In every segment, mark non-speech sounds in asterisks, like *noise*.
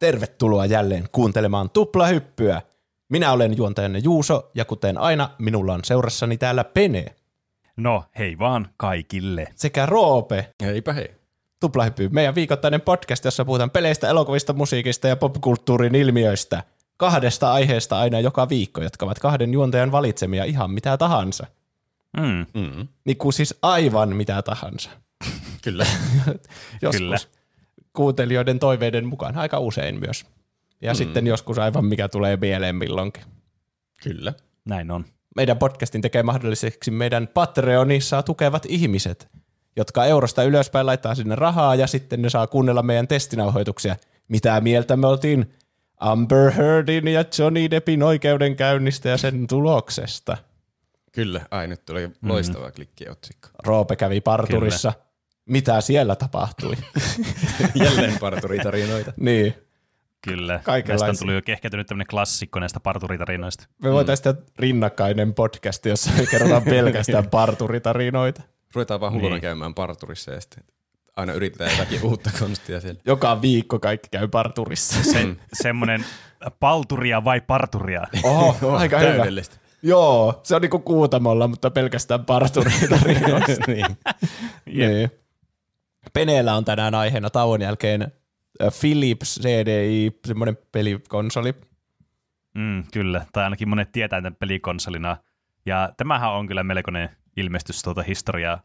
Tervetuloa jälleen kuuntelemaan Tuplahyppyä. Minä olen juontajanne Juuso ja kuten aina minulla on seurassani täällä Pene No, hei vaan kaikille. sekä Roope. Heipä hei. Tuplahyppy, meidän viikoittainen podcast, jossa puhutaan peleistä, elokuvista, musiikista ja popkulttuurin ilmiöistä. Kahdesta aiheesta aina joka viikko, jotka ovat kahden juontajan valitsemia ihan mitä tahansa. Mm, Mm. Niin kuin siis aivan mitä tahansa. Kyllä. *laughs* Joskus Kyllä. Kuuntelijoiden toiveiden mukaan, aika usein myös. Ja mm. sitten joskus aivan mikä tulee mieleen milloinkin. Kyllä. näin on. Meidän podcastin tekee mahdolliseksi meidän Patreonissa tukevat ihmiset, jotka eurosta ylöspäin laittaa sinne rahaa ja sitten ne saa kuunnella meidän testinauhoituksia. Mitä mieltä me oltiin Amber Heardin ja Johnny Deppin oikeudenkäynnistä ja sen tuloksesta? Kyllä. Ai nyt tuli loistava mm. klikkiotsikko. Roope kävi parturissa. Mitä siellä tapahtui? *laughs* Jälleen parturitarinoita. niin. Kyllä. Näistä on tullut jo kehkeytynyt tämmöinen klassikko näistä parturitarinoista. Me voitaisiin tehdä rinnakkainen podcast, jossa me kerrotaan pelkästään *laughs* parturitarinoita. Ruvetaan vaan hulluna Niin. käymään parturissa ja sitten aina yritetään jotakin uutta konstia siellä. Joka viikko kaikki käy parturissa. Se, semmoinen palturia vai parturia? Oho, aika hyvä. Täydellistä. Joo, se on niinku kuutamolla, mutta pelkästään parturitarinoista. *laughs* niin. niin. Peneellä on tänään aiheena tauon jälkeen Philips CDI, semmoinen pelikonsoli. Mm, kyllä, tai ainakin monet tietää tämän pelikonsolina. Ja tämähän on kyllä melkoinen ilmestys tuota historiaa,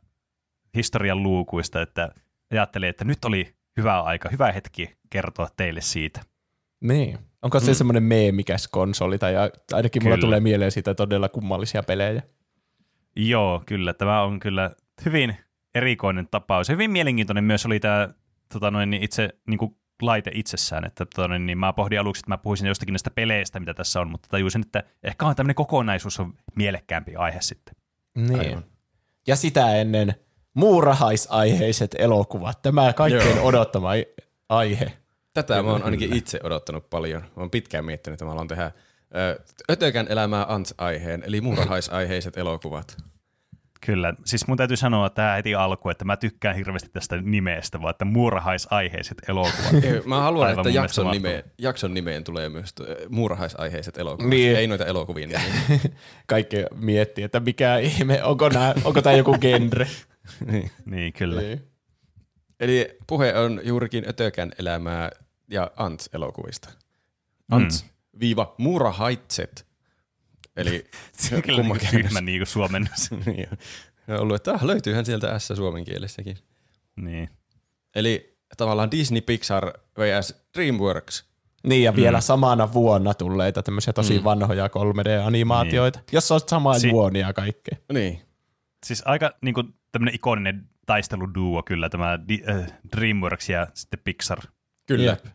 historian luukuista, että ajattelin, että nyt oli hyvä aika, hyvä hetki kertoa teille siitä. Niin. Onko se mm. semmoinen meemikäs konsoli, tai ainakin mulla Kyllä. tulee mieleen siitä todella kummallisia pelejä. Joo, kyllä. Tämä on kyllä hyvin erikoinen tapaus. Hyvin mielenkiintoinen myös oli tämä tota noin, niin itse niin kuin laite itsessään. Että, tota noin, niin mä pohdin aluksi, että mä puhuisin jostakin näistä peleistä, mitä tässä on, mutta tajusin, että ehkä on tämmöinen kokonaisuus on mielekkäämpi aihe sitten. Niin. Aivan. Ja sitä ennen muurahaisaiheiset elokuvat. Tämä kaikkein Joo. odottama ai- aihe. Tätä mä oon ainakin itse odottanut paljon. Mä oon pitkään miettinyt, että mä haluan tehdä ö, Ötökän elämää Ants-aiheen, eli muurahaisaiheiset elokuvat. Kyllä. Siis mun täytyy sanoa tämä heti alkuun, että mä tykkään hirveästi tästä nimestä, vaan että muurahaisaiheiset elokuvat. *laughs* Ei, Mä haluan, Aivan että jakson, nimeen, jakson nimeen tulee myös muurahaisaiheiset elokuvat. Niin. Ei noita elokuvien nimiä. *laughs* Kaikki miettii, että mikä ihme, onko, nää, onko tämä joku genre. *laughs* niin. niin, kyllä. Niin. Eli puhe on juurikin Ötökän elämää ja Ants-elokuvista. Ants viiva muurahaitset. Eli *laughs* *laughs* niin kummankin- tyhmä niin kuin suomennus. niin on. Ollut, että ah, löytyyhän sieltä S suomen kielessäkin. niin. Eli tavallaan Disney, Pixar vs. DreamWorks. Niin, ja vielä mm. samana vuonna tulleita tämmöisiä tosi mm. vanhoja 3D-animaatioita, niin. jossa on samaa Si- juonia ja kaikkea. Niin. Siis aika niin kuin, tämmöinen ikoninen taisteluduo kyllä, tämä Di- äh, DreamWorks ja sitten Pixar. Kyllä. Jep.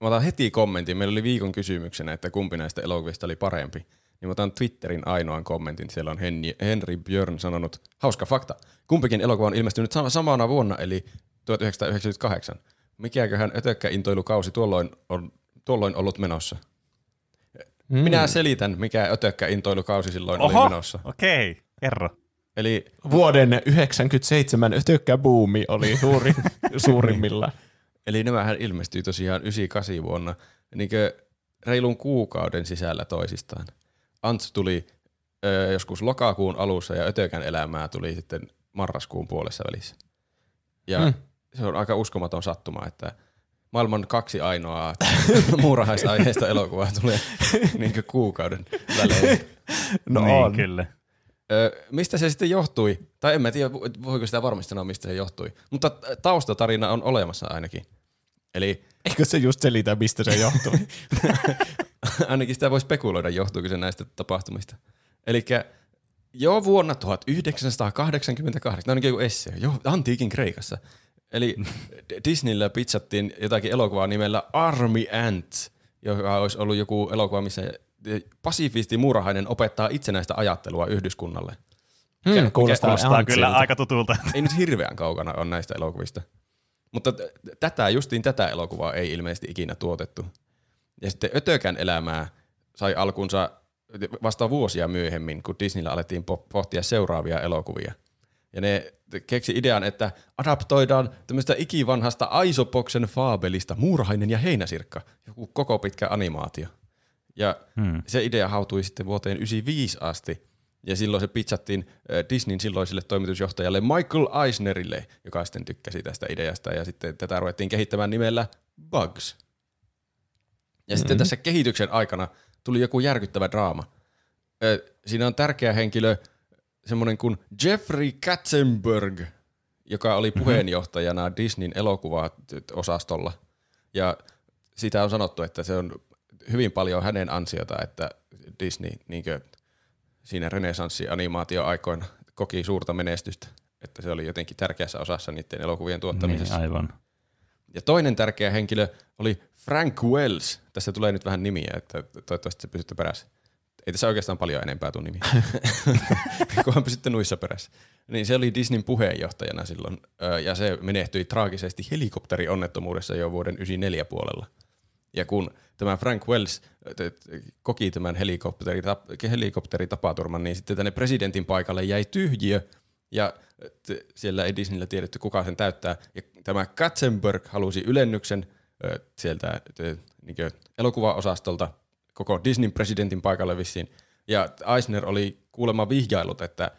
Mä otan heti kommentin. Meillä oli viikon kysymyksenä, että kumpi näistä elokuvista oli parempi. Niin mä otan Twitterin ainoan kommentin. Siellä on Henri, Henri Björn sanonut, hauska fakta. Kumpikin elokuva on ilmestynyt sama- samana vuonna, eli 1998. Mikäköhän ötökkäintoilukausi tuolloin on tuolloin ollut menossa? Mm. Minä selitän, mikä ötökkäintoilukausi silloin oli menossa. okei, okay. kerro. Eli Vuoden 97 tökkäbuumi oli suuri, *laughs* suurimmillaan. Eli nämähän ilmestyi tosiaan 98 vuonna niin reilun kuukauden sisällä toisistaan. Ants tuli ö, joskus lokakuun alussa ja Ötökän elämää tuli sitten marraskuun puolessa välissä. Ja Mm. mm. se on aika uskomaton sattuma, että maailman kaksi ainoaa *laughs* muurahaisaiheista elokuvaa tulee *laughs* niin kuukauden välein. No niin, on. kyllä. Ö, mistä se sitten johtui? Tai en mä tiedä, voiko sitä varmasti sanoa, mistä se johtui. Mutta taustatarina on olemassa ainakin. Eli Eikö se just selitä, mistä se johtuu? *laughs* *laughs* ainakin sitä voi spekuloida, johtuuko se näistä tapahtumista. Eli jo vuonna 1988, ainakin joku essee, jo antiikin Kreikassa. Eli *laughs* Disneyllä pizzattiin jotakin elokuvaa nimellä Army Ants, joka olisi ollut joku elokuva, missä pasifisti muurahainen opettaa itsenäistä ajattelua yhdyskunnalle. Hmm, Mikä- kuulostaa, Kuulostaa kyllä aika tutulta. *laughs* Ei nyt hirveän kaukana on näistä elokuvista. Mutta t- tätä, justiin tätä elokuvaa ei ilmeisesti ikinä tuotettu. Ja sitten Ötökän elämää sai alkunsa vasta vuosia myöhemmin, kun Disneyllä alettiin po- pohtia seuraavia elokuvia. Ja ne keksi idean, että adaptoidaan tämmöistä ikivanhasta Aisopoksen faabelista Muurahainen ja heinäsirkka, joku koko pitkä animaatio. Ja hmm. se idea hautui sitten vuoteen 1995 asti, ja silloin se pizzattiin Disneyn silloiselle toimitusjohtajalle Michael Eisnerille, joka sitten tykkäsi tästä ideasta, ja sitten tätä ruvettiin kehittämään nimellä Bugs. Ja mm-hmm. sitten tässä kehityksen aikana tuli joku järkyttävä draama. Siinä on tärkeä henkilö, semmoinen kuin Jeffrey Katzenberg, joka oli mhm. puheenjohtajana mm-hmm. Disneyn elokuva-osastolla. Ja sitä on sanottu, että se on hyvin paljon hänen ansiota, että Disney niinkö, siinä renesanssi-animaatioaikoina koki suurta menestystä, että se oli jotenkin tärkeässä osassa niiden elokuvien tuottamisessa. Niin, aivan. Ja toinen tärkeä henkilö oli Frank Wells. Tässä tulee nyt vähän nimiä, että toivottavasti se pysytte perässä. Ei tässä oikeastaan paljon enempää tule nimiä, *laughs* kunhan pysytte nuissa perässä. Niin se oli Disneyn puheenjohtajana silloin, ja se menehtyi traagisesti helikopterionnettomuudessa jo vuoden 94 puolella. Ja kun tämä Frank Wells koki tämän helikopteritapaturman, niin sitten tänne presidentin paikalle jäi tyhjiö, ja siellä ei Disneyllä tiedetty, kuka sen täyttää. Ja tämä Katzenberg halusi ylennyksen sieltä niin elokuvaosastolta koko Disneyn presidentin paikalle vissiin. Ja Eisner oli kuulemma vihjailut, että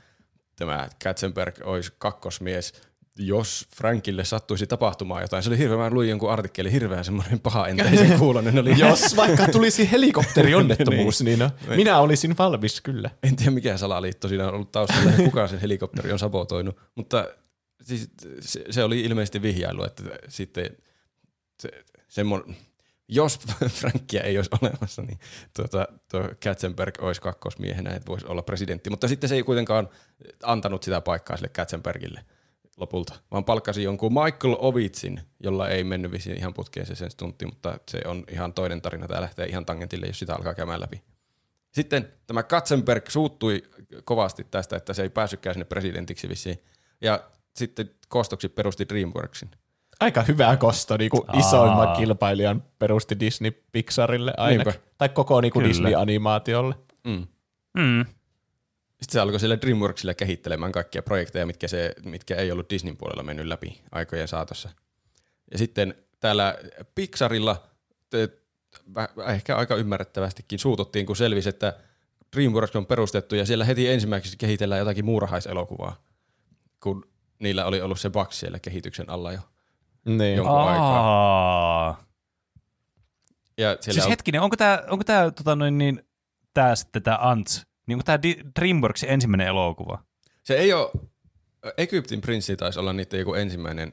tämä Katzenberg olisi kakkosmies jos Frankille sattuisi tapahtumaan jotain. Se oli hirveän, mä luin jonkun artikkeli, hirveän semmoinen paha enteisen *laughs* kuulonen. Oli... jos vaikka tulisi helikopterionnettomuus, *laughs* niin, no, minä olisin valmis kyllä. En tiedä mikä salaliitto siinä on ollut taustalla ja kuka sen helikopteri on sabotoinut, mutta siis, se, se, oli ilmeisesti vihjailu, että sitten se, semmoinen, jos *laughs* Frankia ei olisi olemassa, niin tuota, tuo Katzenberg olisi kakkosmiehenä, että voisi olla presidentti. Mutta sitten se ei kuitenkaan antanut sitä paikkaa sille Katzenbergille lopulta, vaan palkkasi jonkun Michael Ovitsin, jolla ei mennyt visiin ihan putkeen se sen stuntti, mutta se on ihan toinen tarina. Tämä lähtee ihan tangentille, jos sitä alkaa käymään läpi. Sitten tämä Katzenberg suuttui kovasti tästä, että se ei päässytkään sinne presidentiksi vissiin. Ja sitten kostoksi perusti DreamWorksin. Aika hyvä kosto, niin kuin isoimman kilpailijan perusti Disney Pixarille aina. Tai koko niin kuin Disney-animaatiolle. Mm. Mm. Sitten se alkoi sille DreamWorksille kehittelemään kaikkia projekteja, mitkä, se, mitkä ei ollut Disneyn puolella mennyt läpi aikojen saatossa. Ja sitten täällä Pixarilla te, ehkä aika ymmärrettävästikin suututtiin, kun selvisi, että DreamWorks on perustettu ja siellä heti ensimmäiseksi kehitellään jotakin muurahaiselokuvaa, kun niillä oli ollut se Bugs siellä kehityksen alla jo niin. jonkun Aa. aikaa. Ja siis on... hetkinen, onko tämä onko tää, tota noin, niin, tää sitten tämä Ants niin kuin tämä DreamWorksin ensimmäinen elokuva. Se ei ole, Egyptin prinssi taisi olla niiden joku ensimmäinen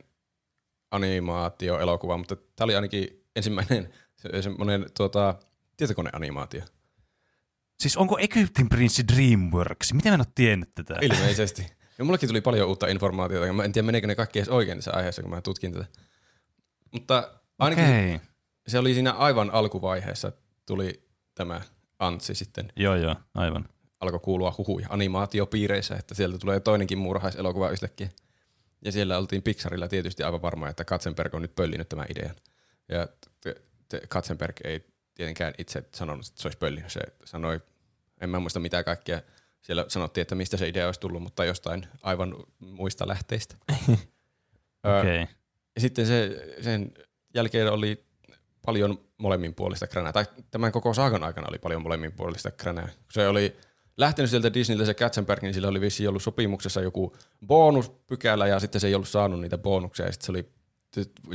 animaatioelokuva, mutta tämä oli ainakin ensimmäinen semmoinen tuota, tietokoneanimaatio. Siis onko Egyptin prinssi DreamWorks? Miten mä en ole tiennyt tätä? Ilmeisesti. Ja mullekin tuli paljon uutta informaatiota, mä en tiedä meneekö ne kaikki edes oikein tässä aiheessa, kun mä tutkin tätä. Mutta ainakin okay. se oli siinä aivan alkuvaiheessa, tuli tämä Antsi sitten. Joo, joo, aivan alkoi kuulua huhuja animaatiopiireissä, että sieltä tulee toinenkin muurahaiselokuva yhtäkkiä. Ja siellä oltiin Pixarilla tietysti aivan varma, että Katzenberg on nyt pöllinyt tämän idean. Ja Katzenberg ei tietenkään itse sanonut, että se olisi pöllinyt. Se sanoi, en mä muista mitä kaikkea. Siellä sanottiin, että mistä se idea olisi tullut, mutta jostain aivan muista lähteistä. *laughs* okay. Ja sitten se, sen jälkeen oli paljon molemminpuolista kränää. Tai tämän koko saakan aikana oli paljon molemminpuolista kränää. Se oli lähtenyt sieltä Disneyltä se Katzenberg, niin sillä oli vissiin ollut sopimuksessa joku bonuspykälä ja sitten se ei ollut saanut niitä bonuksia ja sitten se oli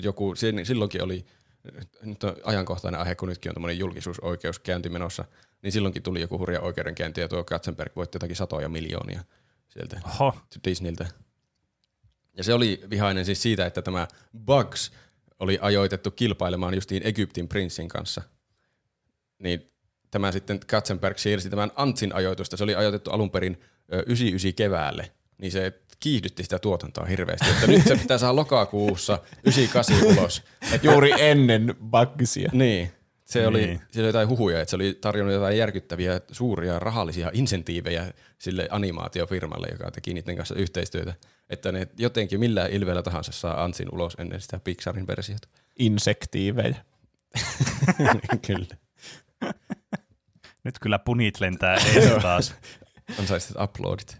joku, silloinkin oli, nyt on ajankohtainen aihe, kun nytkin on tämmöinen julkisuusoikeuskäynti menossa, niin silloinkin tuli joku hurja oikeudenkäynti ja tuo Katzenberg voitti jotakin satoja miljoonia sieltä Oho. Disneyltä. Ja se oli vihainen siis siitä, että tämä Bugs oli ajoitettu kilpailemaan justiin Egyptin prinssin kanssa. Niin tämä sitten Katzenberg siirsi tämän Antsin ajoitusta. Se oli ajoitettu alun perin 99 keväälle, niin se kiihdytti sitä tuotantoa hirveästi, että nyt se *laughs* pitää saada lokakuussa 98 ulos. Et *laughs* juuri ennen Bugsia. Niin. Se niin. oli, siellä oli jotain huhuja, että se oli tarjonnut jotain järkyttäviä suuria rahallisia insentiivejä sille animaatiofirmalle, joka teki niiden kanssa yhteistyötä. Että ne jotenkin millään ilveellä tahansa saa Antsin ulos ennen sitä Pixarin versiota. Insektiivejä. *laughs* Kyllä. Nyt kyllä punit lentää *laughs* ees taas. On saisit uploadit.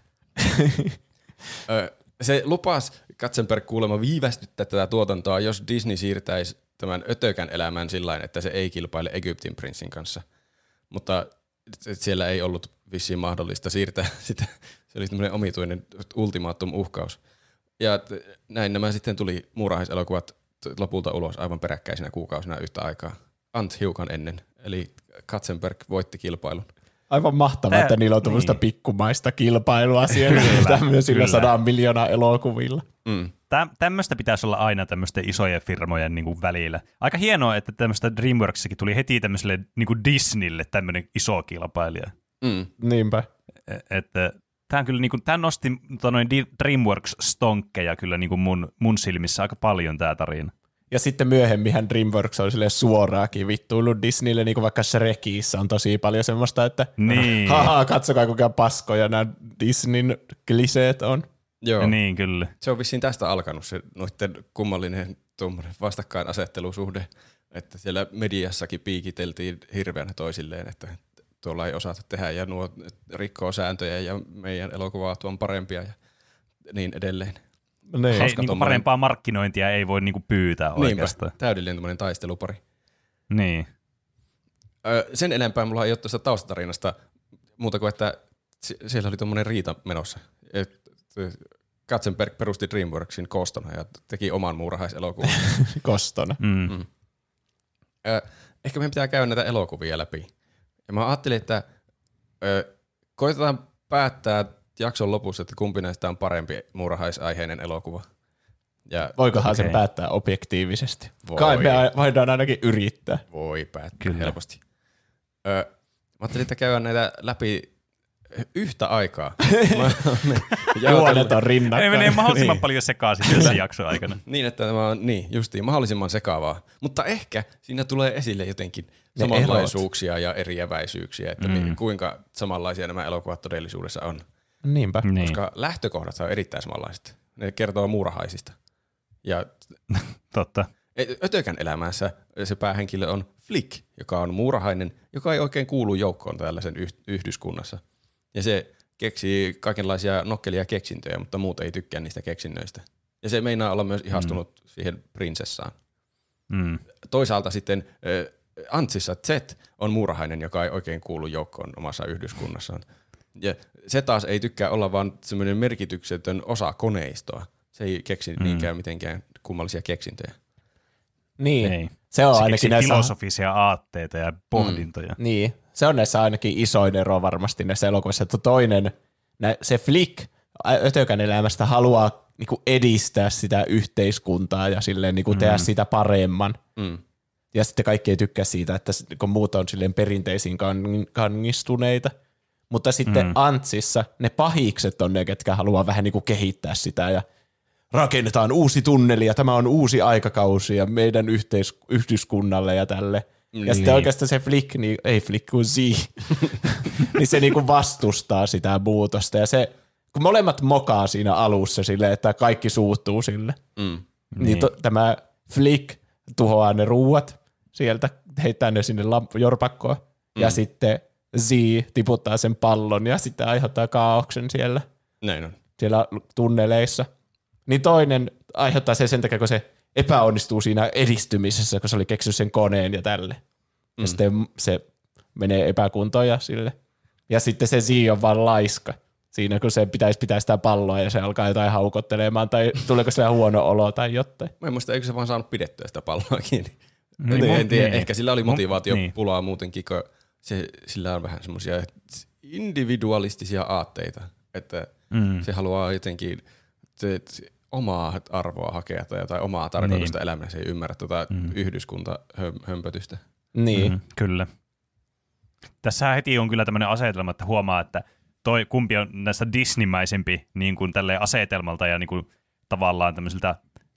*laughs* se lupas Katzenberg kuulemma viivästyttää tätä tuotantoa, jos Disney siirtäisi tämän ötökän elämän sillä että se ei kilpaile Egyptin prinssin kanssa. Mutta siellä ei ollut vissiin mahdollista siirtää *laughs* sitä. Se oli tämmöinen omituinen ultimaatum-uhkaus. Ja näin nämä sitten tuli muurahaiselokuvat lopulta ulos aivan peräkkäisinä kuukausina yhtä aikaa. Ant hiukan ennen, eli Katzenberg voitti kilpailun. Aivan mahtavaa, että niillä on tuollaista niin. pikkumaista kilpailua siellä tämmöisillä sadan miljoonaa elokuvilla. Mm. tämmöistä pitäisi olla aina tämmöisten isojen firmojen niin kuin välillä. Aika hienoa, että tämmöistä DreamWorksikin tuli heti tämmöiselle niin kuin Disneylle tämmöinen iso kilpailija. Mm. Niinpä. E- että tämä, kyllä, niin kuin, tämä nosti tota noin DreamWorks-stonkkeja kyllä niin kuin mun, mun silmissä aika paljon tämä tarina. Ja sitten myöhemmin DreamWorks on sille suoraakin vittuillut Disneylle, niin kuin vaikka Shrekissä on tosi paljon semmoista, että niin. *laughs* haha, katsokaa kuinka paskoja nämä Disneyn kliseet on. Joo. Niin, kyllä. Se on vissiin tästä alkanut se noitten kummallinen vastakkainasettelusuhde, että siellä mediassakin piikiteltiin hirveänä toisilleen, että tuolla ei osata tehdä ja nuo rikkoo sääntöjä ja meidän elokuvat on parempia ja niin edelleen. Niin. Hei, niin parempaa markkinointia ei voi niinku pyytää oikeastaan. Niinpä, täydellinen tämmöinen taistelupari. Niin. Öö, sen enempää mulla ei ole tuosta taustatarinasta muuta kuin, että siellä oli tuommoinen riita menossa. Et, Katzenberg perusti DreamWorksin kostona ja teki oman muurahaiselokuvan. *laughs* kostona. Mm. Mm. Öö, ehkä meidän pitää käydä näitä elokuvia läpi. Ja mä ajattelin, että öö, koitetaan päättää jakson lopussa, että kumpi näistä on parempi muurahaisaiheinen elokuva. Ja, Voikohan okay. sen päättää objektiivisesti? Voi. Kai me voidaan ainakin yrittää. Voi päättää Kyllä. helposti. Öö, mä ajattelin, että käydään näitä läpi yhtä aikaa. *laughs* *laughs* Juonet on rinnakkain. Ei menee mahdollisimman niin. paljon sekaisin tässä jakson aikana. *laughs* niin, että tämä on niin, justiin, mahdollisimman sekaavaa. Mutta ehkä siinä tulee esille jotenkin ne samanlaisuuksia elot. ja eriäväisyyksiä, että mm. kuinka samanlaisia nämä elokuvat todellisuudessa on. Niinpä. Niin. Koska lähtökohdat on erittäin samanlaiset. Ne kertoo muurahaisista. Ja *laughs* Totta. Ötökän elämässä se päähenkilö on Flick, joka on muurahainen, joka ei oikein kuulu joukkoon tällaisen yh- yhdyskunnassa. Ja se keksii kaikenlaisia nokkelia keksintöjä, mutta muut ei tykkää niistä keksinnöistä. Ja se meinaa olla myös ihastunut mm. siihen prinsessaan. Mm. Toisaalta sitten Antsissa Z on muurahainen, joka ei oikein kuulu joukkoon omassa yhdyskunnassaan. Ja se taas ei tykkää olla vaan semmoinen merkityksetön osa koneistoa. Se ei keksi mm. niinkään mitenkään kummallisia keksintöjä. Niin, ei. se on se ainakin näissä... filosofisia aatteita ja pohdintoja. Mm. Niin, se on näissä ainakin isoin ero varmasti näissä elokuvissa, että toinen, se Flick Ötökän elämästä haluaa niinku edistää sitä yhteiskuntaa ja silleen niinku tehdä mm. sitä paremman. Mm. Ja sitten kaikki ei tykkää siitä, että kun muut on silleen perinteisiin kangistuneita – mutta sitten mm. Antsissa ne pahikset on ne, ketkä haluaa vähän niin kuin kehittää sitä ja rakennetaan uusi tunneli ja tämä on uusi aikakausi ja meidän yhteis- yhdyskunnalle ja tälle. Niin. Ja sitten niin. oikeastaan se Flick, niin, ei Flick kuin Z, *laughs* niin se niinku vastustaa sitä muutosta. Ja se, kun molemmat mokaa siinä alussa sille, että kaikki suuttuu sille, mm. niin, to, tämä Flick tuhoaa ne ruuat sieltä, heittää ne sinne lamp- jorpakkoon. Mm. Ja sitten Z tiputtaa sen pallon ja sitten aiheuttaa kaauksen siellä. Näin on. Siellä tunneleissa. Niin toinen aiheuttaa sen sen takia, kun se epäonnistuu siinä edistymisessä, kun se oli keksinyt sen koneen ja tälle. Mm. Ja sitten se menee epäkuntoon ja sille. Ja sitten se Z on vaan laiska. Siinä kun se pitäisi pitää sitä palloa ja se alkaa jotain haukottelemaan tai tuleeko sillä huono olo tai jotain. Mä en muista, eikö se vaan saanut pidettyä sitä palloa kiinni. Niin, en tiedä, niin. ehkä sillä oli motivaatio niin. pulaa muutenkin, kun se, sillä on vähän semmoisia individualistisia aatteita, että mm. se haluaa jotenkin se, se, omaa arvoa hakea tai jotain omaa tarkoitusta niin. elämässä, ei ymmärrä tuota mm. yhdyskuntahömpötystä. Niin. Mm, kyllä. Tässä heti on kyllä tämmöinen asetelma, että huomaa, että toi kumpi on näistä Disneymäisempi niin kuin tälle asetelmalta ja niin kuin tavallaan tämmöisiltä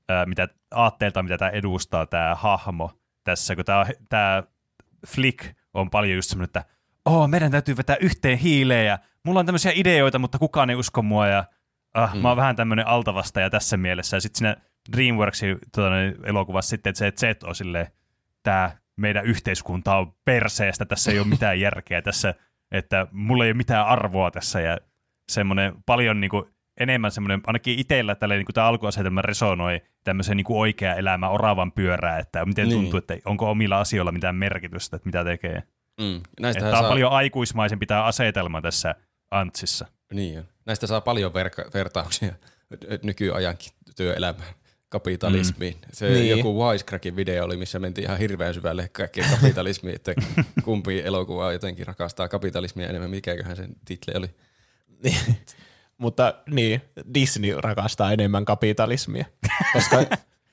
ää, mitä aatteelta, mitä tämä edustaa, tämä hahmo tässä, kun tämä, tämä Flick on paljon just semmoinen, että oh, meidän täytyy vetää yhteen hiileen ja mulla on tämmöisiä ideoita, mutta kukaan ei usko mua ja ah, mm. mä oon vähän tämmöinen altavastaja tässä mielessä. Ja sitten siinä DreamWorksin tuota, elokuvassa sitten, että se Z on silleen, tämä meidän yhteiskunta on perseestä, tässä ei ole mitään järkeä tässä, että mulla ei ole mitään arvoa tässä ja semmoinen paljon niin kuin, enemmän semmoinen, ainakin itsellä tällainen niin tämä alkuasetelma resonoi tämmöisen niin kuin oikea elämä oravan pyörää, että miten Niin. tuntuu, että onko omilla asioilla mitään merkitystä, että mitä tekee. Mm. Näistä Että tämä on paljon aikuismaisempi tämä asetelma tässä Antsissa. Niin on. Näistä saa paljon verka- vertauksia *laughs* nykyajankin työelämään kapitalismiin. Mm. Se Niin. niin. joku Wisecrackin video oli, missä mentiin ihan hirveän syvälle kaikkeen kapitalismiin, että *laughs* kumpi elokuva jotenkin rakastaa kapitalismia enemmän. Mikäköhän sen titli oli? Mutta niin, Disney rakastaa enemmän kapitalismia, *laughs* koska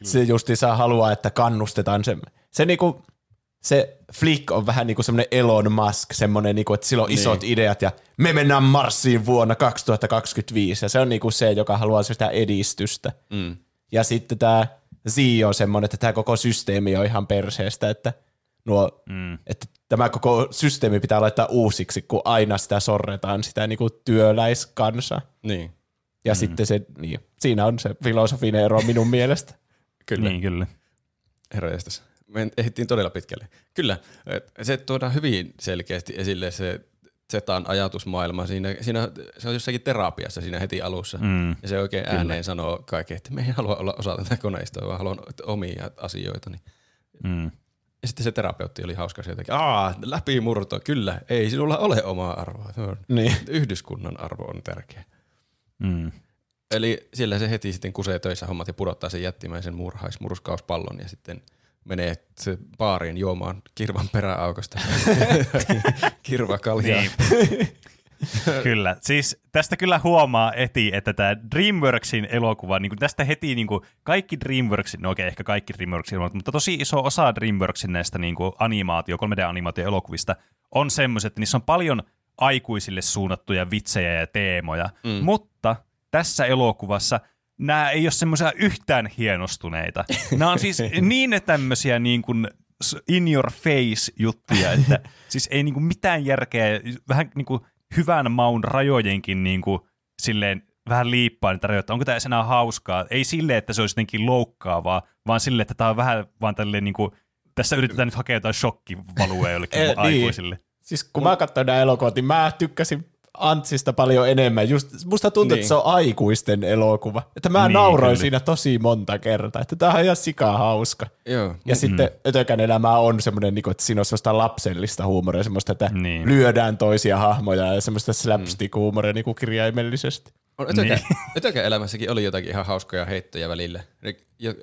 se justiinsa haluaa, että kannustetaan se. Se, niinku, se Flick on vähän niinku semmoinen Elon Musk, semmoinen, niinku, että sillä on isot Niin. ideat ja me mennään Marsiin vuonna 2025 ja se on niinku se, joka haluaa sitä edistystä. Mm. Ja sitten tämä Z on semmoinen, että tämä koko systeemi on ihan perseestä, että, nuo, Mm. että tämä koko systeemi pitää laittaa uusiksi, kun aina sitä sorretaan, sitä niinku työläiskansaa. Niin, Ja mm. sitten se, niin, siinä on se filosofinen ero minun *laughs* mielestä. kyllä. Niin, kyllä. Herra. Me ehdittiin todella pitkälle. Kyllä, et se tuodaan hyvin selkeästi esille se Zetan ajatusmaailma. Siinä, siinä, se on jossakin terapiassa siinä heti alussa. Mm. Ja se oikein ääneen sanoo kaiken, että me ei halua olla osa tätä koneistoa, vaan haluan omia asioita. Mm. Ja sitten se terapeutti oli hauska se jotenkin, aa, läpimurto, kyllä, ei sinulla ole omaa arvoa. Se on, Niin. Yhdyskunnan arvo on tärkeä. Mm. Eli siellä se heti sitten kusee töissä hommat ja pudottaa sen jättimäisen murhaismurskauspallon ja sitten menee se baariin juomaan kirvan peräaukosta. *laughs* Kirvakaljaa. Niin. *laughs* kyllä. Siis tästä kyllä huomaa eti, että tämä DreamWorksin elokuva, niin kuin tästä heti niin kuin kaikki DreamWorksin, no okei, ehkä kaikki DreamWorksin elokuvat, mutta tosi iso osa DreamWorksin näistä niin kuin animaatio, 3D-animaatio-elokuvista on semmoiset, että niissä on paljon aikuisille suunnattuja vitsejä ja teemoja, mm. mutta tässä elokuvassa nämä ei ole semmoisia yhtään hienostuneita. *laughs* Nämä on siis niin tämmöisiä niin kuin in your face juttuja, että *laughs* siis ei niinku mitään järkeä, vähän niinku hyvän maun rajojenkin niinku silleen vähän liippaa niitä rajoja, onko tämä enää hauskaa. Ei silleen, että se olisi jotenkin loukkaavaa, vaan silleen, että tämä on vähän vaan tälleen niinku, tässä yritetään nyt hakea jotain shokkivalue *laughs* jollekin Eh, niin. aikuisille. Siis kun mä katsoin nämä elokuvat, niin mä tykkäsin Antsista paljon enemmän. Just, musta tuntuu, niin. Niin. että se on aikuisten elokuva. Että mä Niin, niin, nauroin kyllä. siinä tosi monta kertaa. Että tää on ihan sikaa hauska. Joo. Ja Mm. mm. sitten Ötökän elämä on semmoinen, niin että siinä on semmoista lapsellista huumoria, semmoista, että Niin. niin. lyödään toisia hahmoja ja semmoista slapstick-huumoria niin kuin kirjaimellisesti. On ötökä, Niin. *laughs* niin. ötökä elämässäkin oli jotakin ihan hauskoja heittoja välillä. Jo,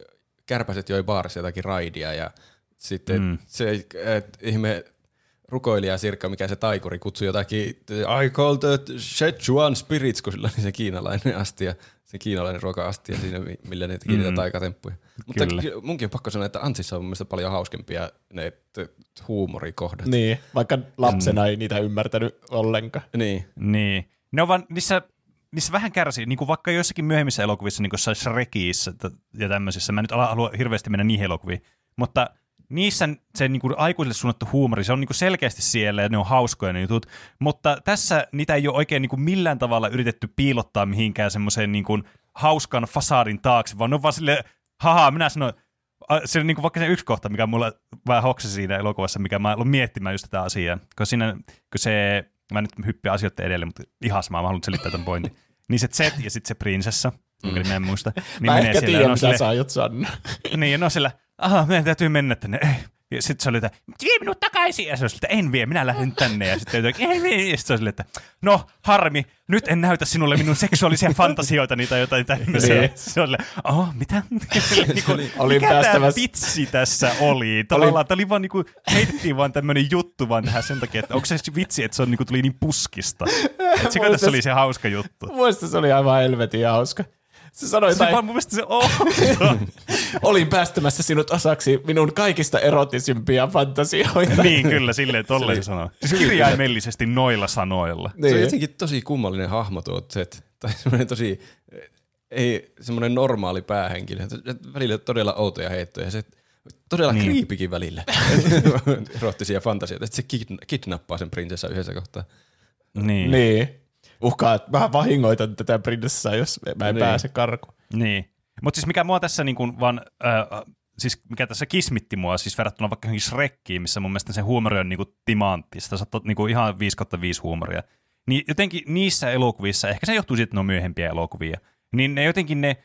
kärpäset joi baarissa jotakin raidia ja sitten Mm. mm. se et, ihme rukoilija Sirkka, mikä se taikuri kutsui jotakin, I call the Szechuan spirits, kun sillä oli se kiinalainen astia, se kiinalainen ruoka-astia siinä, mi- millä ne teki mm. Mm. niitä taikatemppuja. Mutta Kyllä. ky- munkin on pakko sanoa, että Antsissa on mun mielestä paljon hauskempia ne huumorikohdat. Niin, vaikka lapsena ei niitä ymmärtänyt ollenkaan. niin. Niin. Ne on vaan, niissä, niissä vähän kärsii, niin kuin vaikka joissakin myöhemmissä elokuvissa, niin kuin Shrekissä ja tämmöisissä, mä en nyt ala- halua hirveästi mennä niihin elokuviin, mutta niissä se niin kuin aikuisille suunnattu huumori, se on niin kuin selkeästi siellä ja ne on hauskoja ne jutut, mutta tässä niitä ei ole oikein niin kuin millään tavalla yritetty piilottaa mihinkään semmoiseen niin kuin hauskan fasaadin taakse, vaan ne on vaan silleen, haha, minä sanoin, se on niin kuin vaikka se yksi kohta, mikä mulla vähän hoksasi siinä elokuvassa, mikä mä aloin miettimään just tätä asiaa. Kun siinä, kun se, mä nyt hyppään asioiden edelle, mutta ihan sama, mä haluan selittää tämän pointin. Niin se Z ja sitten se prinsessa, jonka nimeä en muista. *laughs* Niin Mä menee ehkä tiedän, mitä sä aiot sanoa. *laughs* niin, on sillä, aha, meidän täytyy mennä tänne. Ei. Ja sitten se oli, että vie minut takaisin. Ja se oli, että en vie, minä lähden *laughs* tänne. Ja sitten jotenkin, ei vie. Ja sitten se oli, että no harmi, nyt en näytä sinulle minun seksuaalisia *laughs* fantasioita tai jotain tämmöisiä. Niin. *laughs* Se oli, oh, mitä? niin kuin, Olin mikä tämä vitsi tässä oli? Tavallaan, tämä oli vaan niinku, heitettiin vaan tämmöinen juttu vaan tähän sen takia, että onko se vitsi, että se on, niinku, tuli niin puskista. Että se tässä oli se hauska juttu. Muista se oli aivan helvetin hauska. Se sanoi jotain, vaan mun mielestä se outo. *laughs* olin päästämässä sinut osaksi minun kaikista erotisimpia fantasioita. niin, kyllä, silleen tolleen se sanoo. Siis kirjaimellisesti noilla sanoilla. Se on Niin. jotenkin tosi kummallinen hahmo tuo Z. Tai semmoinen tosi, ei semmoinen normaali päähenkilö. Välillä todella outoja heittoja. Se todella Niin. niin. kriipikin välillä. *laughs* Erottisia fantasioita. Että se kidna- kidnappaa sen prinsessa yhdessä kohtaa. Niin. Niin. Uhkaa, että mä vahingoitan tätä prinsessaa, jos mä en Niin. pääse karkuun. Niin. Mutta siis mikä mua tässä niin kuin vaan, äh, siis mikä tässä kismitti mua, siis verrattuna vaikka johonkin Shrekkiin, missä mun mielestä se huumori on niin kuin timantti, sitä saattaa niin kuin ihan 5 5 huumoria, niin jotenkin niissä elokuvissa, ehkä se johtuu siitä, että ne on myöhempiä elokuvia, niin ne jotenkin ne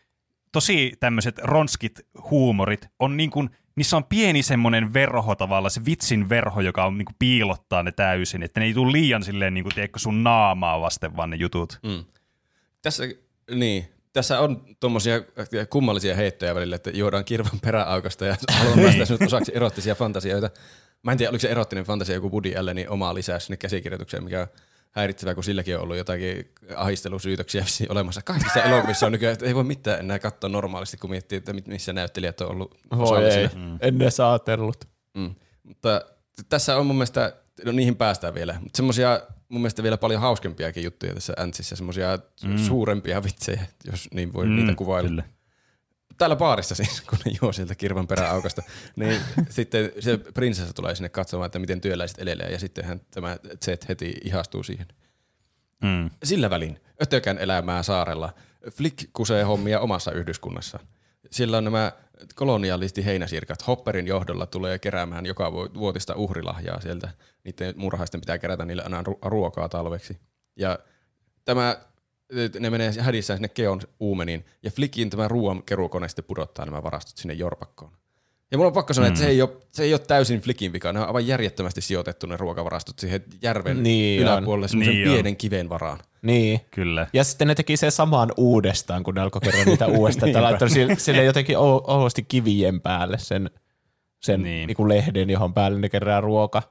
tosi tämmöiset ronskit huumorit on niin kuin, niissä on pieni semmoinen verho tavallaan, se vitsin verho, joka on niin kuin piilottaa ne täysin, että ne ei tule liian silleen niin kuin, tiedätkö, sun naamaa vasten vaan ne jutut. Mm. Tässä, niin, tässä on tuommoisia kummallisia heittoja välillä, että juodaan kirvan peräaukasta ja *laughs* haluan päästä sinut osaksi erottisia fantasioita. Mä en tiedä, oliko se erottinen fantasia joku Woody Allenin oma lisäys sinne käsikirjoitukseen, mikä on häiritsevää, kun silläkin on ollut jotakin ahistelusyytöksiä *laughs* olemassa. Kaikissa elokuvissa on nykyään, että ei voi mitään enää katsoa normaalisti, kun miettii, että missä näyttelijät on ollut osallisina. mm. en edes ajatellut. Mm. Mutta tässä on mun mielestä, no niihin päästään vielä, mutta semmoisia mun mielestä vielä paljon hauskempiakin juttuja tässä Antsissä, semmoisia mm. suurempia vitsejä, jos niin voi mm, niitä kuvailla. Kyllä. Täällä baarissa siis, *laughs* kun ne juo sieltä kirvan peräaukasta, niin *laughs* sitten se prinsessa tulee sinne katsomaan, että miten työläiset elelee, ja sittenhän tämä Z heti ihastuu siihen. Mm. Sillä välin ötökän elämää saarella Flick kusee hommia omassa yhdyskunnassa. Siellä on nämä kolonialisti heinäsirkat. Hopperin johdolla tulee keräämään joka vu- vuotista uhrilahjaa sieltä. Niiden murhaisten pitää kerätä niille aina ru- ruokaa talveksi. Ja tämä, ne menee hädissään sinne Keon uumeniin. Ja Flickin tämä ruoankeruukone sitten pudottaa nämä varastot sinne jorpakkoon. Ja mulla on pakko sanoa, mm. että se ei, ole, se ei ole täysin Flickin vika. Ne on aivan järjettömästi sijoitettu ne ruokavarastot siihen järven Niin on. yläpuolelle semmoisen Niin on. pienen kiven varaan. Niin. Kyllä. Ja sitten ne teki sen saman uudestaan, kun ne alkoi kerran niitä *laughs* uudestaan. että laittoi sille, sille jotenkin o- ohuesti kivien päälle sen, sen Niin. niin. Niin lehden, johon päälle ne kerää ruoka.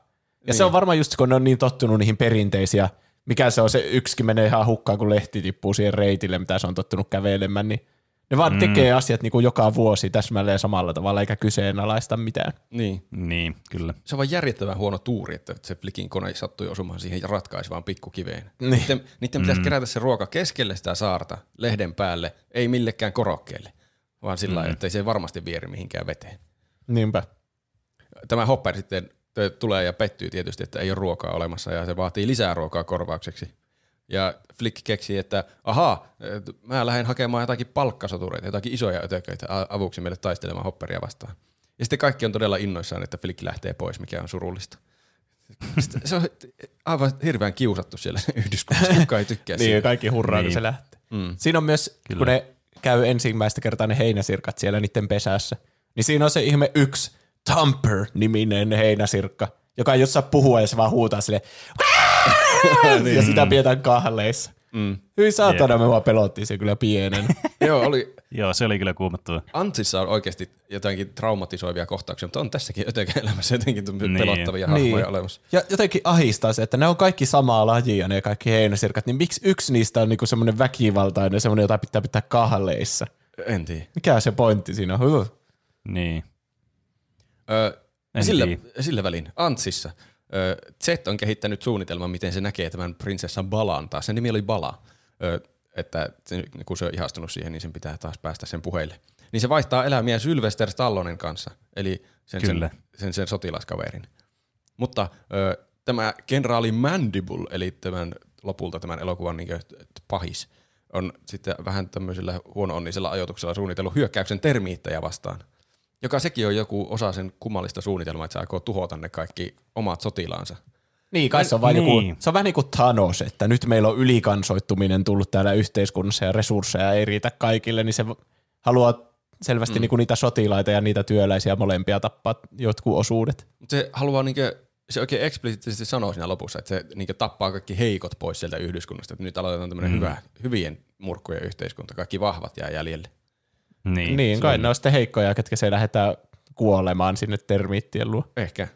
Ja se on varmaan just, kun ne on niin tottunut niihin perinteisiä, mikä se on, se yksikin menee ihan hukkaan, kun lehti tippuu siihen reitille, mitä se on tottunut kävelemään, niin ne vaan mm. tekee asiat niin kuin joka vuosi täsmälleen samalla tavalla, eikä kyseenalaista mitään. Niin. Niin, kyllä. Se on vaan järjettömän huono tuuri, että se Flickin kone sattui osumaan siihen ratkaisevaan pikkukiveen. Niin. Niiden, niiden pitäisi kerätä se ruoka keskelle sitä saarta, lehden päälle, ei millekään korokkeelle, vaan sillä mm. että ei se varmasti vieri mihinkään veteen. Niinpä. Tämä Hopper sitten tulee ja pettyy tietysti, että ei ole ruokaa olemassa ja se vaatii lisää ruokaa korvaukseksi. Ja Flick keksii, että ahaa, mä lähden hakemaan jotakin palkkasotureita, jotakin isoja ötököitä avuksi meille taistelemaan Hopperia vastaan. Ja sitten kaikki on todella innoissaan, että Flick lähtee pois, mikä on surullista. Sitten se on aivan hirveän kiusattu siellä *laughs* yhdyskunnassa, kukaan ei tykkää *laughs* Niin, siitä. kaikki hurraa, Niin. kun se lähtee. Mm. Siinä on myös, Kyllä. kun ne käy ensimmäistä kertaa ne heinäsirkat siellä niiden pesässä, niin siinä on se ihme yksi Tamper-niminen heinäsirkka, joka ei jossain puhua ja se vaan huutaa sille ja sitä pidetään kahleissa. Mm. Hyi saatana, me vaan pelottiin se kyllä pienen. *laughs* Joo, oli, Joo, se oli kyllä kuumattua. Antsissa on oikeasti jotakin traumatisoivia kohtauksia, mutta on tässäkin ötökän elämässä jotenkin niin. Niin. pelottavia hahmoja Niin. olemassa. Ja jotenkin ahistaa se, että ne on kaikki samaa lajia, ne kaikki heinäsirkat, niin miksi yksi niistä on niinku semmoinen väkivaltainen, semmoinen, jota pitää pitää kahleissa? En tiedä. Mikä se pointti siinä on? Huh. Niin. Öö, En sillä, tiedä. sillä välin Antsissa öö, Z on kehittänyt suunnitelman, miten se näkee tämän prinsessan Balan taas. Sen nimi oli Bala, öö, että kun se on ihastunut siihen, niin sen pitää taas päästä sen puheille. Niin se vaihtaa elämiä Sylvester Stallonen kanssa, eli sen, sen, Kyllä. sen, sen sotilaskaverin. Mutta tämä kenraali Mandible, eli tämän, lopulta tämän elokuvan niin pahis, on sitten vähän tämmöisellä huono-onnisella ajoituksella suunnitellut hyökkäyksen termiittejä vastaan joka sekin on joku osa sen kummallista suunnitelmaa, että se aikoo tuhota ne kaikki omat sotilaansa. Niin, kai se on, vaan Niin. joku, se on vähän niin kuin Thanos, että nyt meillä on ylikansoittuminen tullut täällä yhteiskunnassa ja resursseja ei riitä kaikille, niin se haluaa selvästi mm. niin kuin niitä sotilaita ja niitä työläisiä molempia tappaa jotkut osuudet. Mutta se haluaa niinkö, se oikein eksplisiittisesti sanoo siinä lopussa, että se niinkö tappaa kaikki heikot pois sieltä yhdyskunnasta. Että nyt aloitetaan tämmöinen mm. hyvä, hyvien murkkujen yhteiskunta, kaikki vahvat jää jäljelle. Niin, Niin, kai on- ne on sitten heikkoja, ketkä se lähdetään kuolemaan sinne termiittien luo. Ehkä.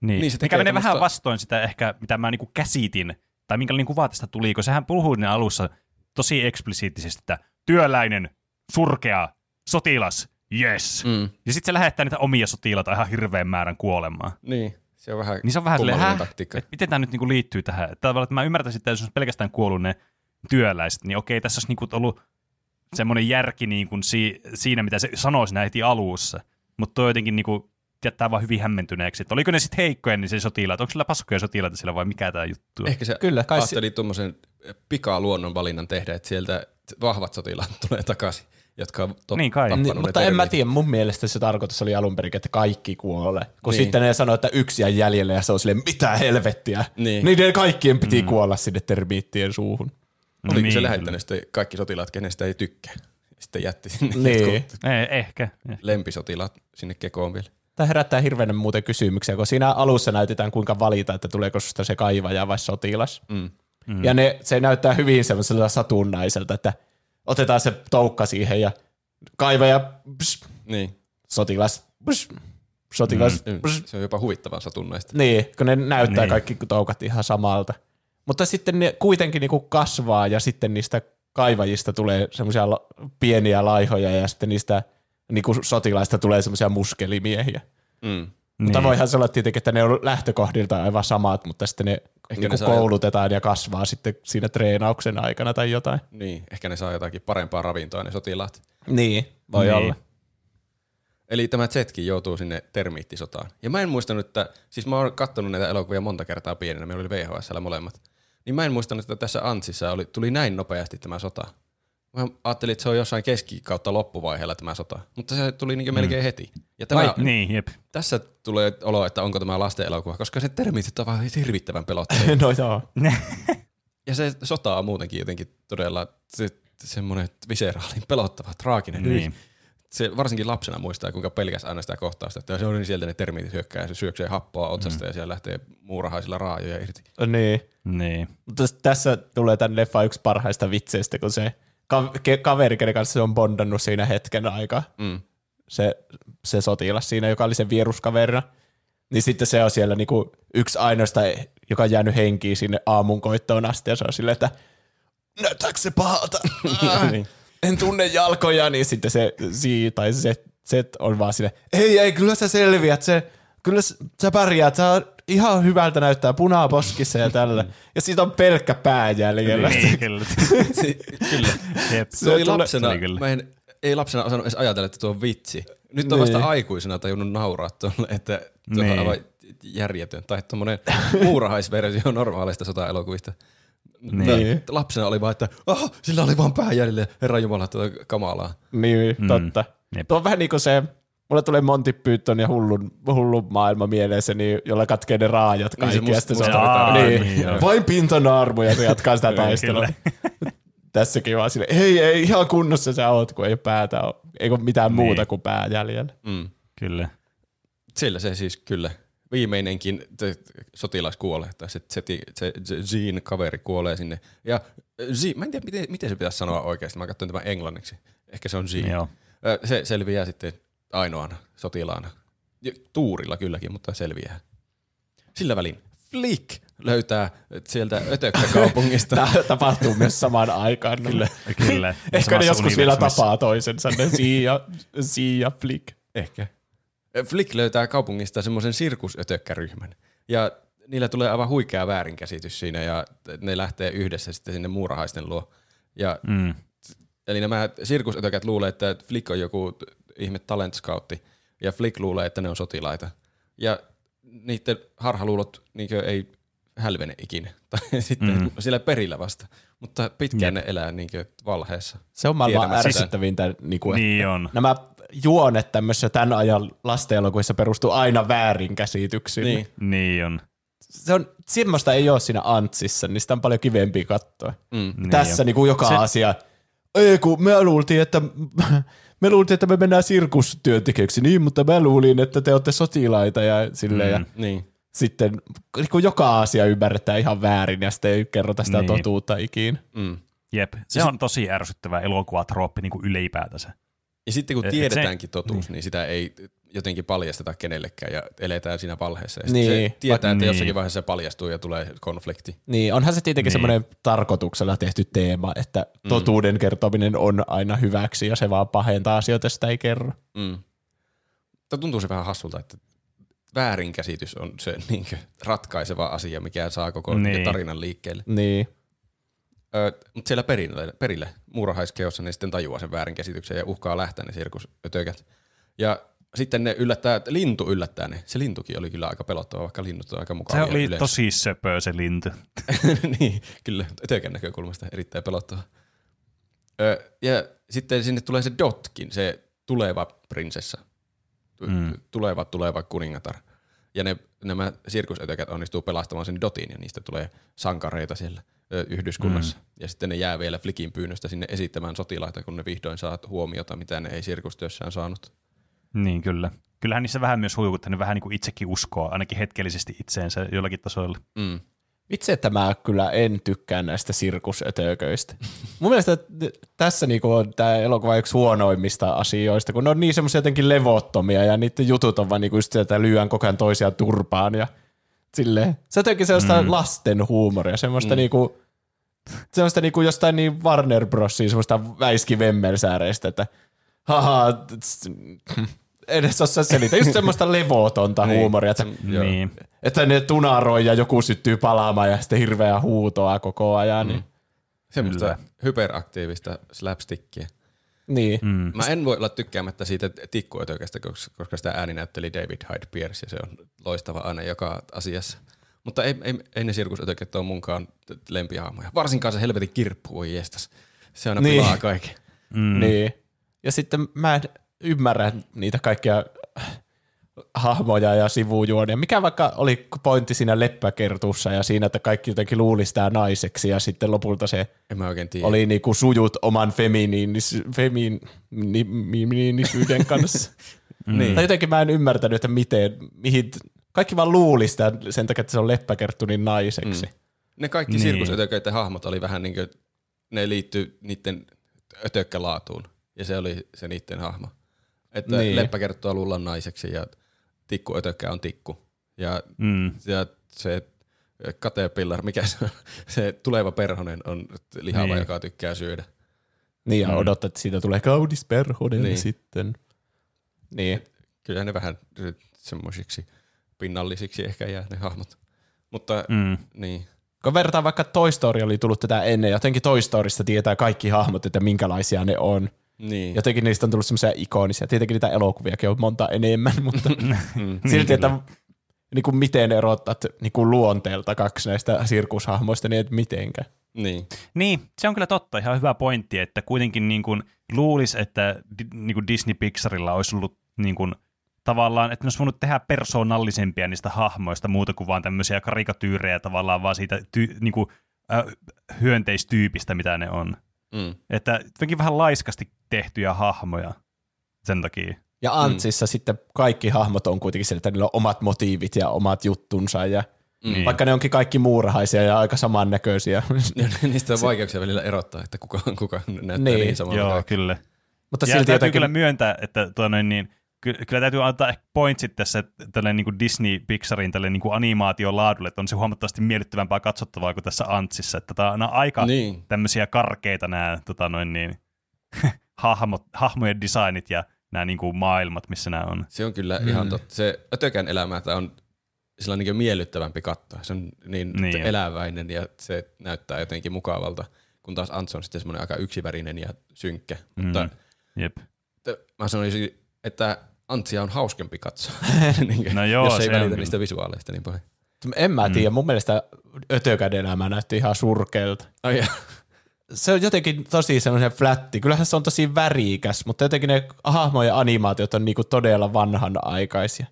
Niin, Niin, se tekee mikä menee tämmöstä- vähän vastoin sitä ehkä, mitä mä niinku käsitin, tai minkälainen kuva tästä tuli, kun sehän puhuu ne alussa tosi eksplisiittisesti, että työläinen, surkea, sotilas, yes. Mm. Ja sitten se lähettää niitä omia sotilaita ihan hirveän määrän kuolemaan. Niin, se on vähän, Niin se on vähän silleen, taktiikka. Et miten tämä nyt niinku liittyy tähän? Että Tavallaan, että mä ymmärtäisin, että jos olisi pelkästään kuollut ne työläiset, niin okei, tässä olisi niinku ollut semmoinen järki niinku si- siinä, mitä se sanoi siinä heti alussa. Mutta toi jotenkin niinku jättää vaan hyvin hämmentyneeksi. Että oliko ne sitten heikkoja, niin se sotilaat, onko sillä paskoja sotilaita sillä vai mikä tämä juttu on? Ehkä se Kyllä, kai se- ajatteli tuommoisen pikaluonnon valinnan tehdä, että sieltä vahvat sotilaat tulee takaisin. jotka on top, Niin kai. Niin, ne mutta en mä tiedä, mun mielestä se tarkoitus oli alun perin, että kaikki kuolee. Kun Niin. sitten ne sanoi, että yksi jäi jäljelle ja se on silleen, mitä helvettiä. Niin. Niin ne kaikkien piti mm. kuolla sinne termiittien suuhun. Oliko Niin, se kyllä. lähettänyt sitten kaikki sotilaat, kenestä ei tykkää? Sitten jätti sinne Niin. jotkut Eh, ehkä. lempisotilaat sinne kekoon vielä. Tämä herättää hirveän muuten kysymyksiä, kun siinä alussa näytetään kuinka valita, että tuleeko susta se kaivaja vai sotilas. Mm. Mm. Ja ne, se näyttää hyvin semmoisella satunnaiselta, että otetaan se toukka siihen ja kaivaja, pss, Niin. sotilas, pss, sotilas, mm. pss, Se on jopa huvittavan satunnaista. Niin, kun ne näyttää Niin. kaikki toukat ihan samalta. Mutta sitten ne kuitenkin niinku kasvaa ja sitten niistä kaivajista tulee semmoisia pieniä laihoja ja sitten niistä niinku sotilaista tulee semmoisia muskelimiehiä. Mm. Mutta Niin. voihan se olla tietenkin, että ne on lähtökohdilta aivan samat, mutta sitten ne, niinku ne saa- koulutetaan ja kasvaa sitten siinä treenauksen aikana tai jotain. Niin, ehkä ne saa jotakin parempaa ravintoa ne sotilaat. Niin, voi Niin. olla. Eli tämä Zetkin joutuu sinne termiittisotaan. Ja mä en muistanut, että, siis mä oon kattonut näitä elokuvia monta kertaa pienenä, meillä oli VHSllä molemmat. Niin mä en muistanut, että tässä Antsissa oli, tuli näin nopeasti tämä sota. Mä ajattelin, että se on jossain keski- kautta loppuvaiheella tämä sota, mutta se tuli niin melkein heti. Ja tämä, Niin, jep. tässä tulee olo, että onko tämä lasten elokuva, koska se termiitit on vaan hirvittävän pelottavia. *laughs* no joo. ja se sota on muutenkin jotenkin todella se, semmoinen viseraalin pelottava, traaginen. Niin. Se varsinkin lapsena muistaa, kuinka pelkäs aina sitä kohtausta, että se on niin sieltä ne termiitit hyökkää ja se syöksee happoa otsasta mm. ja siellä lähtee muurahaisilla raajoja irti. Niin. Niin. Tässä tulee tämän leffa yksi parhaista vitseistä, kun se ka- ke- kaveri, kenen kanssa se on bondannut siinä hetken aikaa, Mm. se, se sotilas siinä, joka oli sen vieruskaverina, niin sitten se on siellä niinku yksi ainoasta, joka on jäänyt henkiin sinne aamunkoittoon asti, ja se on silleen, että näyttääkö se pahalta? Ah, *laughs* *laughs* Niin. En tunne jalkoja, niin sitten se si tai se, se on vaan silleen, ei, ei, kyllä sä selviät, se, kyllä sä pärjäät, sä ihan hyvältä näyttää punaa poskissa ja tällä. Ja siitä on pelkkä pää jäljellä. Niin, kyllä. *laughs* Kyllä. Jep. Se oli lapsena, kyllä. mä en, ei lapsena osannut edes ajatella, että tuo on vitsi. Nyt on vasta Niin. aikuisena tajunnut nauraa tuolle, että tuo on Niin. aivan järjetön. Tai tuommoinen muurahaisversio normaaleista sotaelokuvista. Niin. Mutta Lapsena oli vaan, että oh, sillä oli vaan pää jäljellä, herra jumala, tuo kamalaa. Niin, Mm. totta. Jep. Tuo on vähän niin kuin se, mulle tulee Monty Python ja hullun, hullun maailma mieleen se, niin, jolla katkee ne raajat Niin se kaikki. sitten se musta on, Aa, niin, niin joo. vain pintanarmu ja se jatkaa sitä Kyllä. taistelua. Tässäkin vaan sille, ei, ei, ihan kunnossa sä oot, kun ei päätä, ole, ei ole mitään Niin. muuta kuin pää jäljellä. Mm. Kyllä. Sillä se siis kyllä. Viimeinenkin te- sotilas kuolee, tai se, se, se, se Jean kaveri kuolee sinne. Ja Jean, mä en tiedä, miten, miten se pitäisi sanoa oikeasti, mä katsoin tämän englanniksi. Ehkä se on Jean. Joo. Se selviää sitten ainoana sotilaana. Ja Tuurilla kylläkin, mutta selviää. Sillä välin Flick löytää sieltä Ötökkä-kaupungista. *laughs* Tämä tapahtuu myös samaan aikaan. Kyllä. Kyllä. Ehkä ne joskus vielä tapaa toisensa, ne Sia, Sia Flick. Ehkä. Flick löytää kaupungista semmoisen sirkusötökkäryhmän. Ja niillä tulee aivan huikea väärinkäsitys siinä ja ne lähtee yhdessä sitten sinne muurahaisten luo. Ja, Mm. eli nämä sirkusötökät luulee, että Flick on joku ihme talent scoutti ja Flick luulee, että ne on sotilaita. Ja niiden harhaluulot niin ei hälvene ikinä. *laughs* Tai sitten Mm. siellä perillä vasta. Mutta pitkään Jep. ne elää niin valheessa. Se on maailman ärsyttävintä. Niin kuin, Niin on. Nämä juonet tämmöisissä tämän ajan lastenelokuvissa perustuu aina väärinkäsityksiin. Niin. Niin on. Se on, semmoista ei ole siinä Antsissa, niin sitä on paljon kivempi katsoa. Mm. Niin Tässä on. niin kuin joka Se- asia. Ei kun me luultiin, että *laughs* me luultiin, että me mennään sirkustyöntekijöiksi, niin, mutta mä luulin, että te olette sotilaita ja silleen. Ja Mm. Niin. sitten niin kuin joka asia ymmärretään ihan väärin ja sitten ei kerrota sitä Niin. totuutta ikinä. Mm. Jep. Se on tosi ärsyttävä elokuvatrooppi niin kuin ylipäätänsä. Ja sitten kun Et- et tiedetäänkin se- totuus, niin. sitä ei jotenkin paljasteta kenellekään ja eletään siinä valheessa. Ja Niin. niin. se tietää, että Niin. jossakin vaiheessa se paljastuu ja tulee konflikti. Niin, onhan se tietenkin Niin. semmoinen tarkoituksella tehty teema, että totuuden kertominen on aina hyväksi ja se vaan pahentaa asioita, sitä ei kerro. Mm. Mutta tuntuu se vähän hassulta, että väärinkäsitys on se *laughs* niin ratkaiseva asia, mikä saa koko Niin. niin. tarinan liikkeelle. Niin. Ö, mutta siellä perille, perille muurahaiskeossa ne sitten tajuaa sen väärinkäsityksen ja uhkaa lähteä ne sirkusötökät. Ja sitten ne yllättää, lintu yllättää ne. Se lintukin oli kyllä aika pelottava, vaikka linnut on aika Se mukavia oli yleensä. tosi söpö se lintu. *laughs* niin, kyllä. Ötökän näkökulmasta erittäin pelottava. Ö, ja sitten sinne tulee se Dotkin, se tuleva prinsessa. Mm. Tuleva, tuleva kuningatar. Ja ne, nämä sirkusötökät onnistuu pelastamaan sen Dotin ja niistä tulee sankareita siellä yhdyskunnassa. Mm. Ja sitten ne jää vielä Flikin pyynnöstä sinne esittämään sotilaita, kun ne vihdoin saa huomiota, mitä ne ei sirkustyössään saanut. Niin, kyllä. Kyllähän niissä vähän myös huikuttaa, ne vähän niin kuin itsekin uskoo, ainakin hetkellisesti itseensä jollakin tasoilla. Mm. Että mä kyllä en tykkää näistä sirkusötököistä. *laughs* Mun mielestä tässä niinku on tämä elokuva yksi huonoimmista asioista, kun ne on niin semmoisia jotenkin levottomia ja niiden jutut on vaan niinku just se, että lyön koko ajan toisiaan turpaan ja silleen. Se jotenkin sellaista mm. lasten huumoria, semmoista mm. niinku, semmoista niinku jostain niin Warner Brosin semmoista väiskivemmelsääreistä, että haha, edes osaa selitä. Just semmoista *laughs* levotonta Niin. huumoria, että Joo. Niin. että ne tunaroi ja joku syttyy palaamaan ja sitten hirveä huutoa koko ajan. Niin. Semmoista Kyllä. hyperaktiivista slapstickia. Niin. Mm. Mä en voi olla tykkäämättä siitä tikkuötökästä, koska koska sitä ääni näytteli David Hyde Pierce ja se on loistava aina joka asiassa. Mutta ei, ei, ei ne sirkusötöket ole munkaan lempihahmoja. Varsinkaan se helvetin kirppu, voi jestas. Se aina Niin. pilaa kaiken. Mm. niin. Ja sitten mä en ymmärrä niitä kaikkia hahmoja ja sivujuonia. Mikä vaikka oli pointti siinä leppäkertussa ja siinä, että kaikki jotenkin luulisi sitä naiseksi ja sitten lopulta se oli niinku sujut oman feminiinis, feminiinisyyden *laughs* kanssa. Niin. Tai jotenkin mä en ymmärtänyt, että miten, mihin, kaikki vaan luuli sitä sen takia, että se on leppäkerttu niin naiseksi. Mm. Ne kaikki Niin. niin. sirkusötököiden hahmot oli vähän niin kuin, ne liittyy niiden ötökkälaatuun. Ja se oli se niiden hahmo. Että Niin. niin. leppäkerttua luullaan naiseksi ja tikkuötökkä on tikku. Ja, Mm. ja se Caterpillar, mikä se on, se tuleva perhonen on lihava, Niin. niin. joka tykkää syödä. Niin, ja Mm. odottaa, että siitä tulee kaunis perhonen niin. Niin. sitten. Niin. Kyllä ne vähän semmoisiksi pinnallisiksi ehkä jää ne hahmot. Mutta Mm. niin, Kun vertaa vaikka Toy Story oli tullut tätä ennen, jotenkin Toy Storysta tietää kaikki hahmot, että minkälaisia ne on. Niin. Jotenkin niistä on tullut semmoisia ikonisia. Tietenkin niitä elokuviakin on monta enemmän, mutta *laughs* Mm. silti, että niin kuin miten erotat niin kuin luonteelta kaksi näistä sirkushahmoista, niin et mitenkään. niin. Niin, se on kyllä totta. Ihan hyvä pointti, että kuitenkin niin kuin luulisi, että niin kuin Disney Pixarilla olisi ollut niin kuin, tavallaan, että ne olisi voinut tehdä persoonallisempia niistä hahmoista muuta kuin vaan tämmöisiä karikatyyrejä tavallaan vaan siitä ty- niin kuin, äh, hyönteistyypistä, mitä ne on. Mm. Että jotenkin vähän laiskasti tehtyjä hahmoja sen takia. Ja Antsissa mm. sitten kaikki hahmot on kuitenkin sillä, että niillä on omat motiivit ja omat juttunsa. Ja Niin. Vaikka ne onkin kaikki muurahaisia ja aika samannäköisiä. *laughs* Niistä on vaikeuksia välillä erottaa, että kuka, kuka näyttää Niin. niin, niin samalta. Joo, kaikki. kyllä. Mutta ja silti täytyy jotenkin... kyllä myöntää, että tuo noin, niin, ky- kyllä täytyy antaa ehkä pointsit tässä tälle niin kuin Disney Pixarin tälle niin kuin animaatiolaadulle, että on se huomattavasti miellyttävämpää katsottavaa kuin tässä Antsissa. Että tämä on aika niin. Tämmöisiä karkeita nämä tota noin, niin, *laughs* hahmot, hahmojen designit ja nämä niin kuin maailmat, missä nämä on. Se on kyllä mm. ihan totta. Se Ötökän elämä tää on sillä niin miellyttävämpi katsoa. Se on niin, Niin on. eläväinen ja se näyttää jotenkin mukavalta, kun taas Ants on sitten semmoinen aika yksivärinen ja synkkä. Mm. Mutta Jep. t- mä sanoisin, että Antsia on hauskempi katsoa, *laughs* niin No joo, jos ei on välitä kyllä. niistä visuaaleista niin paljon. En mä tiedä, mun mielestä Ötökän elämä näytti ihan surkealta. Ai ja. Se on jotenkin tosi semmoinen flätti. Kyllähän se on tosi värikäs, mutta jotenkin ne hahmojen animaatiot on niinku todella vanhanaikaisia.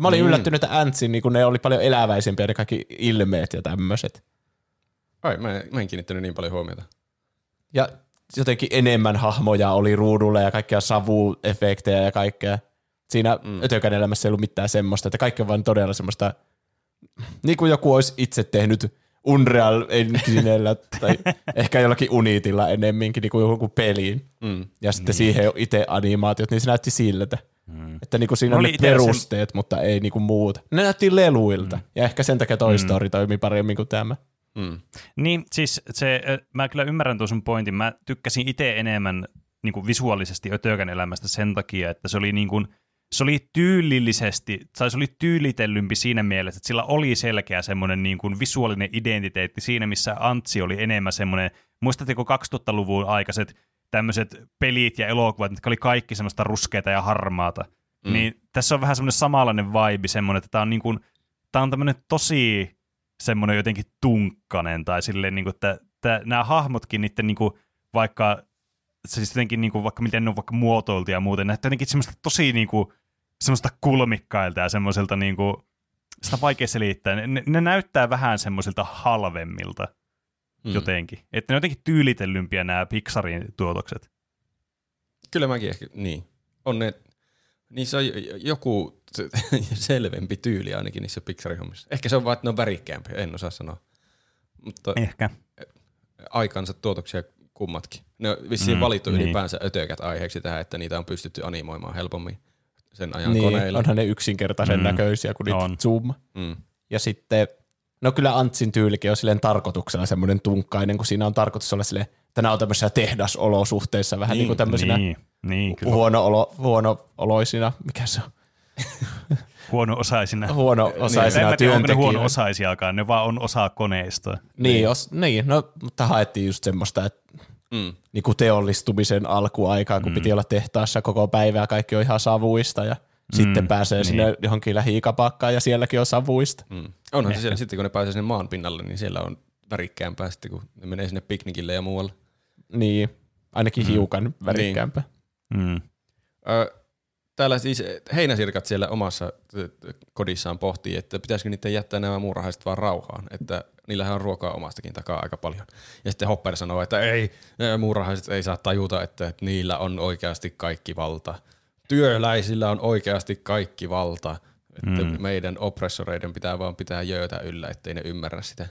Mä olin Mm. yllättynyt, että Antsin niinku ne oli paljon eläväisempiä ne kaikki ilmeet ja tämmöiset. Ai, mä, en- mä en kiinnittänyt niin paljon huomiota. Ja jotenkin enemmän hahmoja oli ruudulla ja kaikkia savuefektejä ja kaikkea. Siinä mm. Ötökän elämässä ei ollut mitään semmoista, että kaikki on vaan todella semmoista, niin kuin joku olisi itse tehnyt Unreal Enginellä *laughs* tai ehkä jollakin Unitilla ennemminkin niin kuin joku peliin. Mm. Ja sitten niin. siihen itse animaatiot, niin se näytti siltä. Mm. Että niinku siinä Mulla on oli perusteet, mutta ei niinku muuta. Ne näytti leluilta. Mm. Ja ehkä sen takia Toy Story toimii paremmin kuin tämä. Mm. Niin, siis se, mä kyllä ymmärrän tuon sun pointin. Mä tykkäsin itse enemmän niin kuin visuaalisesti Ötökän elämästä sen takia, että se oli niin kuin, se oli tyylillisesti, tai se oli tyylitellympi siinä mielessä, että sillä oli selkeä semmoinen niin kuin visuaalinen identiteetti siinä, missä Antsi oli enemmän semmoinen, muistatteko 2000-luvun aikaiset tämmöiset pelit ja elokuvat, jotka oli kaikki semmoista ruskeata ja harmaata, mm. niin tässä on vähän semmoinen samanlainen vibe, semmoinen, että tämä on niin kuin, tämä on tämmöinen tosi semmoinen jotenkin tunkkanen tai silleen, niin kuin, että, että nämä hahmotkin, niiden niin kuin, vaikka siis jotenkin niin kuin, vaikka miten ne on vaikka muotoiltu ja muuten, näyttää jotenkin semmoista tosi niin kuin, semmoista kulmikkailta ja semmoiselta niin kuin, sitä on vaikea selittää. Ne, ne näyttää vähän semmoisilta halvemmilta mm. jotenkin. Että ne on jotenkin tyylitellympiä nämä Pixarin tuotokset. Kyllä mäkin ehkä, niin. On ne, niissä on joku *laughs* selvempi tyyli ainakin niissä Pixarin hommissa. Ehkä se on vaan, että ne on värikkäämpiä, en osaa sanoa. Mutta Ehkä. aikansa tuotoksia kummatkin. Ne on vissiin Mm, valittu niin. ylipäänsä ötökät aiheeksi tähän, että niitä on pystytty animoimaan helpommin sen ajan Niin, koneilla. onhan ne yksinkertaisen Mm, näköisiä, kun niitä on. zoom. Mm. Ja sitten, no kyllä Antsin tyylikin on silleen tarkoituksella semmoinen tunkkainen, kun siinä on tarkoitus olla silleen, että nämä on tämmöisissä tehdasolosuhteissa vähän niin, Niin, niin kuin tämmöisinä Niin, niin kyllä. huono olo, huono-oloisina, mikä se on, Huono-osaisina. huono-osaisina mä tiedä, onko ne huono-osaisiakaan, ne vaan on osa koneistoa. Niin, os, niin, no, mutta haettiin just semmoista, että Mm. niin kuin teollistumisen alkuaikaa, kun mm. piti olla tehtaassa koko päivää, kaikki on ihan savuista ja mm, sitten pääsee niin. sinne johonkin lähiikapakkaan ja sielläkin on savuista. Mm. Onhan se siellä, sitten kun ne pääsee sinne maan pinnalle, niin siellä on värikkäämpää sitten, kun ne menee sinne piknikille ja muualle. Niin, ainakin mm. hiukan värikkäämpää. Mm. Ö, täällä siis heinäsirkat siellä omassa kodissaan pohtii, että pitäisikö niiden jättää nämä muurahaiset vaan rauhaan, että niillähän on ruokaa omastakin takaa aika paljon. Ja sitten Hopper sanoo, että ei, muurahaiset ei saa tajuta, että, niillä on oikeasti kaikki valta. Työläisillä on oikeasti kaikki valta. Että mm. meidän oppressoreiden pitää vaan pitää jöötä yllä, ettei ne ymmärrä sitä.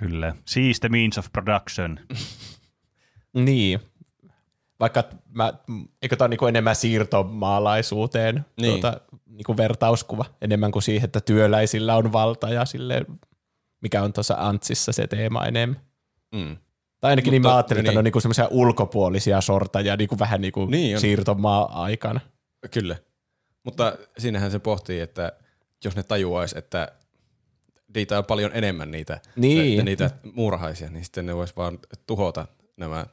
Kyllä. Seize the means of production. *laughs* Niin. Vaikka mä, eikö tämä ole niinku enemmän siirtomaalaisuuteen Niin. tuota, niinku vertauskuva, enemmän kuin siihen, että työläisillä on valta ja silleen, mikä on tuossa Antsissa se teema enemmän. Mm. Tai ainakin niin Mutta- mä ajattelin, että niin. ne on niinku semmoisia ulkopuolisia sortajia, niinku vähän niinku Niin niin on. siirtomaa-aikana. Kyllä. Mutta siinähän se pohtii, että jos ne tajuaisi, että niitä on paljon enemmän niitä, Niin. että niitä muurahaisia, niin sitten ne vois vaan tuhota nämä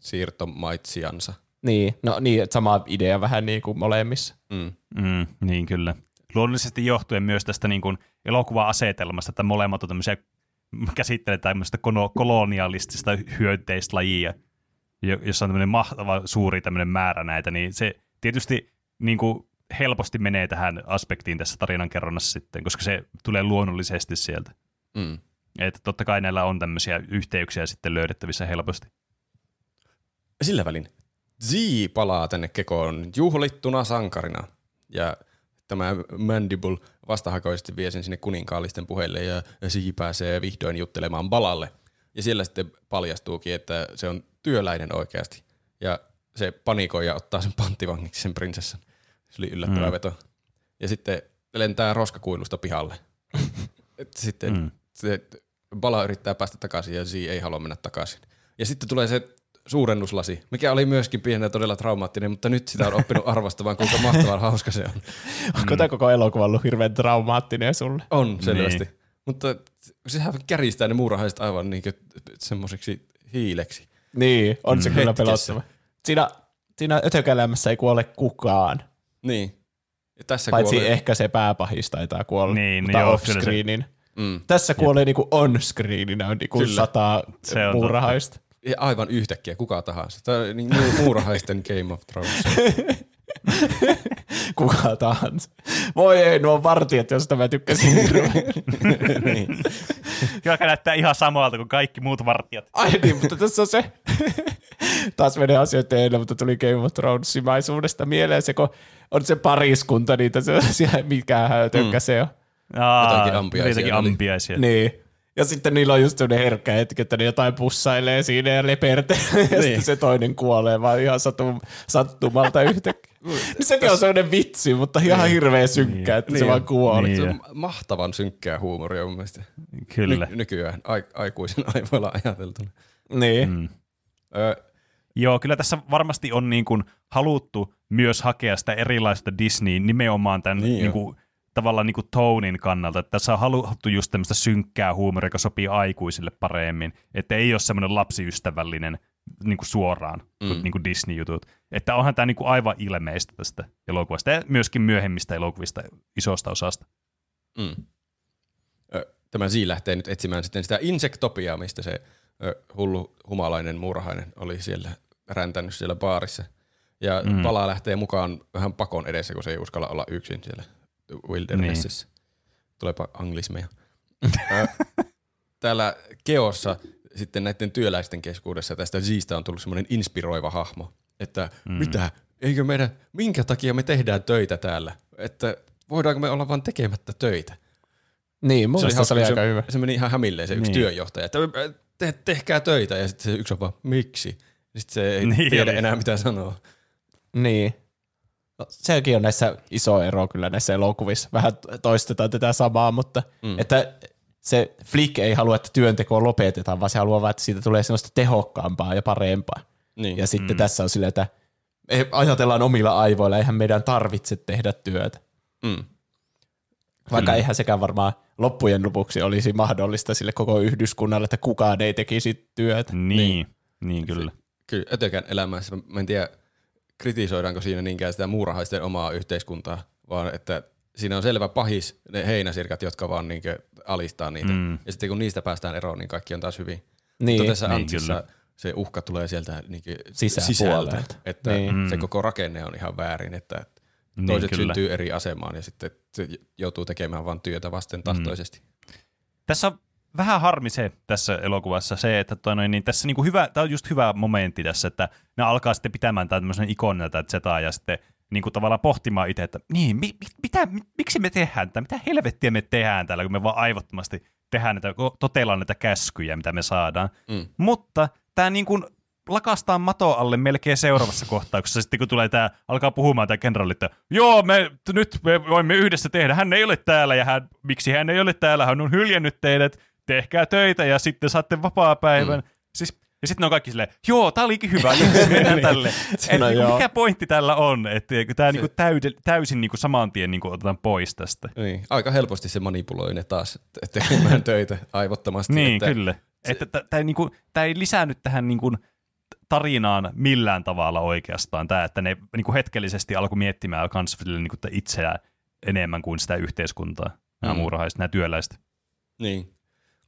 siirtomaitsiansa. Niin, no niin, että sama idea vähän niin kuin molemmissa. Mm. Mm, niin kyllä. Luonnollisesti johtuen myös tästä niin kuin elokuva-asetelmasta, että molemmat on tämmöisiä, käsittelee tämmöistä kolonialistista hyönteistä lajia, jo- jossa on tämmöinen mahtava suuri tämmöinen määrä näitä, niin se tietysti niin kuin helposti menee tähän aspektiin tässä tarinankerronnassa sitten, koska se tulee luonnollisesti sieltä. Mm. Että totta kai näillä on tämmöisiä yhteyksiä sitten löydettävissä helposti. Sillä välin Z palaa tänne kekoon juhlittuna sankarina. Ja tämä Mandible vastahakoisesti vie sen sinne kuninkaallisten puheille ja, ja Z pääsee vihdoin juttelemaan Balalle. Ja siellä sitten paljastuukin, että se on työläinen oikeasti. Ja se panikoi ja ottaa sen panttivangiksi sen prinsessan. Se oli yllättävä mm. veto. Ja sitten lentää roskakuilusta pihalle. *laughs* Et sitten mm. se Bala yrittää päästä takaisin ja Z ei halua mennä takaisin. Ja sitten tulee se suurennuslasi, mikä oli myöskin pienenä todella traumaattinen, mutta nyt sitä on oppinut *laughs* arvostamaan, kuinka mahtavan hauska se on. Onko tämä koko elokuva ollut hirveän traumaattinen sulle? On selvästi. Niin. Mutta sehän kärjistää ne muurahaiset aivan niin semmoiseksi hiileksi. Niin, on se Mm. kyllä pelottava. Siinä, siinä ötökälämässä ei kuole kukaan, Niin. Ja tässä paitsi kuolee- ehkä se pääpahis taitaa kuolla, Niin, mutta joo, off-screenin. Mm. Tässä kuolee niinku on-screeninä on niinku Kyllä. sata Se on muurahaista. Aivan yhtäkkiä, kuka tahansa. Tämä on niin mu- muurahaisten Game of Thrones. *laughs* Kuka tahansa. Voi ei, nuo vartijat, josta mä tykkäsin *laughs* niin. Joka näyttää ihan samalta kuin kaikki muut vartijat. Ai niin, mutta tässä on se, *laughs* taas menee asioita edellä, mutta tuli Game of Thronesimaisuudesta mieleen se, kun on se pariskunta, niitä sellaisia, mikä mm. se on. Aa, Jotakin ampiaisia Jotakin ampiaisia. Niin. Ja sitten niillä on just sellainen herkkä hetki, että ne jotain pussailee siinä ja lepertelee, *laughs* ja Niin. sitten se toinen kuolee vaan ihan satum, sattumalta yhtäkkiä. *laughs* Niin sekin on sellainen vitsi, mutta ihan hirveä synkkä, että se Niin vaan on. kuoli. Niin. Se on mahtavan synkkää huumoria mun mielestä. Kyllä. Ny- nykyään ai- aikuisen *laughs* aivoilla ajateltuna. Niin. Mm. Ö, Joo, kyllä tässä varmasti on niin kuin haluttu myös hakea sitä erilaista Disney nimenomaan tämän Niin niin kuin, tavallaan niin kuin tonin kannalta. Että tässä on haluttu just tämmöistä synkkää huumoria, joka sopii aikuisille paremmin. Että ei ole semmoinen lapsiystävällinen niin kuin suoraan Mm. niin kuin Disney-jutut. Että onhan tämä niin kuin aivan ilmeistä tästä elokuvasta ja myöskin myöhemmistä elokuvista isosta osasta. Mm. Tämä Z lähtee nyt etsimään sitten sitä insektopiaa, mistä se ö, hullu humalainen muurahainen oli siellä räntänyt siellä baarissa. Ja mm. palaa lähtee mukaan vähän pakon edessä, kun se ei uskalla olla yksin siellä wildernessissä. Niin. Tuleepa anglismeja. *laughs* Täällä Keossa sitten näiden työläisten keskuudessa tästä Zistä on tullut semmoinen inspiroiva hahmo, että mm. mitä, eikö meidän, minkä takia me tehdään töitä täällä, että voidaanko me olla vain tekemättä töitä. Niin, mun mielestä se oli aika se, hyvä. Se meni ihan hämilleen se yksi Niin. työjohtaja, että te, tehkää töitä ja sitten se yksi on vaan, miksi? Sitten se ei *laughs* Niin tiedä oli. enää mitä sanoa. Niin. No, sekin on näissä iso ero kyllä näissä elokuvissa. Vähän toistetaan tätä samaa, mutta mm. että se Flick ei halua, että työntekoa lopetetaan, vaan se haluaa vaan, että siitä tulee semmoista tehokkaampaa ja parempaa. Niin. Ja sitten mm. tässä on silleen, että ei- ajatellaan omilla aivoilla, eihän meidän tarvitse tehdä työtä. Mm. Vaikka eihän sekään varmaan loppujen lopuksi olisi mahdollista sille koko yhdyskunnalle, että kukaan ei tekisi työtä. Niin, niin kyllä. Kyllä, ötökän elämässä, mä en tiedä kritisoidaanko siinä niinkään sitä muurahaisten omaa yhteiskuntaa, vaan että siinä on selvä pahis ne heinäsirkat, jotka vaan niinkö alistaa niitä. Mm. Ja sitten kun niistä päästään eroon, niin kaikki on taas hyvin. Niin. Mutta tässä Niin, Antsissa kyllä. se uhka tulee sieltä niinkö Sisäpuolelta. sisältä, että Niin. se koko rakenne on ihan väärin, että Niin, toiset kyllä. syntyy eri asemaan ja sitten joutuu tekemään vain työtä vasten tahtoisesti. Tässä on vähän harmi se tässä elokuvassa se, että toi noin, niin tässä niinku hyvä, tämä on just hyvä momentti tässä, että ne alkaa sitten pitämään tämän tämmöisen ikonina tätä Zetaa ja sitten niinku tavallaan pohtimaan itse, että niin, mi, mi, mitä, mi, miksi me tehdään tätä, mitä helvettiä me tehdään täällä, kun me vaan aivottomasti tehdään näitä, totellaan näitä käskyjä, mitä me saadaan. Mm. Mutta tämä niin kuin lakastaa mato alle melkein seuraavassa *laughs* kohtauksessa, sitten kun tulee tämä, alkaa puhumaan tämä kenraali, että joo, me, nyt me voimme yhdessä tehdä, hän ei ole täällä ja hän, miksi hän ei ole täällä, hän on hyljännyt teidät, tehkää töitä ja sitten saatte vapaa-päivän. Mm. Siis, ja sitten ne on kaikki silleen, joo, tää olikin hyvä, mennään *laughs* tälle. *laughs* Et, No niinku, mikä pointti tällä on, että tämä niinku täyde, täysin niinku saman tien niinku otetaan pois tästä. Niin, aika helposti se manipuloi ne taas te- tekemään töitä aivottomasti. Niin, että kyllä. Että tämä ei, niinku, tää ei lisännyt tähän niinku tarinaan millään tavalla oikeastaan. Tämä, että ne niinku hetkellisesti alkoi miettimään kans niinku itseään enemmän kuin sitä yhteiskuntaa. Nämä mm. muurahaiset, nämä työläiset. Niin.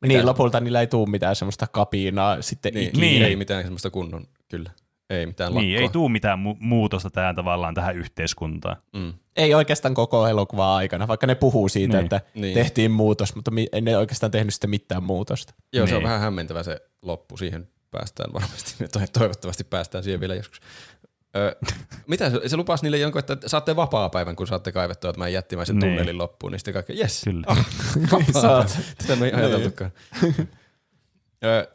Niin, lopulta niillä ei tule mitään semmoista kapinaa sitten Niin, ikinä. niin. ei mitään semmoista kunnon, kyllä. Ei mitään lakkoa. Niin, ei tule mitään mu- muutosta tähän tavallaan tähän yhteiskuntaan. Mm. Ei oikeastaan koko elokuvaa aikana, vaikka ne puhuu siitä, Niin. että Niin. tehtiin muutos, mutta mi- ei ne oikeastaan tehnyt sitten mitään muutosta. Joo, se on Niin. vähän hämmentävä se loppu. Siihen päästään varmasti. To- *laughs* Toivottavasti päästään siihen vielä joskus. Ö, mitä se, se lupasi niille jonkun, että saatte vapaa-päivän, kun saatte kaivettua tämän jättimäisen Niin. tunnelin loppuun, niin sitten kaikki, jes, Kyllä. *laughs* Saat. Tätä me ei ajateltukaan. Ö,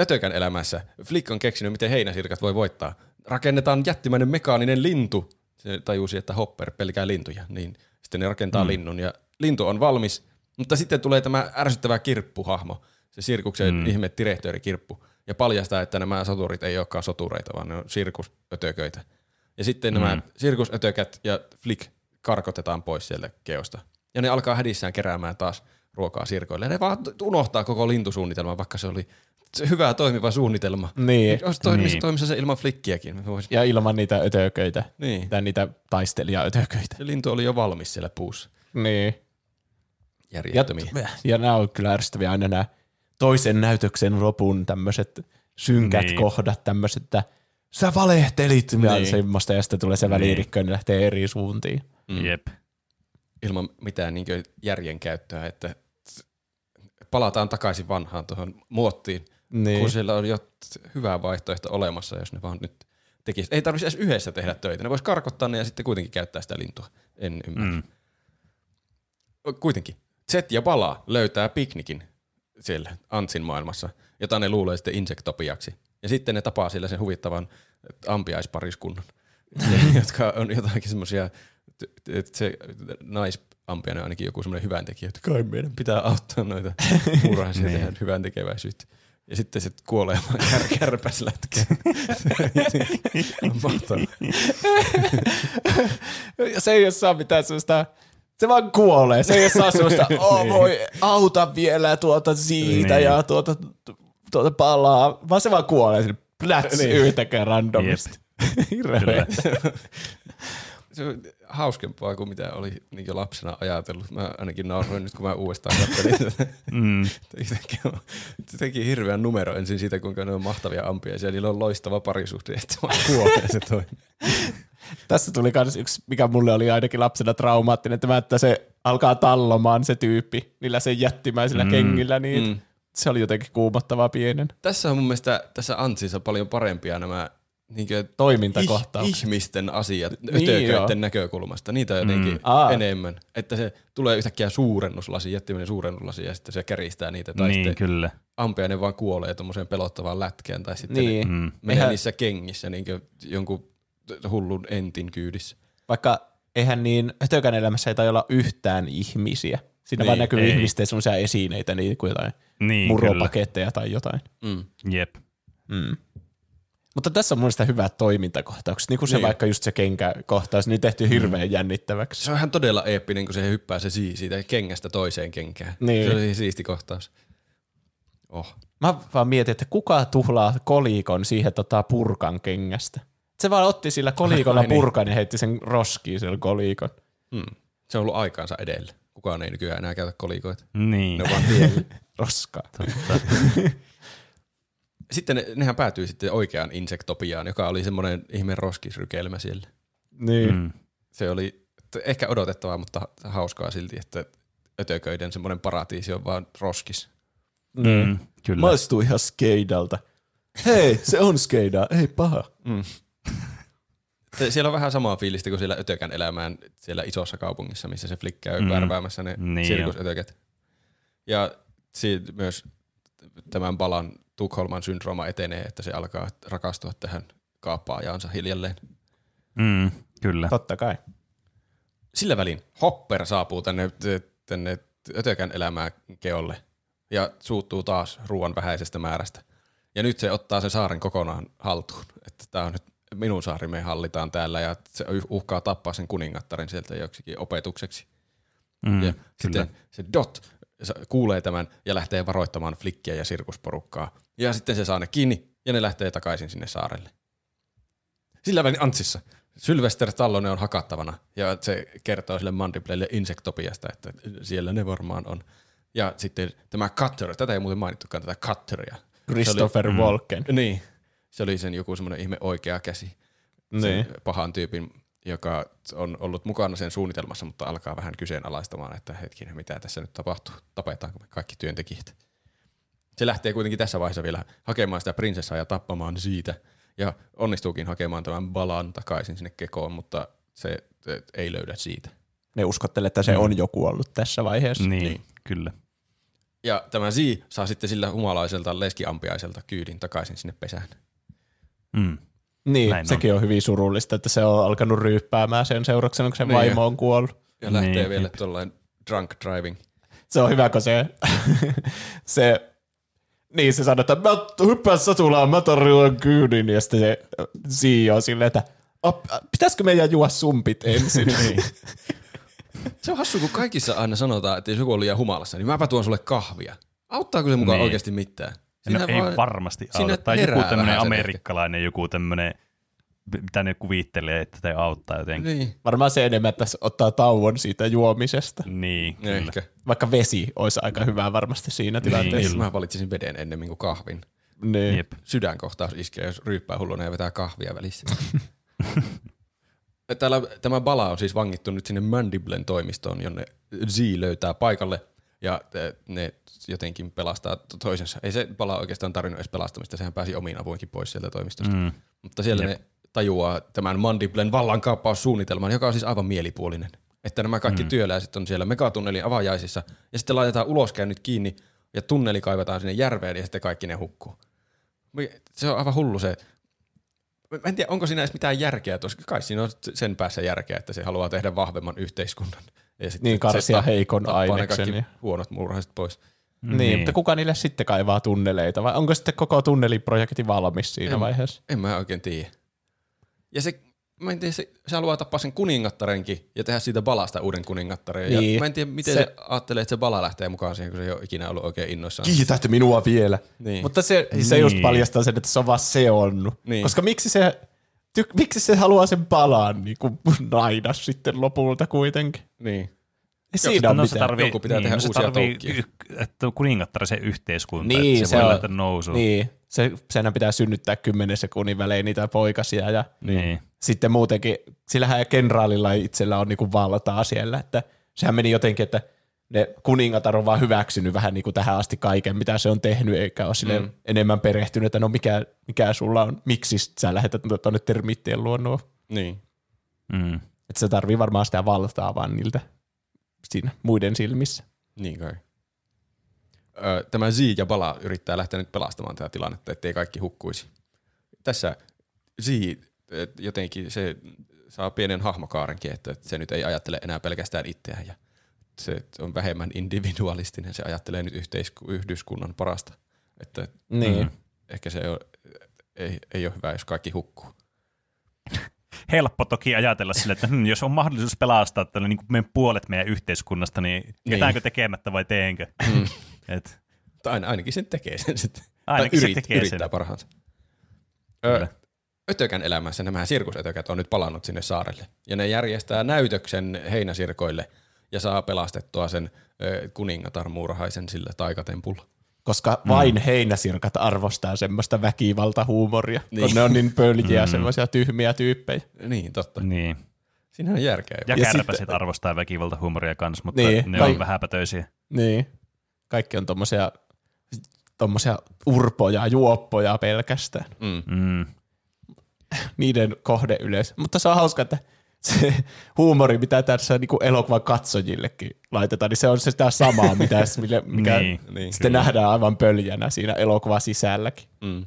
Ötökän elämässä Flick on keksinyt, miten heinäsirkat voi voittaa. Rakennetaan jättimäinen mekaaninen lintu. Se tajusi, että Hopper pelkää lintuja. Niin sitten ne rakentaa mm. linnun ja lintu on valmis. Mutta sitten tulee tämä ärsyttävä kirppuhahmo. Se sirkuksen mm. ihme direktööri kirppu. Ja paljastaa, että nämä soturit ei olekaan sotureita, vaan ne on sirkusötököitä. Ja sitten nämä Mm. sirkusötökät ja Flick karkotetaan pois sieltä keosta. Ja ne alkaa hädissään keräämään taas ruokaa sirkoille. Ja ne vaan unohtaa koko lintusuunnitelman, vaikka se oli se hyvä toimiva suunnitelma. Niin, Olisi toimissa, Niin. toimissa se ilman flikkiäkin. Vois- ja ilman niitä ötököitä, Niin. tai niitä taistelijaötököitä. Se lintu oli jo valmis siellä puussa. Niin. Ja, Järjettömiä. ja nämä on kyllä ärsyttäviä aina nämä toisen näytöksen lopun tämmöiset synkät Niin. kohdat, tämmöiset, että sä valehtelit, ja Niin. semmoista, ja sitten tulee se välirikkö, ja ne lähtee eri suuntiin. Mm. Jep. Ilman mitään niin järjen käyttöä, että palataan takaisin vanhaan tuohon muottiin, Niin. kun siellä on jo t- hyvä vaihtoehto olemassa, jos ne vaan nyt tekisi. Ei tarvitsisi edes yhdessä tehdä töitä. Ne vois karkottaa ne ja sitten kuitenkin käyttää sitä lintua. En ymmärrä. Mm. Kuitenkin. Zet ja Bala löytää piknikin siellä Antsin maailmassa, jota ne luulee sitten insektopiaksi. Ja sitten ne tapaa siellä sen huvittavan ampiaispariskunnan, *laughs* jotka on jotakin semmoisia, että se naisampiainen on ainakin joku semmoinen hyväntekijä, että kai meidän pitää auttaa noita *laughs* murhaisia Niin. tehdä hyvän tekeväisyyttä. Ja sitten se kuolee vaan kär. Ja *laughs* se ei ole saa mitään sellaista, se vaan kuolee. Se ei saa sellaista, oh *laughs* voi auta vielä tuota siitä Niin. ja tuota, tuota palaa, vaan se vaan kuolee sinne pläts Niin. yhtäkään randomisti. *laughs* Hirveä. *laughs* Se on hauskempaa kuin mitä oli niin jo lapsena ajatellut. Mä ainakin nauroin nyt, kun mä uudestaan katselin tätä. Mm. Se teki hirveän numero ensin siitä, kuinka ne on mahtavia ampiaisia. Niillä on loistava parisuhde, että vaan kuolee se toinen. Tässä tuli myös yksi, mikä mulle oli ainakin lapsena traumaattinen, tämä, että se alkaa tallomaan se tyyppi niillä sen jättimäisillä mm. kengillä, niin Mm. mm. se oli jotenkin kuumottavaa pienen. Tässä on mun mielestä tässä Antsissa paljon parempia nämä niinkö Toimintakohtaukset. ihmisten asiat Niin, ötököiden näkökulmasta. Niitä on jotenkin Aa. enemmän. Että se tulee yhtäkkiä suurennuslasi, jättimäinen suurennuslasi ja sitten se käristää niitä. Tai Niin, sitten kyllä. ampiainen vaan kuolee tuommoiseen pelottavaan lätkään. Tai sitten Niin. ne Mm. menee Eihän- niissä kengissä niinkö jonkun hullun entin kyydissä. Vaikka eihän niin hötökän elämässä ei tai olla yhtään ihmisiä. Siinä Niin, vaan näkyy ei. ihmisten semmoisia esineitä, niin kuin jotain Niin, muropaketteja tai jotain. Mm. kyllä. Jep. Mm. Mutta tässä on mun mielestä hyvät toimintakohtaukset, niin kuin se Niin. vaikka just se kenkäkohtaus, niin tehty hirveän jännittäväksi. Se on ihan todella eeppinen, kun se hyppää se sii siitä kengästä toiseen kenkään. Niin. Se oli siisti kohtaus. Oh. Mä vaan mietin, että kuka tuhlaa kolikon siihen tota purkan kengästä. Se vaan otti sillä kolikolla niin. purkan ja heitti sen roskiin sillä kolikon. Hmm. Se on ollut aikaansa edellä. Kukaan ei nykyään enää käytä kolikoita. Niin. Ne on vaan tiellä. *laughs* Roskaa. Totta. Sitten ne, nehän päätyi sitten oikeaan insektopiaan, joka oli semmoinen ihme roskisrykelmä siellä. Niin. Mm. Mm. Se oli ehkä odotettavaa, mutta hauskaa silti, että ötököiden semmoinen paratiisi on vaan roskis. Niin. Mm. Kyllä. Maistuu ihan skeidalta. Hei, se on skeidaa, ei paha. Se- Siellä on vähän samaa fiilistä kuin siellä ötökän elämään siellä isossa kaupungissa, missä se flikki käy Mm. värväämässä ne Niin niin sirkusötöket. Ja siitä myös tämän palan Tukholman syndrooma etenee, että se alkaa rakastua tähän kaappaajaansa hiljalleen. Mm. Kyllä. Totta kai. Sillä välin Hopper saapuu tänne, tänne ötökän elämää keolle ja suuttuu taas ruoan vähäisestä määrästä. Ja nyt se ottaa sen saaren kokonaan haltuun. Että tämä on nyt minun saari, me hallitaan täällä ja se uhkaa tappaa sen kuningattaren sieltä joksikin opetukseksi. Mm. Ja Kyllä. sitten se Dot kuulee tämän ja lähtee varoittamaan Flickiä ja sirkusporukkaa. Ja sitten se saa ne kiinni ja ne lähtee takaisin sinne saarelle. Sillä välin Antsissa. Sylvester Stallone on hakattavana ja se kertoo sille Mandiblelle Insektopiasta, että siellä ne varmaan on. Ja sitten tämä Cutter, tätä ei muuten mainittukaan, tätä Cutteria. Christopher Mm. Walken. Niin, se oli sen joku semmoinen ihme oikea käsi. Niin. Sen pahan tyypin, joka on ollut mukana sen suunnitelmassa, mutta alkaa vähän kyseenalaistamaan, että hetkinen, mitä tässä nyt tapahtuu, tapetaanko me kaikki työntekijät. Se lähtee kuitenkin tässä vaiheessa vielä hakemaan sitä prinsessaa ja tappamaan siitä, ja onnistuukin hakemaan tämän balan takaisin sinne kekoon, mutta se, se ei löydä siitä. Ne uskottelee, että se on joku ollut tässä vaiheessa. Niin, Niin. kyllä. Ja tämä Z saa sitten sillä humalaiselta leskiampiaiselta kyydin takaisin sinne pesään. Mm. Niin, Näin on. sekin on. hyvin surullista, että se on alkanut ryyppäämään sen seurauksena, kun se Niin. vaimo on kuollut. Ja lähtee Niin, vielä tuollainen drunk driving. Se on hyvä, kun se, *laughs* se niin se sanoo, että mä hyppään satulaan, mä tarjoan kyydin, ja sitten se CEO on silleen, että "Op, pitäisikö meidän juo sumpit ensin? *laughs* niin. Se on hassu, kun kaikissa aina sanotaan, että jos joku on liian humalassa, niin mäpä tuon sulle kahvia. Auttaako se mukaan Niin. oikeasti mitään? No, Siinä ei vaan- varmasti auta. Tai joku tämmöinen amerikkalainen, joku tämmöinen, mitä ne kuvittelee, että te auttaa jotenkin. Niin, Varmaan se enemmän, että se ottaa tauon siitä juomisesta. Niin, kyllä. ehkä. Vaikka vesi olisi aika hyvä varmasti siinä tilanteessa. Niin, mä valitsisin veden ennemmin kuin kahvin. Niin. Jep. Sydänkohtaus iskee, jos ryyppää hulluna ja vetää kahvia välissä. *laughs* Täällä, tämä Bala on siis vangittu nyt sinne Mandiblen toimistoon, jonne Z löytää paikalle ja eh, ne jotenkin pelastaa to- toisensa. Ei se Bala oikeastaan tarvinnut edes pelastamista, sehän pääsi omiin avuinkin pois sieltä toimistosta. Mm. Mutta siellä Jep. ne tajuaa tämän Mandiblen vallankaappaussuunnitelman, joka on siis aivan mielipuolinen. Että nämä kaikki mm. työläiset on siellä megatunnelin avajaisissa ja sitten laitetaan uloskäynnit kiinni ja tunneli kaivetaan sinne järveen ja sitten kaikki ne hukkuu. Se on aivan hullu se. Mä en tiedä, onko siinä edes mitään järkeä tuossa. Kai siinä on sen päässä järkeä, että se haluaa tehdä vahvemman yhteiskunnan. Ja sitten Niin, karsia se heikon ne aineksen kaikki ja- huonot murhaiset pois. Niin, niin, Niin. mutta kuka niille sitten kaivaa tunneleita, vai onko sitten koko tunneliprojekti valmis siinä En- vaiheessa? En mä oikein tiedä. Ja se, mä en tiedä, se, se haluaa tappaa sen kuningattarenkin ja tehdä siitä balasta uuden kuningattaren. Niin. Ja mä en tiedä, miten se, Se- ajattelee, että se bala lähtee mukaan siihen, kun se ei ole ikinä ollut oikein innoissaan. Kiitätte minua vielä. Niin. Mutta se, se just Niin. paljastaa sen, että se on vaan seonnut. Niin. Koska miksi se Ty- miksi se haluaa sen palaan niin kuin naida sitten lopulta kuitenkin? Niin. Ei siinä no, se mitään. tarvii, Joku pitää niin, tehdä no, se uusia tarvii y- että kuningattara se yhteiskunta, Niin, että se, se voi on- lähteä nousuun. Niin, se, senhän pitää synnyttää kymmenen sekunnin välein niitä poikasia ja Niin. sitten muutenkin, sillähän kenraalilla itsellä on niinku valtaa siellä, että sehän meni jotenkin, että ne kuningatar on vaan hyväksynyt vähän niinku tähän asti kaiken, mitä se on tehnyt, eikä ole sille Mm. enemmän perehtynyt, että no mikä, mikä sulla on, miksi sä lähetät tuonne termiittien luonnoon. Niin. Mm. Että se tarvii varmaan sitä valtaa vaan niiltä siinä muiden silmissä. Niin kai. Tämä Z ja Bala yrittää lähteä nyt pelastamaan tätä tilannetta, ettei kaikki hukkuisi. Tässä Z et jotenkin se saa pienen hahmokaarenkin, että se nyt ei ajattele enää pelkästään itseään ja se on vähemmän individualistinen, se ajattelee nyt yhteisku- yhdyskunnan parasta. Että Niin. mm, ehkä se on, ei, ei ole hyvä, jos kaikki hukkuu. Helppo toki ajatella sille, että hm, jos on mahdollisuus pelastaa tällä niin meidän puolet meidän yhteiskunnasta, niin jätäänkö tekemättä vai teenkö? Mm. *laughs* Et, aina- ainakin sen tekee sen sitten. Ainakin tai se tekee yrittää sen. parhaansa. Ö, ötökän elämässä nämä sirkusötökät on nyt palannut sinne saarelle. Ja ne järjestää näytöksen heinäsirkoille ja saa pelastettua sen ö, kuningatar sillä taikatempulla. Koska vain heinäsirkat arvostaa semmoista väkivaltahuumoria, niin. Kun ne on niin pöljiä, Mm. semmoisia tyhmiä tyyppejä. Niin, totta. niin. Siinä on järkeä. Ja, Ja kärpäset sitten- arvostaa väkivaltahuumoria kanssa, mutta Niin, ne kai- on vähäpätöisiä. Niin. Kaikki on tommosia, tommosia urpoja, juoppoja pelkästään. Mm. Mm. Niiden kohde yleensä. Mutta se on hauska, että se huumori, mitä tässä niin elokuvan katsojillekin laitetaan, niin se on sitä samaa, mitä, *laughs* mille- mikä Niin, niin, sitten nähdään aivan pöljänä siinä elokuvan sisälläkin. Mm.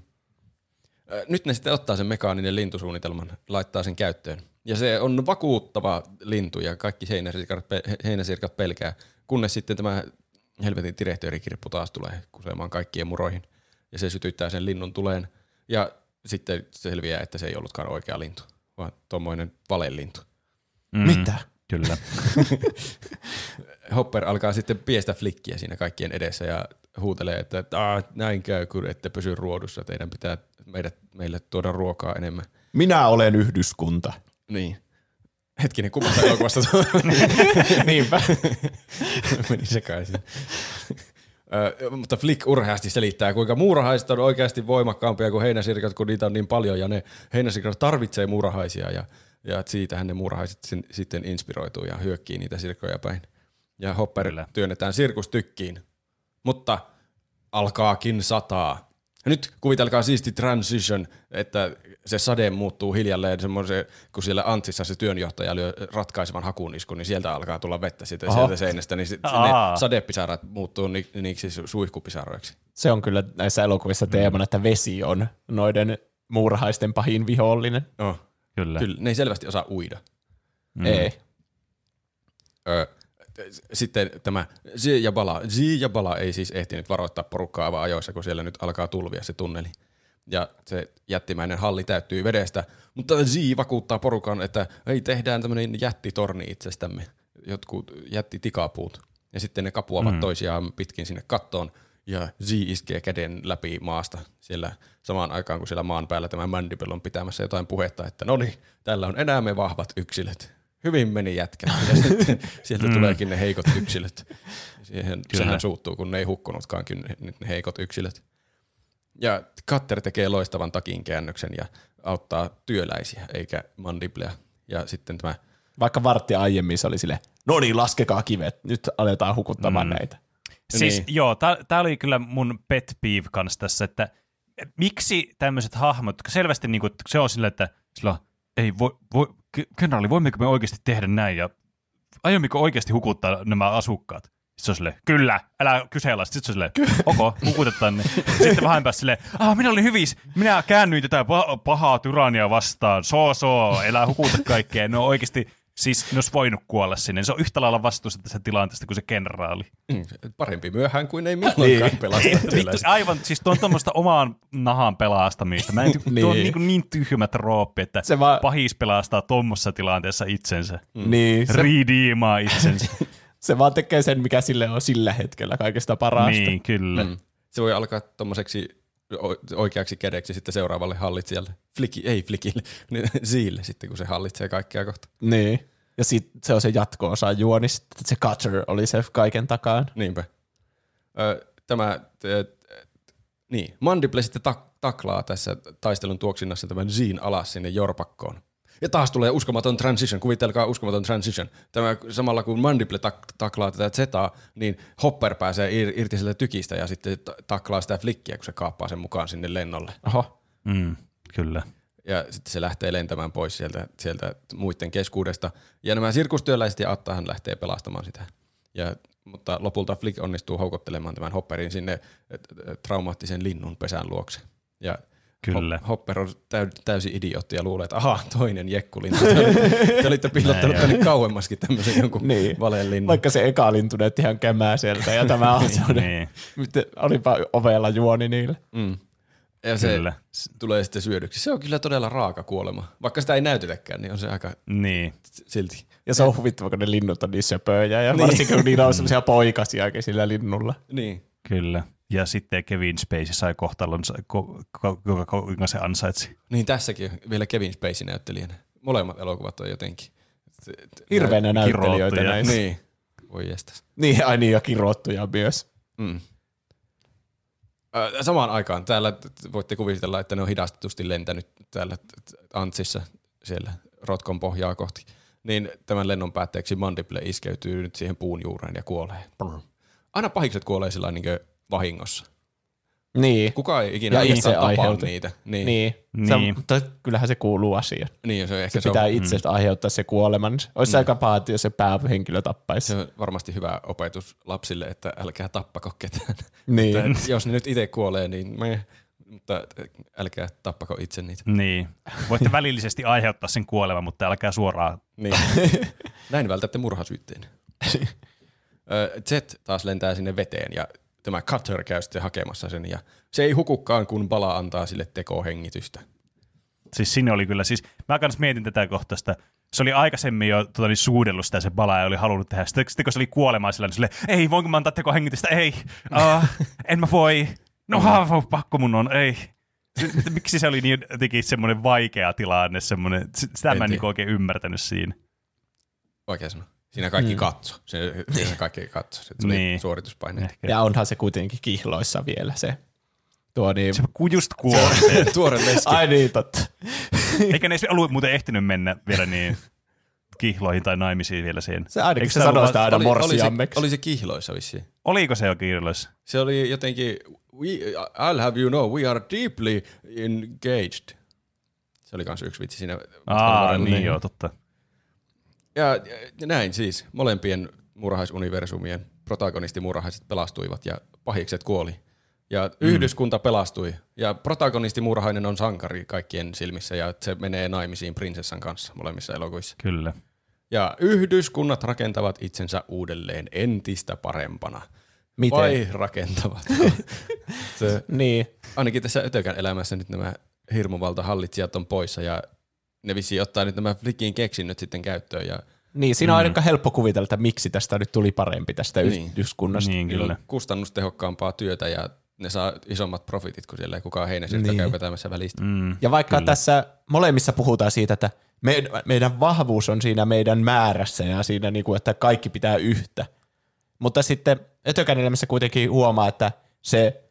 Nyt ne sitten ottaa sen mekaaninen lintusuunnitelman, laittaa sen käyttöön. Ja se on vakuuttava lintu ja kaikki heinäsirkat, heinäsirkat pelkää, kunnes sitten tämä helvetin direktöörikirppu taas tulee kusemaan kaikkien muroihin. Ja se sytyttää sen linnun tuleen ja sitten selviää, että se ei ollutkaan oikea lintu, vaan tuommoinen valelintu. Mm. Mitä? Kyllä. *laughs* Hopper alkaa sitten piestä flikkiä siinä kaikkien edessä ja huutelee, että "Aa, näin käy, kun ette pysy ruodussa, teidän pitää meidät, meille tuoda ruokaa enemmän. Minä olen yhdyskunta. Niin. Hetkinen, kummasta elokuvasta *laughs* Niinpä. *laughs* meni sekaisin. Ö, mutta Flick urheasti selittää, kuinka muurahaiset on oikeasti voimakkaampia kuin heinäsirkat, kun niitä on niin paljon, ja ne heinäsirkat tarvitsee muurahaisia, ja, ja siitähän ne muurahaiset sin, sitten inspiroituu ja hyökkii niitä sirkkoja päin. Ja Hopper Kyllä. työnnetään sirkustykkiin, mutta alkaakin sataa. Ja nyt kuvitelkaa siisti transition, että se sade muuttuu hiljalleen semmoisen, kun siellä Antsissa se työnjohtaja lyö ratkaisevan hakuniskun, niin sieltä alkaa tulla vettä sitten Oho. sieltä seinästä, niin sit ne sadepisarat muuttuu ni, niiksi su- suihkupisaroiksi. Se on kyllä näissä elokuvissa teemana, että vesi on noiden muurahaisten pahin vihollinen. Oh, Kyllä. kyllä, ne ei selvästi osaa uida. Mm. Ei. Ö, sitten tämä Z ja Bala. Z ja Bala ei siis ehtinyt varoittaa porukkaa aivan ajoissa, kun siellä nyt alkaa tulvia se tunneli. Ja se jättimäinen halli täyttyy vedestä, mutta Z vakuuttaa porukan, että ei tehdään tämmöinen jättitorni itsestämme, jotkut jättitikapuut. Ja sitten ne kapuavat Mm. toisiaan pitkin sinne kattoon, ja Z iskee käden läpi maasta siellä samaan aikaan, kun siellä maan päällä tämä Mandible on pitämässä jotain puhetta, että no niin, täällä on enää me vahvat yksilöt. Hyvin meni jätkät. Ja sitten *laughs* sieltä Mm. tuleekin ne heikot yksilöt. Siihen, Kyllä. sehän suuttuu, kun ne ei hukkunutkaan ne, ne heikot yksilöt. Ja Cutter tekee loistavan takin käännöksen ja auttaa työläisiä, eikä Mandiblea. Ja sitten tämä Vaikka varttia aiemmin se oli sille, no niin, laskekaa kivet, nyt aletaan hukuttamaan Mm. näitä. Siis Niin. joo, tämä oli kyllä mun pet peeve kanssa tässä, että miksi tämmöiset hahmot, jotka selvästi niinku, että se on sillä, että sillä ei voi, voi, kenraali, voimmeko me oikeasti tehdä näin ja aiommeko oikeasti hukuttaa nämä asukkaat? Sitten se on silleen, kyllä, älä kyseenalaista. Sitten se on silleen, ok, hukutetaan ne. Sitten vähän päästä silleen, ah, minä olin hyvis, minä käännyin tätä pa- pahaa tyrannia vastaan, so so, elää hukuta kaikkea. Ne on oikeasti, siis ne olisi voinut kuolla sinne. Se on yhtä lailla vastuussa tässä tilanteesta kuin se kenraali. mm, parempi myöhään kuin ei milloinkaan Niin. pelasta vittu, aivan, siis tuo on tuommoista omaan nahan pelastamista. Mä en, ty- tuo on Niin. niin, niin tyhmä trooppi, että Se vaan- pahis pelastaa tuommoisessa tilanteessa itsensä. Mm. Niin, se, Ridiimaa itsensä. *laughs* se vaan tekee sen, mikä sille on sillä hetkellä kaikesta parasta. niin, kyllä. Mm. Se voi alkaa tommoseksi o- oikeaksi kädeksi sitten seuraavalle hallitsijalle. Fliki, ei Flikille, *laughs* niin Siille sitten, kun se hallitsee kaikkea kohta. Niin. Ja sit se on se jatko-osa juonista, että se Cutter oli se kaiken takaan. Niinpä. Ö, tämä, t- t- niin, Mandible sitten tak- taklaa tässä taistelun tuoksinnassa tämän Zin alas sinne jorpakkoon. Ja taas tulee uskomaton transition, kuvitelkaa uskomaton transition. Tämä samalla kun Mandible tak- taklaa tätä Zetaa, niin Hopper pääsee ir- irti sieltä tykistä ja sitten ta- taklaa sitä flikkiä, kun se kaappaa sen mukaan sinne lennolle. Oho. Mm, kyllä. Ja sitten se lähtee lentämään pois sieltä, sieltä muiden keskuudesta. Ja nämä sirkustyöläiset ja Attahan lähtee pelastamaan sitä. Ja, mutta lopulta Flick onnistuu houkuttelemaan tämän Hopperin sinne äh, äh, traumaattisen linnun pesän luokse. Ja Kyllä. Hop- Hopper on täy- täysin idiootti ja luulee, että aha, toinen jekkulintu. Te olitte, te olitte piilottanut Näin, tänne kauemmaskin tämmöisen jonkun Niin. niin. valeenlinnun. Vaikka se eka lintu näytti ihan kämäseltä ja tämä on *laughs* semmoinen, Niin, miten olipa ovella juoni niille. Mm. Ja se Kyllä. tulee sitten syödyksi. Se on kyllä todella raaka kuolema. Vaikka sitä ei näytetäkään, niin on se aika niin. silti. Ja se on huvittava, kun ne linnut on niin söpöjä ja Niin. varsinkin kun niillä on semmoisia poikasiakin sillä linnulla. Niin. Kyllä. Ja sitten Kevin Spacey sai kohtalonsa, ko, ko, ko, ko, kuinka se ansaitsi. Niin tässäkin vielä Kevin Spacey näyttelijänä. Molemmat elokuvat on jotenkin. Hirveänä näyttelijöitä näissä. Niin. Voi jestas. Niin, ai niin, ja kirottuja myös. Mm. Samaan aikaan täällä voitte kuvitella, että ne on hidastetusti lentänyt täällä Antsissa siellä rotkon pohjaa kohti. Niin tämän lennon päätteeksi Mandible iskeytyy nyt siihen puun juureen ja kuolee. Aina pahikset kuolee sillä niin vahingossa. Niin. Kuka ei ikinä Ja itse tapaa aiheuta. niitä. Niin, Niin. Niin. Se, mutta kyllähän se kuuluu asiaan. niin se, ehkä Se se, pitää on, itsestä aiheuttaa se kuoleman. Olisi mm. aika paha, jos se päähenkilö tappaisi. se on varmasti hyvä opetus lapsille, että älkää tappako ketään. Niin. Että jos ne nyt itse kuolee, niin me, mutta älkää tappako itse niitä. Niin. Voitte välillisesti aiheuttaa sen kuoleman, mutta älkää suoraan. Niin. *laughs* Näin vältätte murhasyytteen. *laughs* Z taas lentää sinne veteen ja tämä Cutter käy sitten hakemassa sen ja se ei hukukkaan, kun Bala antaa sille tekohengitystä. Siis sinne oli kyllä, siis mä kans mietin tätä kohtaista. Se oli aikaisemmin jo tota, niin suudellut sitä se bala ja oli halunnut tehdä. Sitten, sitten kun se oli kuolemaan sillä, niin sille, ei, voinko mä antaa tekohengitystä? Ei, uh, *laughs* en mä voi. No ha, pakko mun on, ei. Miksi se oli niin jotenkin semmoinen vaikea tilanne, semmoinen, sitä En mä en niin oikein ymmärtänyt siinä. Vaikea sanoa. Siinä kaikki mm. katso. Se, siinä kaikki katso. Se tuli Niin. niin. suorituspaineet. Ehkä. Ja onhan se kuitenkin kihloissa vielä se. Tuo niin. Se just kuoli. *laughs* Tuore leski. Ai niin, totta. Eikä ne ollut muuten ehtinyt mennä vielä niin kihloihin tai naimisiin vielä siihen. Se ainakin Eikö se se sanoi ollut sitä aina oli, oli, se, morsiammeksi. oli se kihloissa vissiin. Oliko se jo kihloissa? Se oli jotenkin, we, I'll have you know, we are deeply engaged. Se oli kans yksi vitsi siinä. Aa, varrella. niin joo, totta. Ja, ja näin siis, molempien murhaisuniversumien protagonistimurhaiset pelastuivat ja pahikset kuoli. Ja Mm. yhdyskunta pelastui. Ja protagonistimurhainen on sankari kaikkien silmissä ja se menee naimisiin prinsessan kanssa molemmissa elokuvissa. Kyllä. Ja yhdyskunnat rakentavat itsensä uudelleen entistä parempana. Miten? Vai rakentavat? *laughs* se, Niin. ainakin tässä Ötökän elämässä nyt nämä hirmuvalta hallitsijat on poissa ja ne vissiin ottaa nyt nämä Flickin keksinnöt sitten käyttöön ja Niin, siinä on aika helppo kuvitella, että miksi tästä nyt tuli parempi tästä Niin. niin. yhdyskunnasta. Niin, kyllä. kustannustehokkaampaa työtä ja ne saa isommat profitit, kun siellä ei kukaan heinäsirkka Niin. käy vetämässä välistä. Mm, Ja vaikka kyllä. Tässä molemmissa puhutaan siitä, että meidän, meidän vahvuus on siinä meidän määrässä ja siinä, niin kuin, että kaikki pitää yhtä. Mutta sitten Ötökän elämässä kuitenkin huomaa, että se,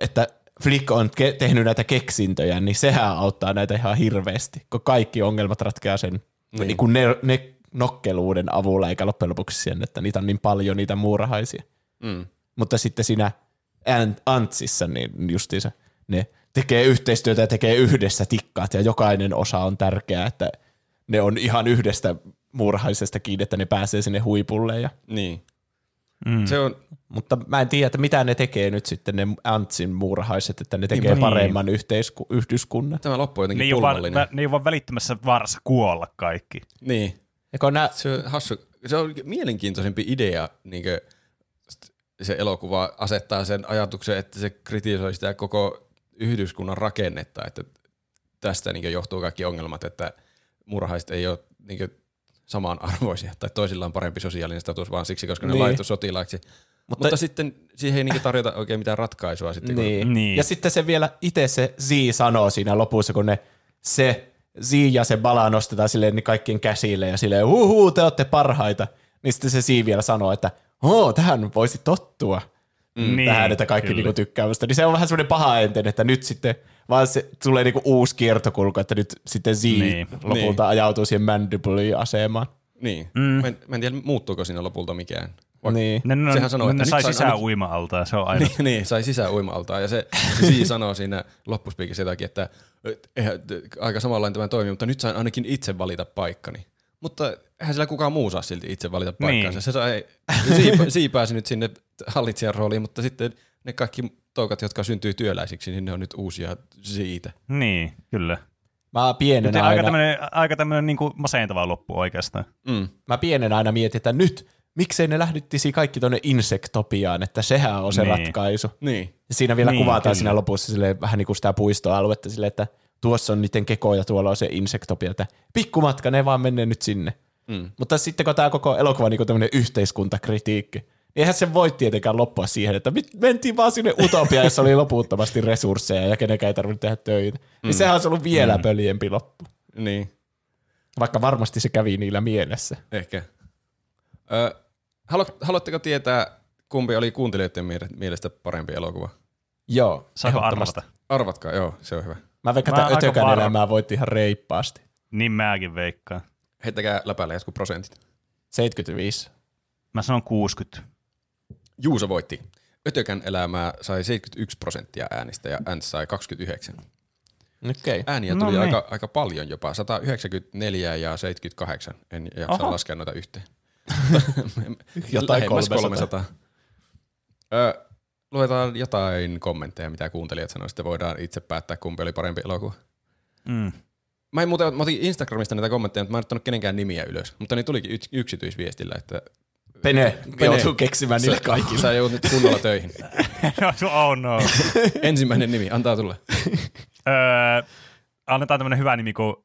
että Flick on ke- tehnyt näitä keksintöjä, niin sehän auttaa näitä ihan hirveästi, kun kaikki ongelmat ratkeaa sen Niin. niin. Kuin ne, ne nokkeluuden avulla, eikä loppujen lopuksi sen, että niitä on niin paljon niitä muurahaisia. Mm. Mutta sitten siinä Ant- Antsissa niin justiinsa ne tekee yhteistyötä ja tekee yhdessä tikkaat ja jokainen osa on tärkeää, että ne on ihan yhdestä muurahaisesta kiinni, että ne pääsee sinne huipulle. Ja, Niin. Mm. Se on, mutta mä en tiedä, että mitä ne tekee nyt sitten ne Antsin muurahaiset, että ne tekee Niin. paremman yhteisku- yhdyskunnan. tämä loppu on Ne jotenkin vaan, pulmallinen. vä- ne ei ole vaan välittömässä vaarassa kuolla kaikki. Niin. Kun nää, Se on hassu. Se on mielenkiintoisempi idea, niin se elokuva asettaa sen ajatuksen, että se kritisoi sitä koko yhdyskunnan rakennetta, että tästä niin johtuu kaikki ongelmat, että murhaiset ei ole niin samanarvoisia tai toisilla on parempi sosiaalinen status vaan siksi, koska ne Niin. on laitettu sotilaiksi. Mutta, Mutta sitten siihen ei niinku tarjota oikein mitään ratkaisua sitten. kun- Niin. Niin. Ja sitten se vielä itse se Z sanoo siinä lopussa, kun ne se Z ja se Bala nostetaan silleen niin kaikkien käsille ja silleen huhuu, te olette parhaita. Niin sitten se Z vielä sanoo, että oo, tähän voisi tottua. Niin, tähän, että kaikki kyllä. niinku tykkäävästä. Niin se on vähän semmoinen paha enten, että nyt sitten vaan se tulee niinku uusi kiertokulku, että nyt sitten Z Niin. lopulta ajautuu siihen mandible-asemaan. Niin. Mm. Mä, en, mä en tiedä, muuttuuko siinä lopulta mikään. Vaikka- Niin. Ne, ne, Sehän sanoo, ne, että ne sai sisään ainakin- uima-alta, se on aina. Niin, niin, sai sisään uima-altaan. Ja se Sii sanoo siinä loppuspiikissä jotakin, että et, eihän, aika samanlainen tämä toimii, mutta nyt sain ainakin itse valita paikkani. Mutta eihän sillä kukaan muu saa silti itse valita paikkaansa. Niin. Se sai, Sii, Sii pääsi nyt sinne hallitsijan rooliin, mutta sitten ne kaikki toukat, jotka syntyy työläisiksi, niin ne on nyt uusia siitä. Niin, kyllä. Mä pienenä Nyt aika aina, tämmöinen, aika tämmöinen niin kuin masentava loppu oikeastaan. Mm. mä pienenä aina mietin, että nyt, miksei ne lähdyttisi kaikki tuonne insektopiaan, että sehän on se Niin. ratkaisu. Niin. Ja siinä vielä Niin, niin, kuvataan kyllä. siinä lopussa silleen, vähän niin kuin sitä puistoaluetta, silleen, että tuossa on niiden keko ja tuolla on se insektopia, että pikkumatka, ne vaan menee nyt sinne. Mm. Mutta sitten kun tämä koko elokuva on niin tämmöinen yhteiskuntakritiikki, niin eihän se voi tietenkään loppua siihen, että mentiin vaan sinne utopiaan, jossa oli loputtomasti resursseja ja kenenkään ei tarvinnut tehdä töitä. Mm. Niin sehän olisi ollut vielä mm. pöljempi loppu. Niin. Vaikka varmasti se kävi niillä mielessä. Ehkä. Ö, halu- haluatteko tietää, kumpi oli kuuntelijoiden mie- mielestä parempi elokuva? Joo, Saako ehdottomasti. arvata? Arvatkaa, joo, se on hyvä. Mä veikkaan, että Ötökän elämää voitti ihan reippaasti. Niin mäkin veikkaan. Heittäkää läpälle jotkut prosentit. 75. Mä sanon 60. Juuso voitti. Ötökän elämää sai 71 prosenttia äänistä ja Ants sai 29. Okei. Okay. Ääniä No tuli niin. aika, aika paljon jopa, 194 ja 78. En jaksa Oho. laskea noita yhteen. *laughs* Jotain Lähemmäs 300. 300. Ö, luetaan jotain kommentteja, mitä kuuntelijat sanoivat, sitten voidaan itse päättää, kumpi oli parempi elokuva. Mm. Mä, en muuten, mä otin Instagramista näitä kommentteja, mutta mä en ottanut kenenkään nimiä ylös. Mutta ne tulikin yks- yksityisviestillä, että Pene, Pene. joutuu keksimään niille kaikille. Sä joudut nyt kunnolla töihin. *laughs* oh no. *laughs* Ensimmäinen nimi, antaa tulla. öö, annetaan tämmönen hyvä nimi kuin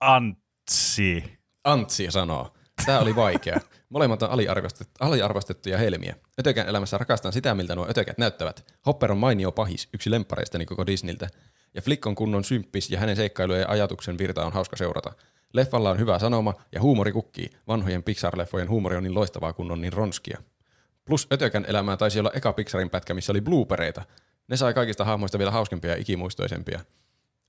Antsi. Antsi sanoo. Tämä oli vaikea. Molemmat on aliarvostettu, aliarvostettuja helmiä. Ötökän elämässä rakastan sitä, miltä nuo ötökät näyttävät. Hopper on mainio pahis, yksi lempareistani koko Disneyltä. Ja Flick on kunnon symppis ja hänen seikkailujen ja ajatuksen virta on hauska seurata. Leffalla on hyvä sanoma ja huumori kukkii. Vanhojen Pixar-leffojen huumori on niin loistavaa kun on niin ronskia. Plus Ötökän elämää taisi olla eka Pixarin pätkä, missä oli bloopereita. Ne sai kaikista hahmoista vielä hauskempia ja ikimuistoisempia.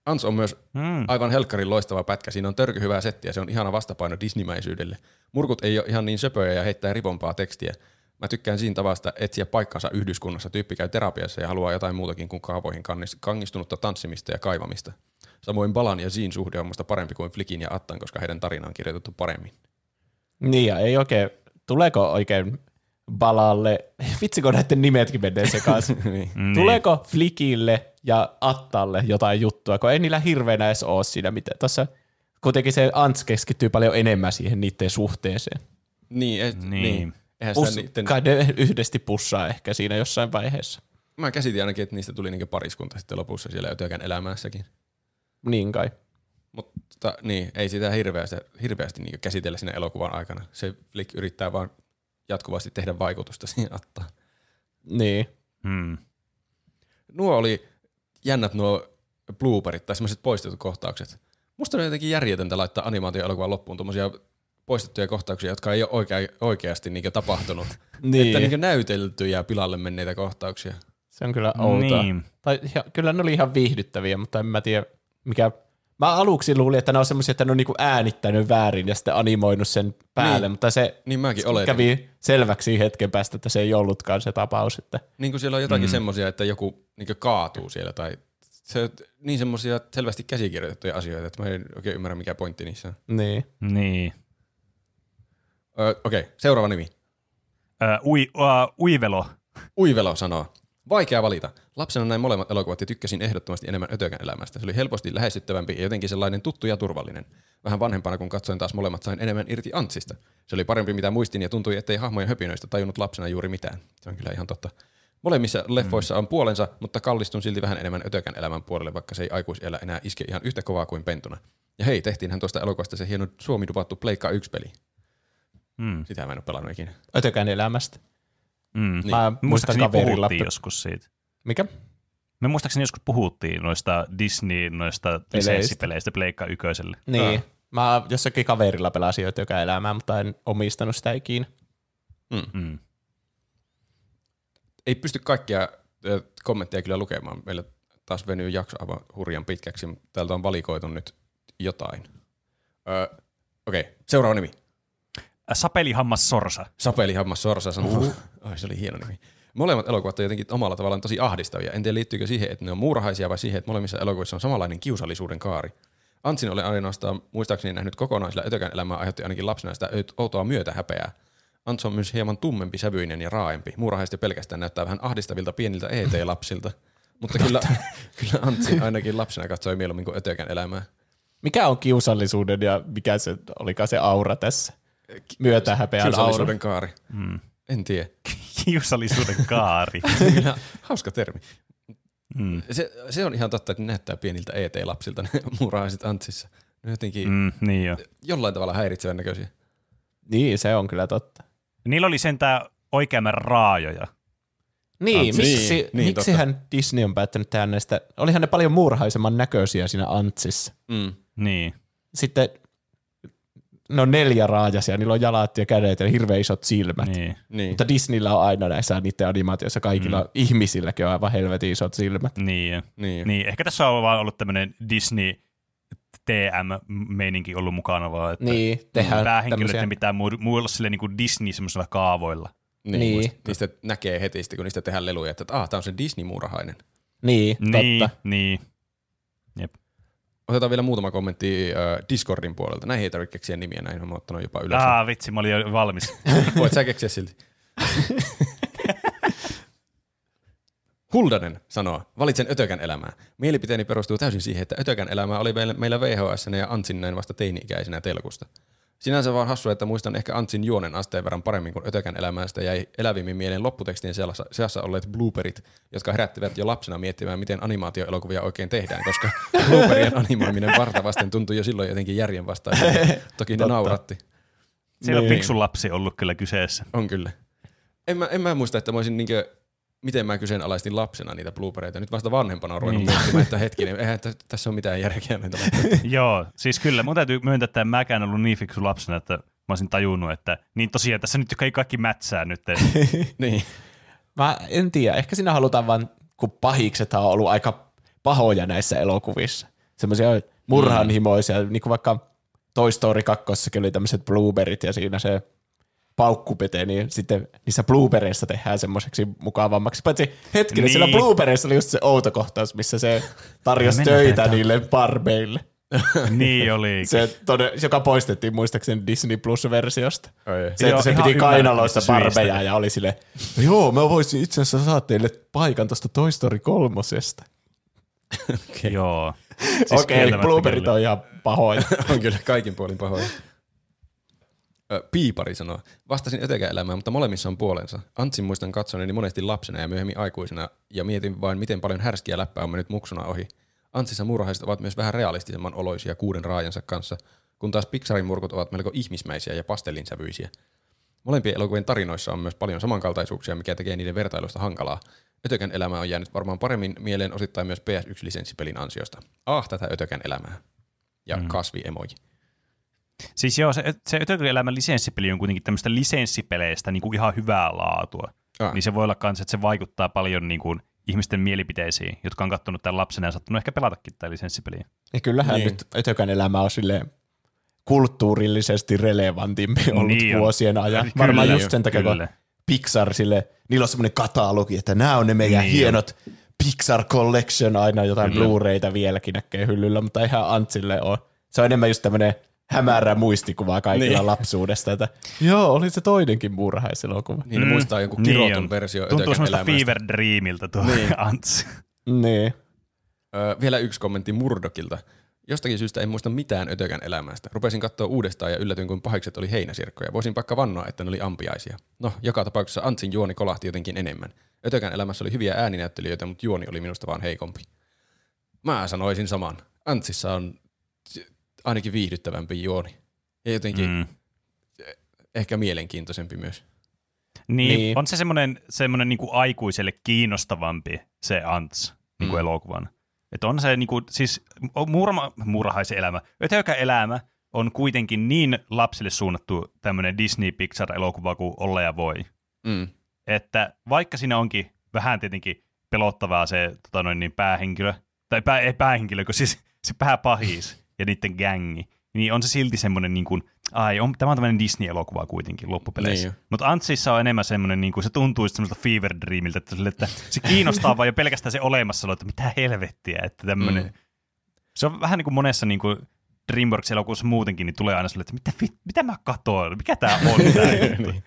Ans on myös Mm. aivan helkkarin loistava pätkä. Siinä on törky hyvää settiä, se on ihana vastapaino Disneymäisyydelle. Murkut ei ole ihan niin söpöjä ja heittää rivompaa tekstiä. Mä tykkään siinä tavasta etsiä paikkansa yhdyskunnassa. Tyyppi käy terapiassa ja haluaa jotain muutakin kuin kaavoihin kangistunutta tanssimista ja kaivamista. Samoin Balan ja Zin suhde on musta parempi kuin Flikin ja Attan, koska heidän tarina on kirjoitettu paremmin. Niin ja ei oikein, tuleeko oikein Balalle, *laughs* vitsikö näiden nimetkin menee sekaisin. *laughs* Niin. Tuleeko Flikille ja Attalle jotain juttua, kun ei niillä hirveänä edes ole siinä mitään. Tuossa kuitenkin se Ants keskittyy paljon enemmän siihen niiden suhteeseen. Niin, et, Niin. niin. Eihän Pus, niitten, kai ne yhdesti pussaa ehkä siinä jossain vaiheessa. mä käsitin ainakin, että niistä tuli niinku pariskunta sitten lopussa siellä Ötökän elämässäkin. Niin kai. Mutta niin, ei sitä hirveästi, hirveästi niin käsitellä siinä elokuvan aikana. Se Flick yrittää vaan jatkuvasti tehdä vaikutusta siihen Attaan. Niin. Mm. Nuo oli jännät nuo blooperit tai semmoiset poistetut kohtaukset. Musta on jotenkin järjetöntä laittaa animaatioelokuvan loppuun tuommoisia poistettuja kohtauksia, jotka ei ole oikea, oikeasti niin tapahtunut. *laughs* Niin. Että niin näyteltyjä pilalle menneitä kohtauksia. Se on kyllä outoa. Niin. Tai ja, kyllä ne oli ihan viihdyttäviä, mutta en mä tiedä mikä... Mä aluksi luulin, että ne on semmoisia, että ne on niinku äänittänyt väärin ja sitten animoinut sen päälle, Niin. mutta se Niin mäkin oletin. kävi selväksi hetken päästä, että se ei ollutkaan se tapaus. Että Niin kuin siellä on jotakin mm. semmoisia, että joku niin kaatuu siellä tai se on niin semmoisia selvästi käsikirjoitettuja asioita, että mä en oikein ymmärrä mikä pointti niissä on. niin. Niin. Öö, Okei, okay, seuraava nimi. Öö, ui, uh, uivelo. Uivelo sanoo. Vaikea valita. Lapsena näin molemmat elokuvat ja tykkäsin ehdottomasti enemmän Ötökän elämästä. Se oli helposti lähestyttävämpi ja jotenkin sellainen tuttu ja turvallinen. Vähän vanhempana, kun katsoin taas molemmat, sain enemmän irti Antsista. Se oli parempi mitä muistin ja tuntui, ettei hahmojen höpinöistä tajunnut lapsena juuri mitään. Se on kyllä ihan totta. Molemmissa leffoissa on puolensa, mutta kallistun silti vähän enemmän Ötökän elämän puolelle, vaikka se ei aikuisella enää iske ihan yhtä kovaa kuin pentuna. Ja hei, tehtiinhän tuosta elokuvasta se hieno Suomi-dubattu Pleikka 1-peli. Mm. Sitä mä en ole pelannut ikinä. Ötökän elämästä. Mm. Mä muistan Muistaakseni kaverilla. puhuttiin joskus siitä. Mikä? Me muistaakseni joskus puhuttiin noista Disney, noista lisenssipeleistä Pleikka ykköselle. Niin. Mä jossakin kaverilla pelasin Ötökän elämää, mutta en omistanut sitä ikinä. Mm. Ei pysty kaikkia kommentteja kyllä lukemaan. Meillä taas venyy jakso aivan hurjan pitkäksi. mutta Täältä on valikoitu nyt jotain. Öö, Okei, okay. seuraava nimi. Äh, Sapelihammas Sorsa. Sapeli Hammas Sorsa sanoo. Ai, se oli hieno nimi. Molemmat elokuvat on jotenkin omalla tavallaan tosi ahdistavia. En tiedä liittyykö siihen, että ne on muurahaisia vai siihen, että molemmissa elokuvissa on samanlainen kiusallisuuden kaari. Antsin oli ainoastaan muistaakseni nähnyt kokonaan, sillä ötökän elämää aiheutti ainakin lapsena sitä outoa myötä häpeää. Ants on myös hieman tummempi sävyinen ja raaempi. Muurahaiset pelkästään näyttää vähän ahdistavilta pieniltä ET-lapsilta. Mutta kyllä, *laughs* kyllä Antsi ainakin lapsena katsoi mieluummin kuin ötökän elämää. Mikä on kiusallisuuden ja mikä se olikaan se aura tässä? Myötähäpeän aura. Kiusallisuuden kaari. Mm. En tiedä. *laughs* Kiusallisuuden kaari. *laughs* Kyllä, hauska termi. Mm. Se, se on ihan totta, että ne näyttää pieniltä ET-lapsilta ne *laughs* muurahaiset Antsissa. Ne jotenkin Mm, niin jo. jollain tavalla häiritsevän näköisiä. Niin, se on kyllä totta. Niillä oli sentään oikeamman raajoja. Niin, Antsi. miksi, Niin, niin, miksihän Disney on päättänyt tehdä näistä, olihan ne paljon muurhaisemman näköisiä siinä Antsissa. Mm. Niin. Sitten ne on neljä raajasia, niillä on jalat ja kädet ja hirveän isot silmät. Niin. Niin. Mutta Disneyllä on aina näissä niiden animaatioissa kaikilla mm. ihmisilläkin on aivan helvetin isot silmät. Niin. niin. niin. Ehkä tässä on vaan ollut tämmöinen Disney TM-meininki ollut mukana vaan, että Niin, päähenkilöiden tämmöisiä- pitää mu- muilla sille niin kuin Disney semmoisilla kaavoilla. Niin. Niin. niin. Niistä näkee heti, kun niistä tehdään leluja, että ah, tämä on se Disney-muurahainen. Niin, Niin, totta. niin. Otetaan vielä muutama kommentti äh, Discordin puolelta. Näihin ei tarvitse keksiä nimiä, näin on ottanut jopa ylös. Ah, vitsi, mä olin jo valmis. *laughs* Voit sä keksiä silti. *laughs* Huldanen sanoo, valitsen Ötökän elämää. Mielipiteeni perustuu täysin siihen, että Ötökän elämää oli meillä- meillä VHS ja Antsin näin vasta teini-ikäisenä telkusta. Sinänsä vaan hassua, että muistan ehkä Antsin juonen asteen verran paremmin kuin Ötökän elämästä jäi elävimmin mieleen lopputekstien seassa, seassa olleet blooperit, jotka herättivät jo lapsena miettimään, miten animaatioelokuvia oikein tehdään, koska *laughs* blooperien animoiminen varta vasten tuntui jo silloin jotenkin järjenvastaiselta. *laughs* Toki ne Totta. nauratti. Siellä on Niin. fiksu lapsi ollut kyllä kyseessä. On kyllä. En mä, en mä muista, että mä olisin niinkö, miten mä kyseenalaistin lapsena niitä bloopereita. Nyt vasta vanhempana on ruvennut Niin. miettimään, että hetkinen, eihän tä- tässä ole mitään järkeä näitä. *laughs* Joo, siis kyllä. Mun täytyy myöntää, että en mäkään ollut niin fiksu lapsena, että mä olisin tajunnut, että niin tosiaan tässä nyt kaikki, kaikki mätsää nyt. *laughs* niin. Mä en tiedä, ehkä siinä halutaan vaan, kun pahikset on ollut aika pahoja näissä elokuvissa. Semmoisia murhanhimoisia, niin kuin vaikka Toy Story 2 oli tämmöiset blueberryt ja siinä se paukkupete, niin sitten niissä blueberryissa tehdään semmoiseksi mukavammaksi. Paitsi hetkinen, niin. siellä blueberryissa oli just se outo kohtaus, missä se tarjosi töitä tätä. niille barbeille. niin oli. *laughs* Se, tode, joka poistettiin muistaakseni Disney Plus-versiosta. Oi, Se, että Joo, se piti kainaloista barbeja syistä. ja oli sille, joo, mä voisin itse asiassa saada teille paikan tuosta Toy Story kolmosesta. *laughs* Joo. Siis Okei, okay, blooperit kyllä. on ihan pahoja. *laughs* on kyllä kaikin puolin pahoja. Ö, Piipari sanoo, vastasin ötekän elämään, mutta molemmissa on puolensa. Antsin muistan katsoneeni monesti lapsena ja myöhemmin aikuisena, ja mietin vain, miten paljon härskiä läppää on mennyt muksuna ohi. Antsissa murhaiset ovat myös vähän realistisemman oloisia kuuden raajansa kanssa, kun taas Pixarin murkut ovat melko ihmismäisiä ja pastellinsävyisiä. Molempien elokuvien tarinoissa on myös paljon samankaltaisuuksia, mikä tekee niiden vertailusta hankalaa. Ötökän elämä on jäänyt varmaan paremmin mieleen osittain myös PS1-lisenssipelin ansiosta. Ah, tätä Ötökän elämää. Ja mm. kasviemoji. Siis joo, se, se Ötökön-elämän lisenssipeli on kuitenkin tämmöistä lisenssipeleistä niin kuin ihan hyvää laatua. Ah. Niin se voi olla kans, että se vaikuttaa paljon niin kuin ihmisten mielipiteisiin, jotka on kattonut tämän lapsena ja sattunut ehkä pelatakin tätä lisenssipeliä. Ja kyllähän Niin. niin. nyt Ötökän elämä on silleen kulttuurillisesti relevantimpi ollut Niin on. vuosien ajan. Kyllä Varmaan jo, just sen takia, kyllä. kun Pixar sille, niillä on semmoinen katalogi, että nämä on ne meidän Niin niin hienot Pixar Collection, aina jotain Kyllä. Blu-rayta vieläkin näkee hyllyllä, mutta ihan Antsille on. Se on enemmän just tämmöinen hämärä muistikuva kaikilla Niin. niin. lapsuudesta, että *laughs* joo, oli se toinenkin murhaiselokuva. Niin ne muistaa jonkun kirotun on. versio Tuntuu semmoista elämästä. Fever Dreamiltä tuo Niin. *laughs* niin. Antsi. Niin. Öö, vielä yksi kommentti Murdokilta. Jostakin syystä en muista mitään Ötökän elämästä. Rupesin katsoa uudestaan ja yllätyin, kun pahikset oli heinäsirkkoja. Voisin vaikka vannoa, että ne oli ampiaisia. No, joka tapauksessa Antsin juoni kolahti jotenkin enemmän. Ötökän elämässä oli hyviä ääninäyttelijöitä, mutta juoni oli minusta vaan heikompi. Mä sanoisin saman. Antsissa on ainakin viihdyttävämpi juoni. Ja jotenkin mm. Ehkä mielenkiintoisempi myös. Niin, Niin. on se semmoinen, semmoinen niin aikuiselle kiinnostavampi se Ants niin kuin Mm. elokuvan. Että on se niin kuin, siis muurama, muurahaisen elämä, ötökä elämä on kuitenkin niin lapsille suunnattu tämmöinen Disney Pixar-elokuva kuin olla ja voi. Mm. Että vaikka siinä onkin vähän tietenkin pelottavaa se tota noin, niin päähenkilö, tai pää, ei päähenkilö, kun siis se pääpahis ja niiden gängi, niin on se silti semmoinen, niin kuin, ai, on, tämä on tämmöinen Disney-elokuva kuitenkin loppupeleissä. Niin. Mutta Antsissa on enemmän semmoinen, niin kuin, se tuntuu semmoista fever dreamiltä, että, sille, että se kiinnostaa vaan jo pelkästään se olemassaolo, että mitä helvettiä, että tämmöinen. Mm. Se on vähän niin kuin monessa niin kuin DreamWorks-elokuvassa muutenkin, niin tulee aina sille, että mitä, mitä mä katoan, mikä tämä on *laughs* juttu? niin.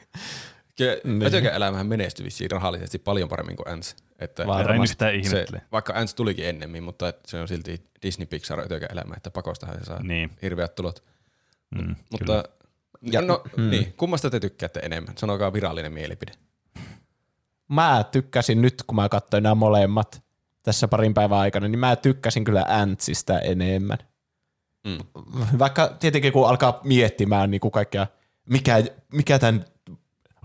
Kyllä Niin. Ötökän elämähän menestyi vissiin rahallisesti paljon paremmin kuin Ants. Että Varmasti. En se, ihmettele. vaikka Ants tulikin ennemmin, mutta et se on silti Disney Pixar elämä, että pakostahan se saa Niin. hirveät tulot. Mm. Mutta Ja- ja, no mm. niin, kummasta te tykkäätte enemmän? Sanokaa virallinen mielipide. Mä tykkäsin nyt, kun mä katsoin nämä molemmat tässä parin päivän aikana, niin mä tykkäsin kyllä Antsista enemmän. Mm. Vaikka tietenkin kun alkaa miettimään niin kuin kaikkea, mikä, mikä tämän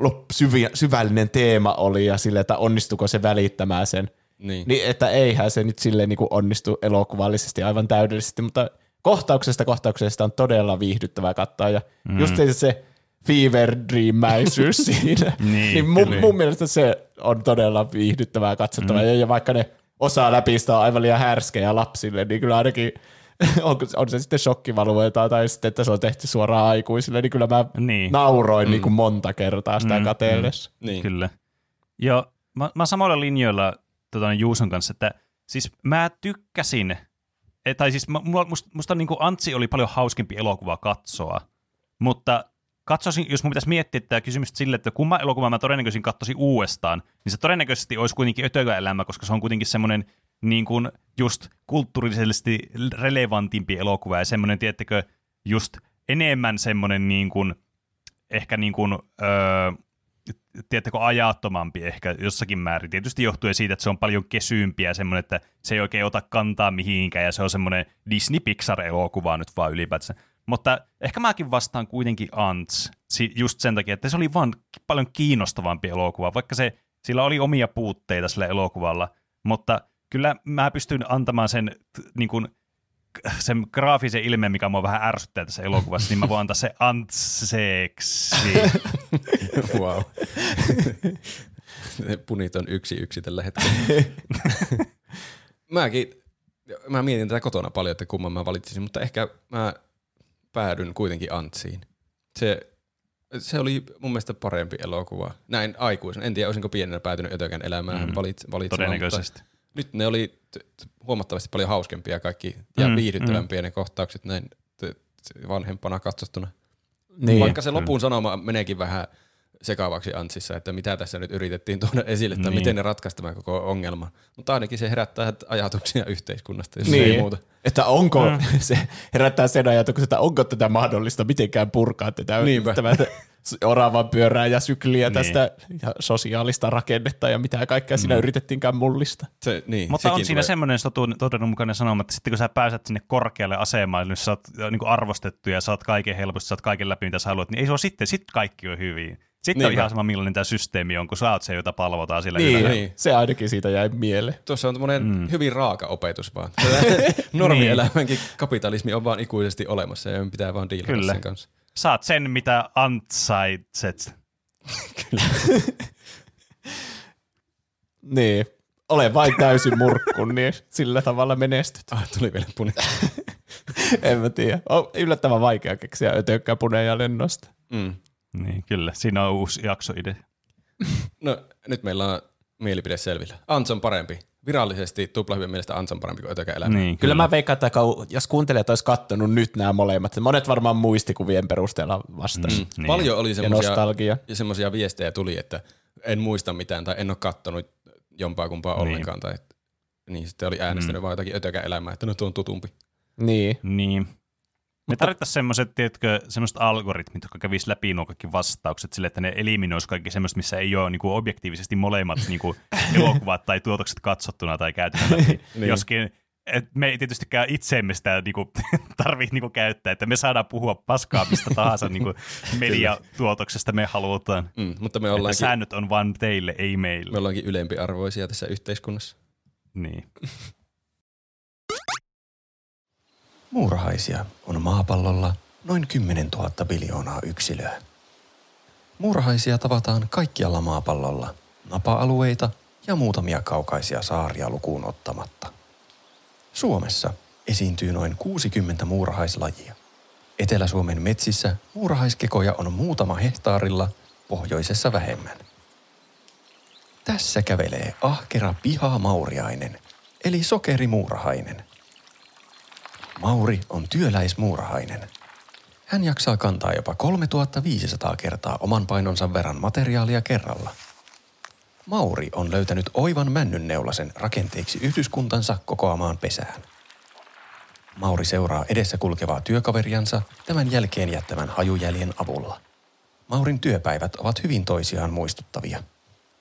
lop- syvi, syvällinen teema oli ja sille, että onnistuko se välittämään sen, Niin. niin että eihän se nyt silleen niin kuin onnistu elokuvallisesti aivan täydellisesti, mutta kohtauksesta kohtauksesta on todella viihdyttävää katsoa ja mm. just se, se fever dreamäisyys *laughs* siinä, Niin, niin mun, kyllä. mun mielestä se on todella viihdyttävää katsottavaa mm. ja, ja vaikka ne osaa läpistä on aivan liian härskejä lapsille, niin kyllä ainakin *laughs* on, on se sitten shokkivalueita tai sitten, että se on tehty suoraan aikuisille, niin kyllä mä Niin. nauroin mm. niin kuin monta kertaa sitä mm, Mm, katellessa. niin. Kyllä. Joo, mä, mä samoilla linjoilla tota, Juuson kanssa, että siis mä tykkäsin, eh, tai siis mä, mulla- musta, musta niin Antsi oli paljon hauskempi elokuva katsoa, mutta katsoisin, jos mun pitäisi miettiä tätä kysymystä sille, että kumman elokuvan mä todennäköisin katsoisin uudestaan, niin se todennäköisesti olisi kuitenkin Ötökän elämä, koska se on kuitenkin semmoinen niin kuin just kulttuurisesti relevantimpi elokuva ja semmoinen, tiettekö, just enemmän semmoinen niin kuin, ehkä niin kuin, öö, tiedättekö, ajattomampi ehkä jossakin määrin. Tietysti johtuen siitä, että se on paljon kesyympiä semmoinen, että se ei oikein ota kantaa mihinkään ja se on semmoinen Disney-Pixar-elokuva nyt vaan ylipäätään. Mutta ehkä mäkin vastaan kuitenkin Ants just sen takia, että se oli vaan paljon kiinnostavampi elokuva, vaikka se, sillä oli omia puutteita sillä elokuvalla, mutta kyllä mä pystyn antamaan sen t- niin kuin, sen graafisen ilmeen, mikä mua vähän ärsyttää tässä elokuvassa, niin mä voin antaa se antseeksi. wow. *laughs* Ne Punit on yksi yksi tällä hetkellä. *laughs* Mäkin, mä mietin tätä kotona paljon, että kumman mä valitsisin, mutta ehkä mä päädyn kuitenkin Antsiin. Se, se oli mun mielestä parempi elokuva. Näin aikuisen. En tiedä, olisinko pienenä päätynyt Ötökän elämään Mm. valitsemaan. Mutta Todennäköisesti. Nyt ne oli huomattavasti paljon hauskempia kaikki ja Mm, mm, viihdyttävämpiä ne kohtaukset näin t- t- vanhempana katsottuna. Niin. Vaikka se lopun sanoma meneekin vähän sekavaksi Antsissa, että mitä tässä nyt yritettiin tuoda esille, että Niin. miten ne ratkaisi tämän koko ongelman. Mutta ainakin se herättää ajatuksia yhteiskunnasta, jos Niin. ei muuta. Että onko, Mm. *laughs* se herättää sen ajatuksen, että onko tätä mahdollista mitenkään purkaa tätä Niinpä. tämä oravan pyörää ja sykliä Niin. tästä ja sosiaalista rakennetta ja mitä kaikkea siinä yritettiinkään mullista. Se, niin, Mutta on siinä tulee- semmoinen totu- todenmukainen sanoma, että sitten kun sä pääset sinne korkealle asemaan, niin sä oot niin arvostettu ja saat kaiken helposti, saat kaiken läpi, mitä sä haluat, niin ei se ole sitten, sitten kaikki on hyvin. Sitten on Niinpä. ihan sama, millainen tämä systeemi on, kun sä oot se, jota palvotaan sillä Niin, niin. se ainakin siitä jäi mieleen. Tuossa on tämmöinen Mm. hyvin raaka opetus vaan. *laughs* *laughs* Normielämänkin kapitalismi on vaan ikuisesti olemassa ja pitää vaan diilata Kyllä. sen kanssa. Saat sen, mitä ansaitset. *laughs* Niin. Ole vain täysin murkku, niin sillä tavalla menestyt. Ah, tuli vielä puni. en mä tiedä. On yllättävän vaikea keksiä ötökkää puneja lennosta. Mm. Niin, kyllä. Siinä on uusi jaksoidea. No nyt meillä on mielipide selvillä. Ants on parempi. Virallisesti tuplahyvien mielestä Ants on parempi kuin Ötökä elämä. Niin, Kyllä mä veikkaan, että jos kuuntelijat olisi kattonut nyt nämä molemmat, monet varmaan muistikuvien perusteella vastasi. Mm. Niin. Paljon oli semmoisia ja semmoisia viestejä tuli, että en muista mitään tai en ole kattonut jompaa kumpaa Niin. ollenkaan. Tai, niin sitten oli äänestänyt mm. vaan jotakin Ötökä elämää, että no tuo on tutumpi. Niin. Niin. Me tarvittaisiin semmoiset, tiedätkö, semmoiset algoritmit, jotka kävisi läpi nuo kaikki vastaukset sille, että ne eliminoisi kaikki semmoista, missä ei ole niin objektiivisesti molemmat *laughs* niin elokuvat tai tuotokset katsottuna tai käytetty läpi. Niin. Joskin et me ei tietystikään itseemme sitä niinku, *laughs* tarvitse niinku, käyttää, että me saadaan puhua paskaa mistä tahansa niinku, *laughs* mediatuotoksesta me halutaan. Mm, mutta me ollaankin, säännöt on vain teille, ei meille. me ollaankin ylempiarvoisia tässä yhteiskunnassa. Niin. Muurahaisia on maapallolla noin 10 000 biljoonaa yksilöä. Muurahaisia tavataan kaikkialla maapallolla, napa-alueita ja muutamia kaukaisia saaria lukuun ottamatta. Suomessa esiintyy noin 60 muurahaislajia. Etelä-Suomen metsissä muurahaiskekoja on muutama hehtaarilla, pohjoisessa vähemmän. Tässä kävelee ahkera pihamauriainen, eli sokerimuurahainen. Mauri on työläismuurahainen. Hän jaksaa kantaa jopa 3500 kertaa oman painonsa verran materiaalia kerralla. Mauri on löytänyt oivan männynneulasen rakenteeksi yhdyskuntansa kokoamaan pesään. Mauri seuraa edessä kulkevaa työkaveriansa tämän jälkeen jättävän hajujäljen avulla. Maurin työpäivät ovat hyvin toisiaan muistuttavia.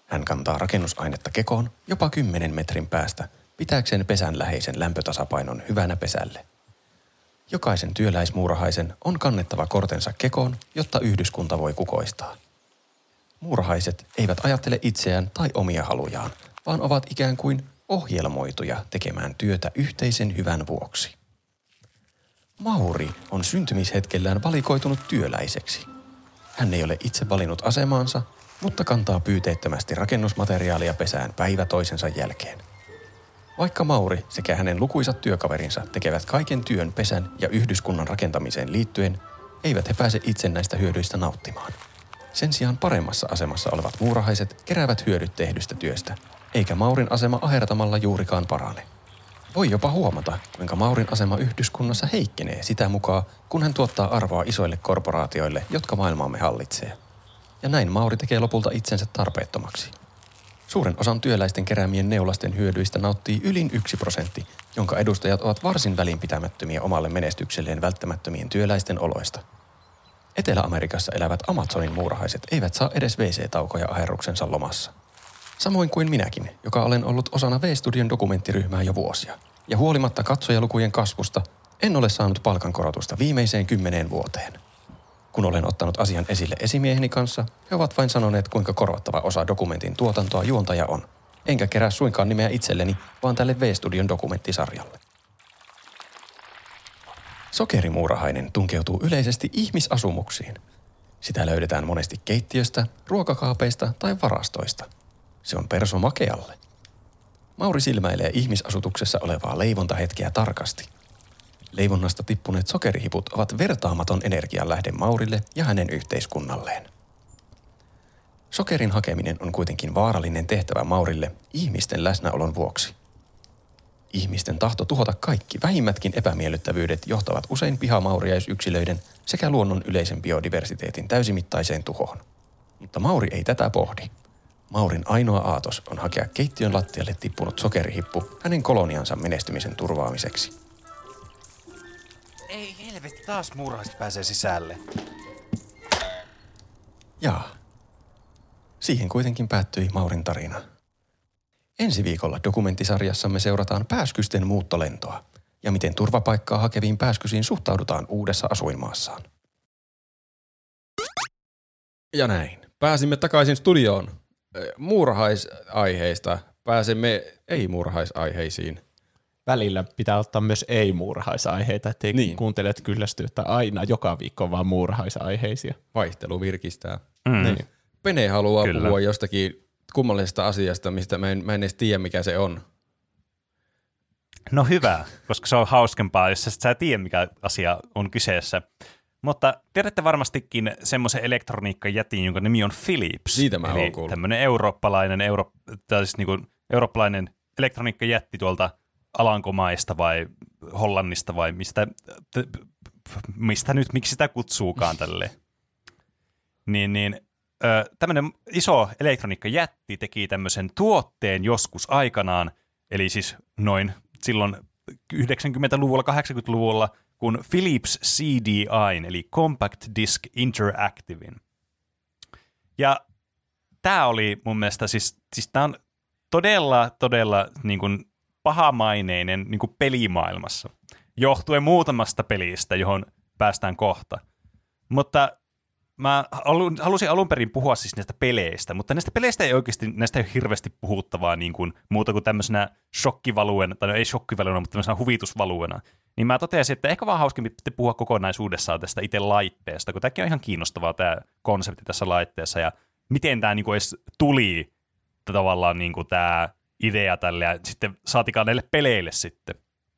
Hän kantaa rakennusainetta kekoon jopa 10 metrin päästä pitääkseen pesän läheisen lämpötasapainon hyvänä pesälle. Jokaisen työläismuurahaisen on kannettava kortensa kekoon, jotta yhdyskunta voi kukoistaa. Muurahaiset eivät ajattele itseään tai omia halujaan, vaan ovat ikään kuin ohjelmoituja tekemään työtä yhteisen hyvän vuoksi. Mauri on syntymishetkellään valikoitunut työläiseksi. Hän ei ole itse valinnut asemaansa, mutta kantaa pyyteettömästi rakennusmateriaalia pesään päivä toisensa jälkeen. Vaikka Mauri sekä hänen lukuisat työkaverinsa tekevät kaiken työn pesän ja yhdyskunnan rakentamiseen liittyen, eivät he pääse itse näistä hyödyistä nauttimaan. Sen sijaan paremmassa asemassa olevat muurahaiset keräävät hyödyt tehdystä työstä, eikä Maurin asema ahertamalla juurikaan parane. Voi jopa huomata, kuinka Maurin asema yhdyskunnassa heikkenee sitä mukaan, kun hän tuottaa arvoa isoille korporaatioille, jotka maailmaamme hallitsee. Ja näin Mauri tekee lopulta itsensä tarpeettomaksi. Suuren osan työläisten keräämien neulasten hyödyistä nauttii ylin yksi prosentti, jonka edustajat ovat varsin välinpitämättömiä omalle menestykselleen välttämättömien työläisten oloista. Etelä-Amerikassa elävät Amazonin muurahaiset eivät saa edes WC-taukoja aherruksensa lomassa. Samoin kuin minäkin, joka olen ollut osana V-studion dokumenttiryhmää jo vuosia. Ja huolimatta katsojalukujen kasvusta, en ole saanut palkankorotusta viimeiseen kymmeneen vuoteen. Kun olen ottanut asian esille esimieheni kanssa, he ovat vain sanoneet, kuinka korvattava osa dokumentin tuotantoa juontaja on. Enkä kerää suinkaan nimeä itselleni, vaan tälle V-studion dokumenttisarjalle. Sokerimuurahainen tunkeutuu yleisesti ihmisasumuksiin. Sitä löydetään monesti keittiöstä, ruokakaapeista tai varastoista. Se on perso makealle. Mauri silmäilee ihmisasutuksessa olevaa leivontahetkeä tarkasti. Leivonnasta tippuneet sokerihiput ovat vertaamaton energianlähde Maurille ja hänen yhteiskunnalleen. Sokerin hakeminen on kuitenkin vaarallinen tehtävä Maurille ihmisten läsnäolon vuoksi. Ihmisten tahto tuhota kaikki vähimmätkin epämiellyttävyydet johtavat usein pihamauriaisyksilöiden sekä luonnon yleisen biodiversiteetin täysimittaiseen tuhoon. Mutta Mauri ei tätä pohdi. Maurin ainoa aatos on hakea keittiön lattialle tippunut sokerihippu hänen koloniansa menestymisen turvaamiseksi. Ei helvetti, taas muurahaiset pääsee sisälle. Jaa. Siihen kuitenkin päättyi Maurin tarina. Ensi viikolla dokumenttisarjassamme seurataan pääskysten muuttolentoa ja miten turvapaikkaa hakeviin pääskysiin suhtaudutaan uudessa asuinmaassaan. Ja näin. Pääsimme takaisin studioon. Ö, Muurahaisaiheista pääsemme ei-muurahaisaiheisiin. Välillä pitää ottaa myös ei-muurahaisaiheita, ettei Niin. niin. kuuntelijat kyllästy, että aina joka viikko on vaan muurahaisaiheisia. Vaihtelu virkistää. Mm. Niin. Pene haluaa Kyllä. puhua jostakin kummallisesta asiasta, mistä mä en, mä en edes tiedä, mikä se on. No hyvä, koska se on hauskempaa, jos sä, et tiedä, mikä asia on kyseessä. Mutta tiedätte varmastikin semmoisen elektroniikkajätin, jonka nimi on Philips. Siitä mä Eli kuullut. tämmöinen eurooppalainen, euro, tai siis niin kuin eurooppalainen elektroniikkajätti tuolta Alankomaista vai Hollannista vai mistä, mistä nyt, miksi sitä kutsuukaan tälle. Niin, niin tämmöinen iso elektroniikkajätti teki tämmöisen tuotteen joskus aikanaan, eli siis noin silloin 90-luvulla, 80-luvulla, kun Philips CDI, eli Compact Disc Interactivein. Ja tämä oli mun mielestä, siis, siis tämä on todella, todella niin kuin pahamaineinen niin kuin pelimaailmassa, johtuen muutamasta pelistä, johon päästään kohta. Mutta mä halusin alun perin puhua siis näistä peleistä, mutta näistä peleistä ei oikeasti, näistä ei ole hirveästi puhuttavaa niin kuin, muuta kuin tämmöisenä shokkivaluena, tai no ei shokkivaluena, mutta tämmöisenä huvitusvaluena. Niin mä totesin, että ehkä vaan hauskempi puhua kokonaisuudessaan tästä itse laitteesta, kun tämäkin on ihan kiinnostavaa tämä konsepti tässä laitteessa, ja miten tämä niin kuin edes tuli tavallaan niin kuin tämä idea tälle, ja sitten saatikaan näille peleille sitten.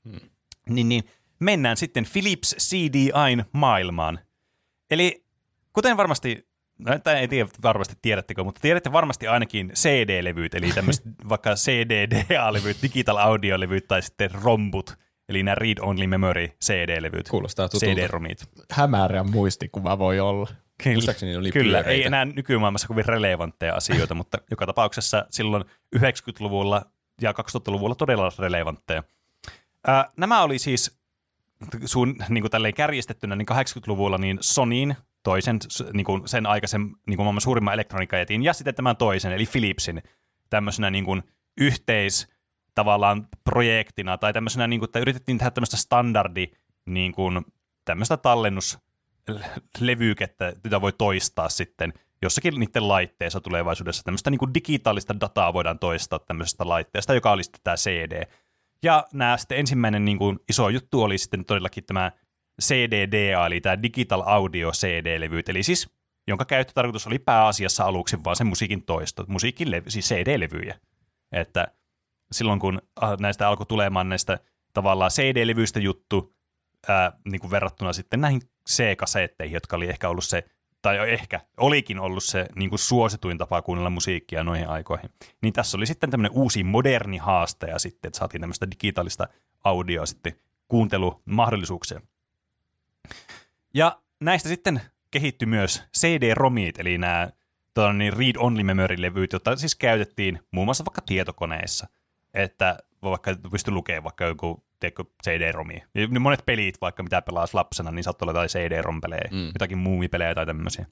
Hmm. Niin, niin mennään sitten Philips CDIn maailmaan. Eli kuten varmasti, no en tiedä varmasti tiedättekö, mutta tiedätte varmasti ainakin CD-levyt, eli tämmöiset *laughs* vaikka CDDA-levyt, digital audio-levyt tai sitten rombut, eli nämä read only memory CD-levyt. Kuulostaa tutulta. CD-romit. Hämärä muistikuva voi olla. Muistaakseni ne oli Kyllä, pyöreitä. ei enää nykymaailmassa kovin relevantteja asioita, mutta *laughs* joka tapauksessa silloin 90-luvulla ja 2000-luvulla todella relevantteja. Ää, nämä oli siis sun, niin kuin tälleen kärjistettynä, niin 80-luvulla niin Sonyin toisen, niin kuin sen aikaisen niin kuin maailman suurimman elektroniikkajätin, ja sitten tämän toisen, eli Philipsin, tämmöisenä niin kuin yhteis tavallaan projektina, tai tämmöisenä, niin kuin, että yritettiin tehdä tämmöistä standardi, niin kuin, tämmöistä tallennuslevykettä, jota voi toistaa sitten jossakin niiden laitteessa tulevaisuudessa. Tämmöistä niin digitaalista dataa voidaan toistaa tämmöisestä laitteesta, joka oli sitten tämä CD. Ja nämä sitten ensimmäinen niin kuin iso juttu oli sitten todellakin tämä CDDA, eli tämä Digital Audio CD-levyt, eli siis jonka käyttötarkoitus oli pääasiassa aluksi vaan sen musiikin toisto, musiikin levy, siis CD-levyjä. Että silloin kun ah, näistä alkoi tulemaan näistä tavallaan CD-levyistä juttu, ää, niin kuin verrattuna sitten näihin C-kasetteihin, jotka oli ehkä ollut se, tai ehkä olikin ollut se niin kuin suosituin tapa kuunnella musiikkia noihin aikoihin. Niin tässä oli sitten tämmöinen uusi moderni haaste ja sitten, että saatiin tämmöistä digitaalista audioa sitten kuuntelumahdollisuuksia. Ja näistä sitten kehittyi myös CD-romit, eli nämä tuota, niin read-only memory-levyt, joita siis käytettiin muun muassa vaikka tietokoneissa, että vaikka pystyi lukemaan vaikka joku tiedätkö, CD-romi. Ja ne monet pelit, vaikka mitä pelasi lapsena, niin saattoi olla jotain CD-rom-pelejä, mm. jotakin muumipelejä tai tämmöisiä.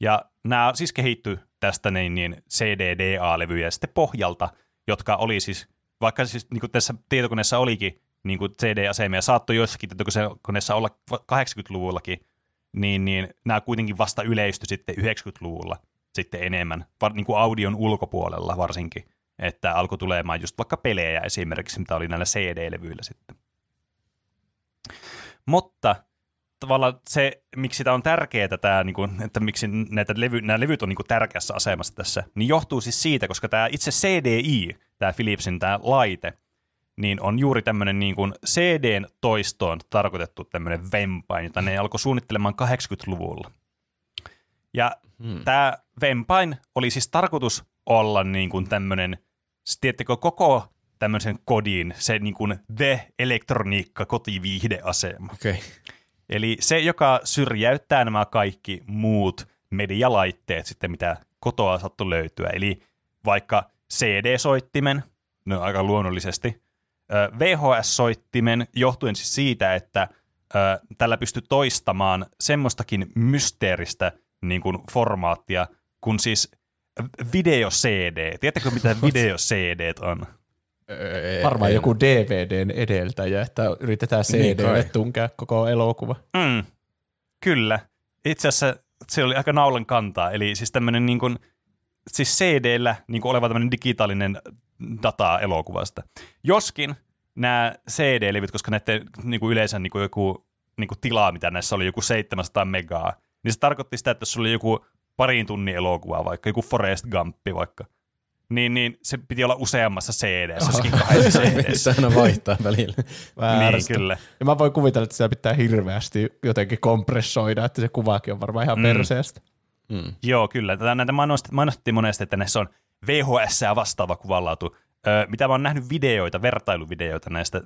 Ja nämä siis kehittyi tästä niin, niin CDDA-levyjä sitten pohjalta, jotka oli siis, vaikka siis niin kuin tässä tietokoneessa olikin niin kuin CD-asemia, saattoi joissakin tietokoneessa olla 80-luvullakin, niin, niin nämä kuitenkin vasta yleistyi sitten 90-luvulla sitten enemmän, var, niin kuin audion ulkopuolella varsinkin, että alkoi tulemaan just vaikka pelejä esimerkiksi, mitä oli näillä CD-levyillä sitten. Mutta tavallaan se, miksi tämä on tärkeää, tämä, niin kuin, että miksi näitä levy, nämä levyt on niin kuin tärkeässä asemassa tässä, niin johtuu siis siitä, koska tämä itse CDI, tämä Philipsin tämä laite, niin on juuri tämmöinen niin kuin CDn toistoon tarkoitettu tämmöinen vempain, jota ne alkoi suunnittelemaan 80-luvulla. Ja hmm. tämä vempain oli siis tarkoitus olla niin kuin tämmöinen, tiedättekö, koko tämmöisen kodin, se niin kuin The Elektroniikka kotiviihdeasema. Okay. Eli se, joka syrjäyttää nämä kaikki muut medialaitteet sitten, mitä kotoa sattu löytyä. Eli vaikka CD-soittimen, no aika luonnollisesti, VHS-soittimen johtuen siis siitä, että tällä pystyy toistamaan semmoistakin mysteeristä niin kuin formaattia, kun siis video-CD. Tiedättekö, mitä *laughs* video-CD on? Varmaan joku DVDn edeltäjä, että yritetään Niin CDlle kai. tunkea koko elokuva. Mm, kyllä. Itse asiassa se oli aika naulan kantaa. Eli siis tämmöinen niin kuin, siis CD-llä niin kuin oleva tämmöinen digitaalinen data elokuvasta. Joskin nämä CD-levyt, koska näiden niin kuin yleensä niin kuin joku niin kuin tila, mitä näissä oli, joku 700 megaa, niin se tarkoitti sitä, että jos sulla oli joku parin tunnin elokuva, vaikka joku Forest Gumpi vaikka, niin, niin se piti olla useammassa CD-ssä, kahdessa *laughs* CD-ssä. Aina vaihtaa välillä. niin, Väärästä. kyllä. Ja mä voin kuvitella, että sitä pitää hirveästi jotenkin kompressoida, että se kuvakin on varmaan ihan Mm. mm. perseestä. Mm. Joo, kyllä. Tätä, näitä mainostettiin, mainostettiin monesti, että näissä on VHS ja vastaava kuvanlaatu. Öö, mitä mä oon nähnyt videoita, vertailuvideoita näistä,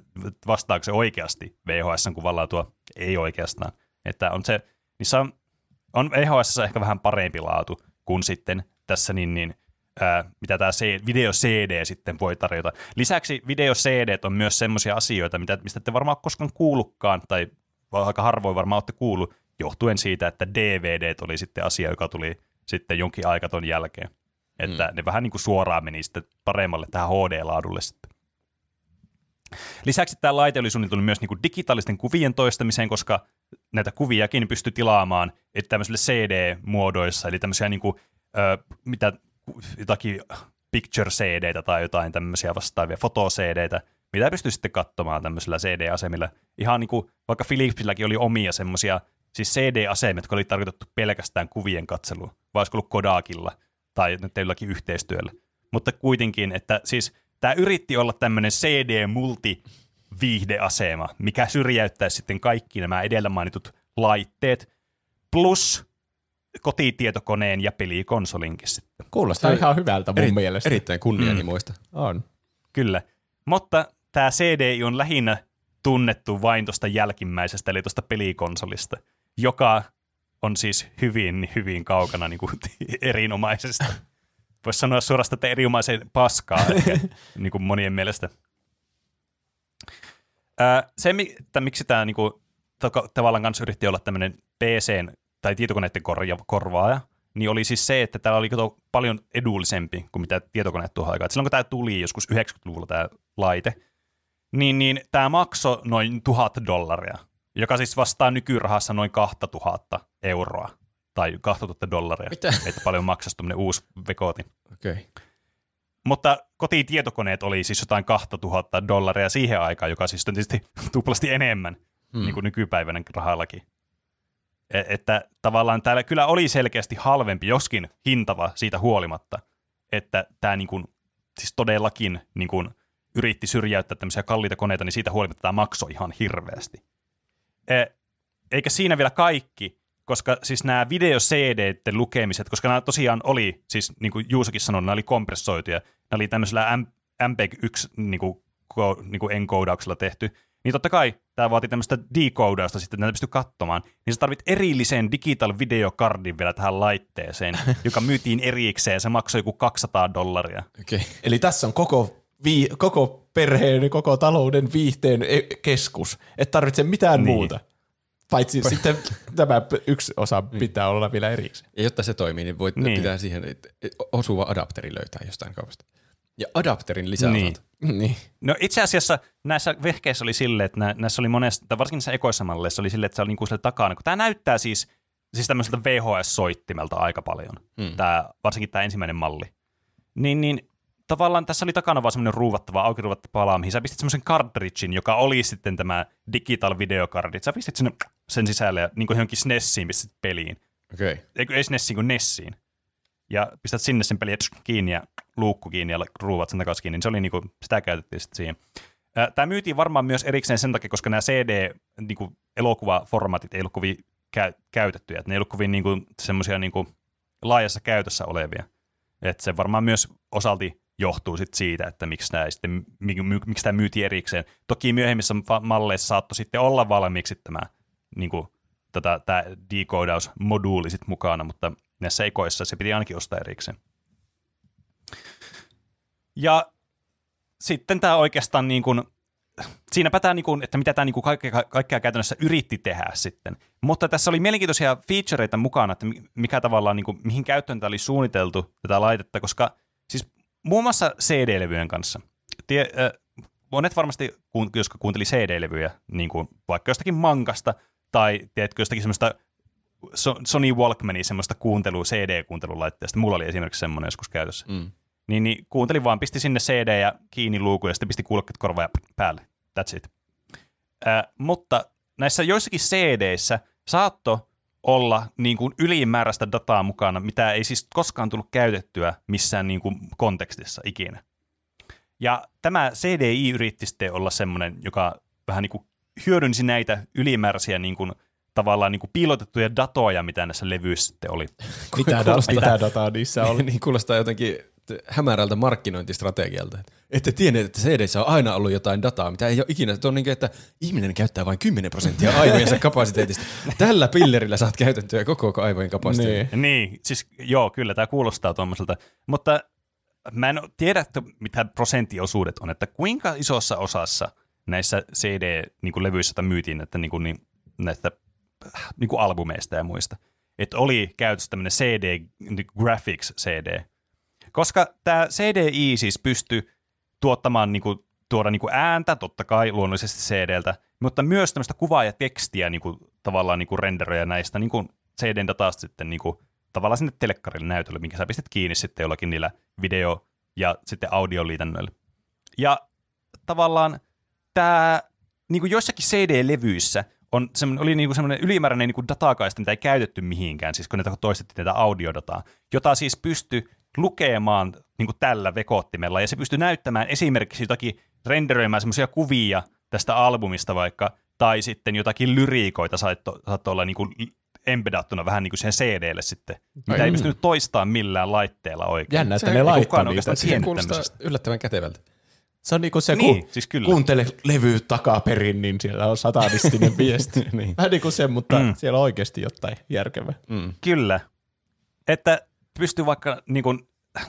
vastaako se oikeasti VHSn kuvanlaatua? Ei oikeastaan. Että on se, niissä on, on VHS ehkä vähän parempi laatu kuin sitten tässä niin, niin ää, mitä tämä video CD sitten voi tarjota. Lisäksi video CD on myös semmoisia asioita, mitä, mistä ette varmaan koskaan kuullutkaan, tai aika harvoin varmaan olette kuullut, johtuen siitä, että DVD oli sitten asia, joka tuli sitten jonkin aika ton jälkeen. Että mm. ne vähän niin kuin suoraan meni sitten paremmalle tähän HD-laadulle sitten. Lisäksi tämä laite oli suunniteltu myös niin kuin digitaalisten kuvien toistamiseen, koska näitä kuviakin pystyi tilaamaan että tämmöisille CD-muodoissa, eli tämmöisiä niin kuin, ö, mitä, jotakin picture cd tai jotain tämmöisiä vastaavia foto cd mitä pystyy sitten katsomaan tämmöisillä CD-asemilla. Ihan niin kuin, vaikka Philipsilläkin oli omia semmoisia, siis CD-asemia, jotka oli tarkoitettu pelkästään kuvien katseluun, vai olisiko ollut Kodakilla tai nyt jollakin yhteistyöllä. Mutta kuitenkin, että siis tämä yritti olla tämmöinen CD-multi viihdeasema, mikä syrjäyttäisi sitten kaikki nämä edellä mainitut laitteet, plus kotitietokoneen ja pelikonsolinkin sitten. Kuulostaa Se- ihan hyvältä mun Eri, mielestä. Erittäin kunnianhimoista. On. Kyllä. Mutta tämä CDI on lähinnä tunnettu vain tuosta jälkimmäisestä, eli tuosta pelikonsolista, joka on siis hyvin, hyvin kaukana niin kuin, *laughs* erinomaisesta. Voisi sanoa suorastaan, että erinomaisen paskaa ehkä, *laughs* niin kuin monien mielestä. Ää, se, että miksi tämä niin kuin, to- tavallaan kanssa yritti olla tämmöinen PC tai tietokoneiden korja- korvaaja, niin oli siis se, että täällä oli paljon edullisempi kuin mitä tietokoneet tuohon aikaan. Et Silloin kun tämä tuli joskus 90-luvulla tämä laite, niin, niin tämä maksoi noin tuhat dollaria, joka siis vastaa nykyrahassa noin 2000 euroa tai 2000 dollaria. Mitä? Että paljon maksaisi tuommoinen uusi vekooti. Okei. Okay. Mutta kotitietokoneet oli siis jotain 2000 dollaria siihen aikaan, joka siis on tietysti *laughs* tuplasti enemmän hmm. niin kuin nykypäivänä rahallakin. E- että tavallaan täällä kyllä oli selkeästi halvempi, joskin hintava siitä huolimatta, että tämä niin kuin, siis todellakin niin kuin, yritti syrjäyttää tämmöisiä kalliita koneita, niin siitä huolimatta tämä maksoi ihan hirveästi. E- eikä siinä vielä kaikki, koska siis nämä video cd lukemiset, koska nämä tosiaan oli, siis niin kuin Juusakin sanoi, nämä oli kompressoituja, nämä oli tämmöisellä M- MPEG-1 niin kuin, ko- niin kuin encodauksella tehty, niin totta kai tämä vaatii tämmöistä decodausta sitten, että näitä pystyy katsomaan, niin sä tarvit erillisen digital videokardin vielä tähän laitteeseen, *laughs* joka myytiin erikseen, se maksoi joku 200 dollaria. Okay. Eli tässä on koko, vii, koko perheen, koko talouden viihteen e- keskus. Et tarvitse mitään niin. muuta. Paitsi sitten tämä yksi osa pitää olla vielä erikseen. Ja jotta se toimii, niin voit Niin. niin. pitää siihen osuva adapteri löytää jostain kaupasta. Ja adapterin lisäosat. Niin. Niin. Niin. No itse asiassa näissä vehkeissä oli silleen, että nä- näissä oli monesta, tai varsinkin näissä ekoissa malleissa oli silleen, että se oli niinku sille takana, kun tämä näyttää siis, siis tämmöiseltä VHS-soittimelta aika paljon, hmm. tää, varsinkin tämä ensimmäinen malli. Niin, niin tavallaan tässä oli takana vaan semmoinen ruuvattava, auki ruuvattava pala, mihin sä pistit semmoisen cartridgein, joka oli sitten tämä digital videokardi. Sä pistit sinne sen sisälle ja niin kuin johonkin SNESiin pistit peliin. Okei. Okay. Eikö ei SNESiin kuin Nessiin. Ja pistät sinne sen pelin ja kiinni ja luukku kiinni ja ruuvat sen takaisin kiinni. Niin se oli niinku, sitä käytettiin sitten siihen. Tämä myytiin varmaan myös erikseen sen takia, koska nämä CD-elokuvaformaatit ei ollut kovin kä- käytettyjä. Et ne ei ollut kovin niinku, semmoisia niinku, laajassa käytössä olevia. Et se varmaan myös osalti johtuu sit siitä, että miksi tämä sitten, mi- mi- miksi tämä myytiin erikseen. Toki myöhemmissä malleissa saattoi sitten olla valmiiksi tämä niinku, tota, tämä decodaumoduuli sit mukana, mutta näissä ekoissa se piti ainakin ostaa erikseen. Ja sitten tämä oikeastaan niin kuin, siinäpä tämä, niin kuin, että mitä tämä niin kuin kaikkea, kaikkea käytännössä yritti tehdä sitten. Mutta tässä oli mielenkiintoisia featureita mukana, että mi- mikä tavallaan, niin kuin, mihin käyttöön tämä oli suunniteltu tätä laitetta, koska siis muun muassa CD-levyjen kanssa. Tie, äh, monet varmasti, kun, jotka kuunteli CD-levyjä, niin kuin vaikka jostakin mankasta tai tiedätkö, jostakin semmoista So- Sony Walkmania semmoista kuuntelu, CD-kuuntelulaitteesta. Mulla oli esimerkiksi semmoinen joskus käytössä. Mm. Niin, niin kuuntelin vaan, pisti sinne CD ja kiinni luukun ja sitten pisti kuulokkeet korvaan ja päälle. That's it. Äh, mutta näissä joissakin CD-issä saatto olla niin kuin ylimääräistä dataa mukana, mitä ei siis koskaan tullut käytettyä missään niin kuin kontekstissa ikinä. Ja tämä CDI yritti sitten olla semmoinen, joka vähän niin kuin hyödynsi näitä ylimääräisiä niin kuin, tavallaan niin kuin piilotettuja datoja, mitä näissä levyissä sitten oli. Mitä, Kuulostaa- mitä dataa niissä oli? *laughs* niin kuulostaa jotenkin hämärältä markkinointistrategialta. Ette tienneet, että cd on aina ollut jotain dataa, mitä ei ole ikinä. Tuo on niin kuin, että ihminen käyttää vain 10 prosenttia *laughs* aivojensa kapasiteetista. Tällä pillerillä saat käytettyä koko aivojen kapasiteetin. Niin. Niin, siis joo, kyllä tämä kuulostaa tuommoiselta, mutta mä en tiedä, että mitä prosenttiosuudet on, että kuinka isossa osassa näissä CD-levyissä niin myytiin että niin kuin, niin, näistä niin kuin albumeista ja muista, että oli käytössä tämmöinen CD, niin Graphics CD, koska tämä CDI siis pystyi tuottamaan niin kuin tuoda niin kuin ääntä, totta kai luonnollisesti CDltä, mutta myös tämmöistä kuvaa ja tekstiä niin kuin, tavallaan niin kuin renderöjä näistä niin kuin CDn datasta sitten niin kuin, tavallaan sinne telekkarille näytölle, minkä sä pistät kiinni sitten jollakin niillä video- ja sitten audioliitännöillä. Ja tavallaan tämä niin kuin joissakin CD-levyissä on semmoinen, oli niin kuin semmoinen ylimääräinen niin kuin datakaista, mitä ei käytetty mihinkään, siis kun niitä toistettiin tätä audiodataa, jota siis pystyi lukemaan niin kuin tällä vekoottimella, ja se pystyi näyttämään esimerkiksi jotakin renderöimään semmoisia kuvia tästä albumista vaikka, tai sitten jotakin lyriikoita saattoi, saattoi olla niin kuin embedattuna vähän niin kuin siihen CDlle sitten, mitä ei pystynyt toistamaan millään laitteella oikein. Jännä, että Se ne laittaa niitä. tiennyt kuulostaa yllättävän kätevältä. Se on niinku se, Niin, kun siis kyllä. kuuntele levy takaperin, niin siellä on satanistinen *laughs* viesti. niin. Vähän niin kuin se, mutta Mm. mm. siellä on oikeasti jotain järkevää. Mm. Kyllä. Että pystyy vaikka niin kuin,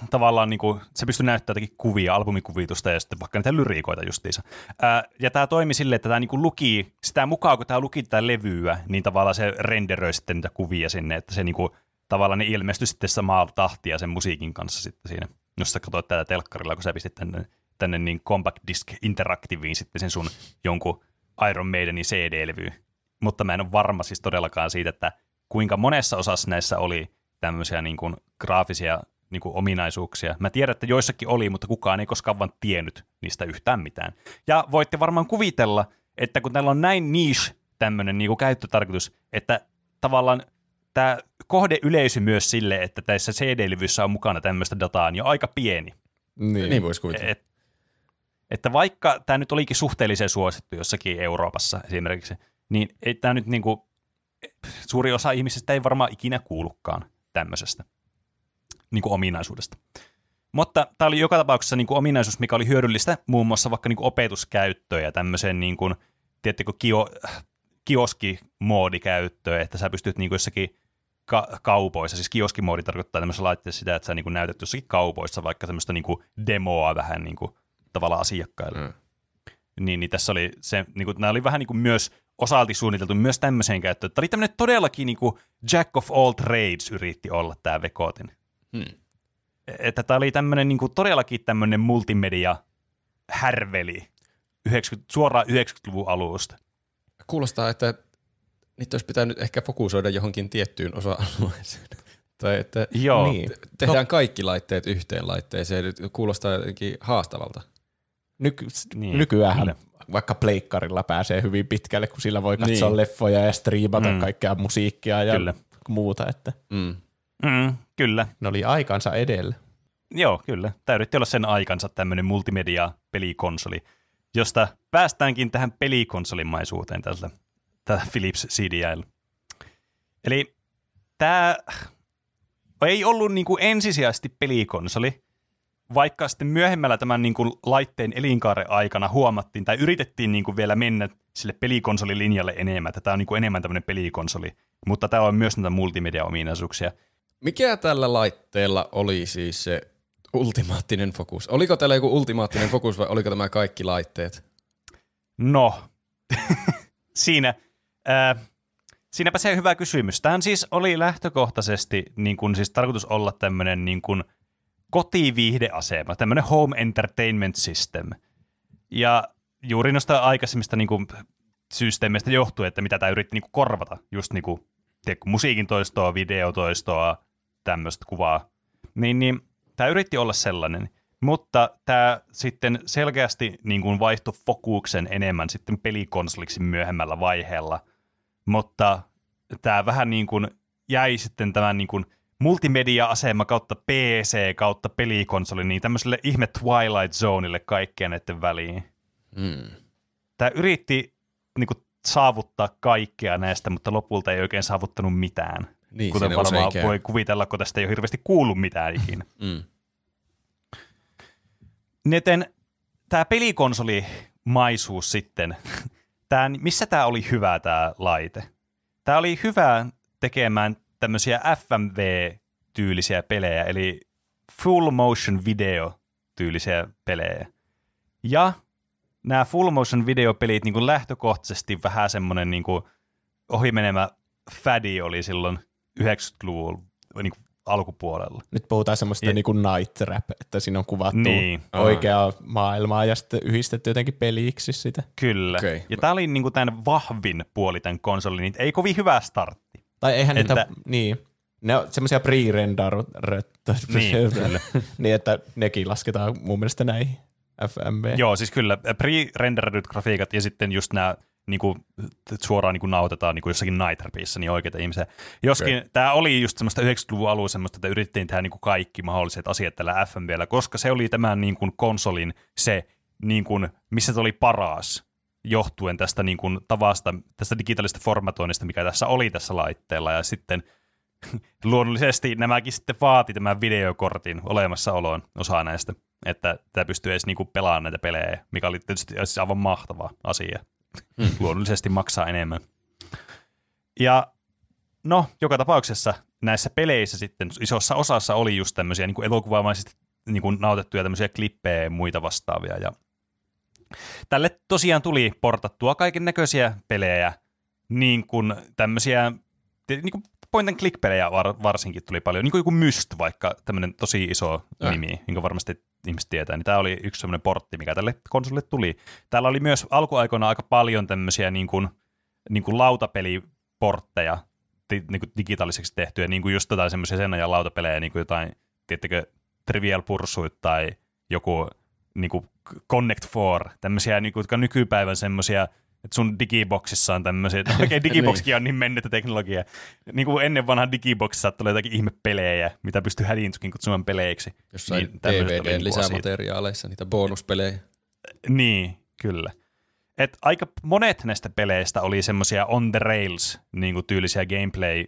tavallaan, niin kuin, se pystyy näyttämään jotakin kuvia, albumikuvitusta ja sitten vaikka niitä lyriikoita justiinsa. Ää, ja tämä toimi silleen, että tämä niin luki, sitä mukaan kun tämä luki tätä levyä, niin tavallaan se renderöi sitten niitä kuvia sinne, että se niin kuin, tavallaan ne ilmestyi sitten samaa tahtia sen musiikin kanssa sitten siinä. Jos sä katsoit tätä telkkarilla, kun sä pistit tänne, tänne niin Compact Disc Interactiveen sitten sen sun jonkun Iron Maidenin CD-levyyn. Mutta mä en ole varma siis todellakaan siitä, että kuinka monessa osassa näissä oli tämmöisiä niin kuin graafisia niin kuin ominaisuuksia. Mä tiedän, että joissakin oli, mutta kukaan ei koskaan vaan tiennyt niistä yhtään mitään. Ja voitte varmaan kuvitella, että kun täällä on näin niche tämmöinen niin kuin käyttötarkoitus, että tavallaan tämä kohdeyleisö myös sille, että tässä CD-levyssä on mukana tämmöistä dataa, niin on aika pieni. Niin, niin voisi kuvitella. Et, että vaikka tämä nyt olikin suhteellisen suosittu jossakin Euroopassa esimerkiksi, niin ei tämä nyt niinku, suuri osa ihmisistä ei varmaan ikinä kuulukaan tämmöisestä niinku ominaisuudesta. Mutta tämä oli joka tapauksessa niinku ominaisuus, mikä oli hyödyllistä muun muassa vaikka niinku opetuskäyttöön ja tämmöiseen niinku, tiedättekö, kio, kioskimoodikäyttöön, että sä pystyt niinku jossakin ka- kaupoissa, siis kioskimoodi tarkoittaa tämmöisessä laitteessa sitä, että sä niinku näytät jossakin kaupoissa vaikka tämmöistä niinku demoa vähän niinku tavallaan asiakkaille. Mm. Niin, niin tässä oli se, niinku, nämä oli vähän niinku myös osalti suunniteltu myös tämmöiseen käyttöön. Tämä oli tämmöinen todellakin niinku Jack of all trades yritti olla tämä Vekotin. Hmm. Että tämä oli tämmöinen niinku todellakin tämmöinen multimedia härveli 90, suoraan 90-luvun alusta. Kuulostaa, että niitä olisi pitänyt ehkä fokusoida johonkin tiettyyn osa-alueeseen. *laughs* tai että Joo, Niin. tehdään kaikki laitteet yhteen laitteeseen. Nyt Kuulostaa jotenkin haastavalta. Nyky- Niin, niin, nykyään. Vaikka pleikkarilla pääsee hyvin pitkälle, kun sillä voi katsoa Niin. leffoja ja striimata Mm. kaikkea musiikkia ja Kyllä. muuta, että Mm. Mm, kyllä. ne oli aikansa edellä. Joo, kyllä. Tämä yritti olla sen aikansa tämmöinen multimedia-pelikonsoli, josta päästäänkin tähän pelikonsolimaisuuteen tällä, tällä Philips CDIllä. Eli tämä ei ollut niin kuin ensisijaisesti pelikonsoli, vaikka sitten myöhemmällä tämän niin kuin laitteen elinkaaren aikana huomattiin tai yritettiin niin kuin vielä mennä sille pelikonsolilinjalle enemmän, että tämä on niin kuin enemmän tämmöinen pelikonsoli, mutta täällä on myös näitä multimedia-ominaisuuksia. Mikä tällä laitteella oli siis se ultimaattinen fokus? Oliko tällä joku ultimaattinen fokus vai oliko tämä kaikki laitteet? No, *laughs* siinä, ää, siinäpä se hyvä kysymys. Tämähän siis oli lähtökohtaisesti niin kuin, siis tarkoitus olla tämmöinen niin kuin kotiviihdeasema, tämmöinen home entertainment system. Ja juuri noista aikaisemmista niin kuin, systeemeistä johtuen, että mitä tämä yritti niin kuin, korvata, just niin kuin, tiedätkö, musiikin toistoa, videotoistoa, tämmöistä kuvaa, niin, niin tämä yritti olla sellainen. Mutta tämä sitten selkeästi niin kuin vaihtoi fokuksen enemmän sitten pelikonsoliksi myöhemmällä vaiheella. Mutta tämä vähän niin kuin jäi sitten tämän niin kuin multimedia-asema kautta PC kautta pelikonsoli, niin tämmöiselle ihme Twilight Zoneille kaikkeen näiden väliin. Mm. Tämä yritti niin kuin, saavuttaa kaikkea näistä, mutta lopulta ei oikein saavuttanut mitään. Niin, Kuten varmaan voi kuvitella, kun tästä ei ole hirveästi kuullut mitään ikinä. *laughs* Mm. Joten tämä pelikonsolimaisuus sitten, *laughs* tää, missä tämä oli hyvä tämä laite? Tämä oli hyvä tekemään tämmöisiä FMV-tyylisiä pelejä, eli full motion video tyylisiä pelejä. Ja nämä full motion videopelit niin kuin lähtökohtaisesti vähän semmoinen niin kuin ohimenemä fädi oli silloin 90-luvun niin kuin alkupuolella. Nyt puhutaan semmoista Ja- niin kuin night trap, että siinä on kuvattu Niin. oikeaa maailmaa ja sitten yhdistetty jotenkin peliksi sitä. Kyllä. Okei. Ja tämä oli niinku tämän vahvin puoli tämän konsolin, niin ei kovin hyvä startti. Tai eihän Että- niitä, niin, ne on semmoisia pre-rendered, Niin, *laughs* niin, että nekin lasketaan mun mielestä näihin FMV. Joo, siis kyllä pre-renderedyt grafiikat ja sitten just nämä niinku, suoraan niinku nautetaan niinku jossakin Night Trapissa, niin oikeita ihmisiä. Joskin okay. tämä oli just semmoista 90-luvun alun semmoista, että yritettiin tehdä niinku kaikki mahdolliset asiat tällä FMVllä, koska se oli tämän niinku konsolin se, niinku, missä se oli paras johtuen tästä niinku tavasta, tästä digitaalisesta formatoinnista, mikä tässä oli tässä laitteella. Ja sitten *laughs* luonnollisesti nämäkin sitten vaati tämän videokortin olemassaoloon osa näistä, että tämä pystyy edes niinku pelaamaan näitä pelejä, mikä oli tietysti siis aivan mahtava asia. *laughs* Luonnollisesti maksaa enemmän. Ja no, joka tapauksessa näissä peleissä sitten isossa osassa oli just tämmöisiä niin elokuvaamaisesti niin kuin nautettuja tämmöisiä klippejä ja muita vastaavia. Ja tälle tosiaan tuli portattua kaiken näköisiä pelejä, niin kuin tämmöisiä niin kuin point and click pelejä var, varsinkin tuli paljon, niin kuin joku Myst vaikka, tämmöinen tosi iso Äh. nimi, jonka varmasti ihmiset tietää, niin tämä oli yksi semmoinen portti, mikä tälle konsolille tuli. Täällä oli myös alkuaikoina aika paljon tämmöisiä niin kuin, niin kuin lautapeliportteja, di, niin kuin digitaaliseksi tehtyjä, niin kuin just jotain semmoisia sen ajan lautapelejä, niin kuin jotain, tiedättekö, Trivial Pursuit tai joku niin kuin Connect 4, tämmöisiä, niin kuin, jotka on nykypäivän semmoisia, että sun digiboksissa on tämmöisiä, että oikein *laughs* digiboksikin on niin mennyttä teknologiaa. Niin kuin ennen vanhan digiboksissa tulee jotakin ihmepelejä, mitä pystyy hädintuskin kutsumaan peleiksi. Jossain Niin, DVDn niinku lisämateriaaleissa, niitä bonuspelejä. Niin, kyllä. Et aika monet näistä peleistä oli semmoisia on the rails niin kuin tyylisiä gameplay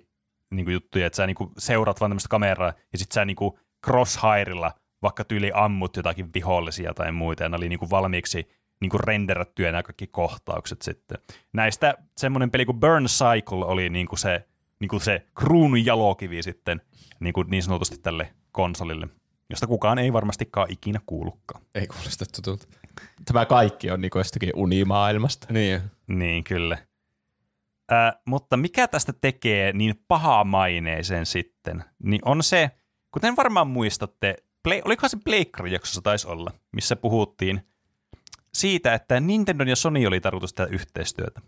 niin kuin juttuja, että sä niin kuin seuraat vaan tämmöistä kameraa ja sit sä niin kuin crosshairilla vaikka tyyli ammut jotakin vihollisia tai muita ja ne oli niin kuin valmiiksi niin kuin renderattuja nämä kaikki kohtaukset sitten. Näistä semmoinen peli kuin Burn Cycle oli niin kuin se, niin kuin se kruunun jalokivi sitten niin, kuin niin sanotusti tälle konsolille, josta kukaan ei varmastikaan ikinä kuullutkaan. Ei kuulosta tutulta. Tämä kaikki on niin jostakin unimaailmasta. Niin, Niin, kyllä. Ää, mutta mikä tästä tekee niin pahaa maineeseen sitten, niin on se, kuten varmaan muistatte, play, olikohan se Pleikkari-jaksossa taisi olla, missä puhuttiin siitä, että Nintendo ja Sony oli tarkoitus tehdä yhteistyötä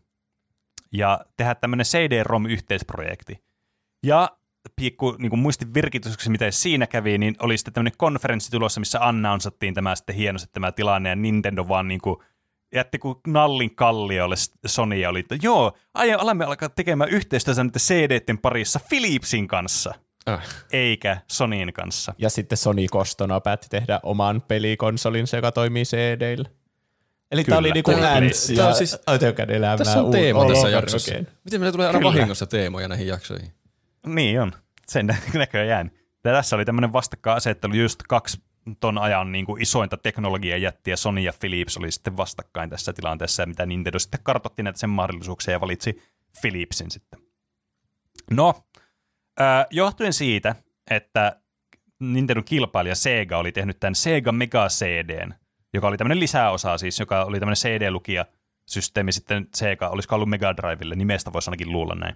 ja tehdä tämmöinen CD-ROM-yhteisprojekti. Ja pikku niin kuin muistin virkitykseksi, miten siinä kävi, niin oli sitten tämmöinen konferenssi tulossa, missä announcattiin tämä sitten hienosti tämä tilanne, ja Nintendo vaan niin kuin jätti kuin nallin kalliolle Sony ja oli, että joo, aion, alamme alkaa tekemään yhteistyötä näiden CD-tten parissa Philipsin kanssa, ah, eikä Sonyin kanssa. Ja sitten Sony kostona päätti tehdä oman pelikonsolinsa, joka toimii CD-llä. Eli Kyllä. tämä oli niinku Tämä ja on siis- elämää tässä on teema tässä jaksossa. again. Miten meillä tulee aina Kyllä. vahingossa teemoja näihin jaksoihin? Niin on, sen nä- *laughs* näköjään. Ja tässä oli tämmöinen vastakkainasettelu just kaksi ton ajan niin kuin isointa teknologiajättiä, Sony ja Philips oli sitten vastakkain tässä tilanteessa, ja mitä Nintendo sitten kartoitti näitä sen mahdollisuuksia ja valitsi Philipsin sitten. No, johtuen siitä, että Nintendo kilpailija Sega oli tehnyt tämän Sega Mega CDn, joka oli tämmöinen lisäosa siis, joka oli tämmöinen CD-lukija systeemi sitten Sega, olisiko ollut Mega Drivelle, nimestä voisi ainakin luulla näin.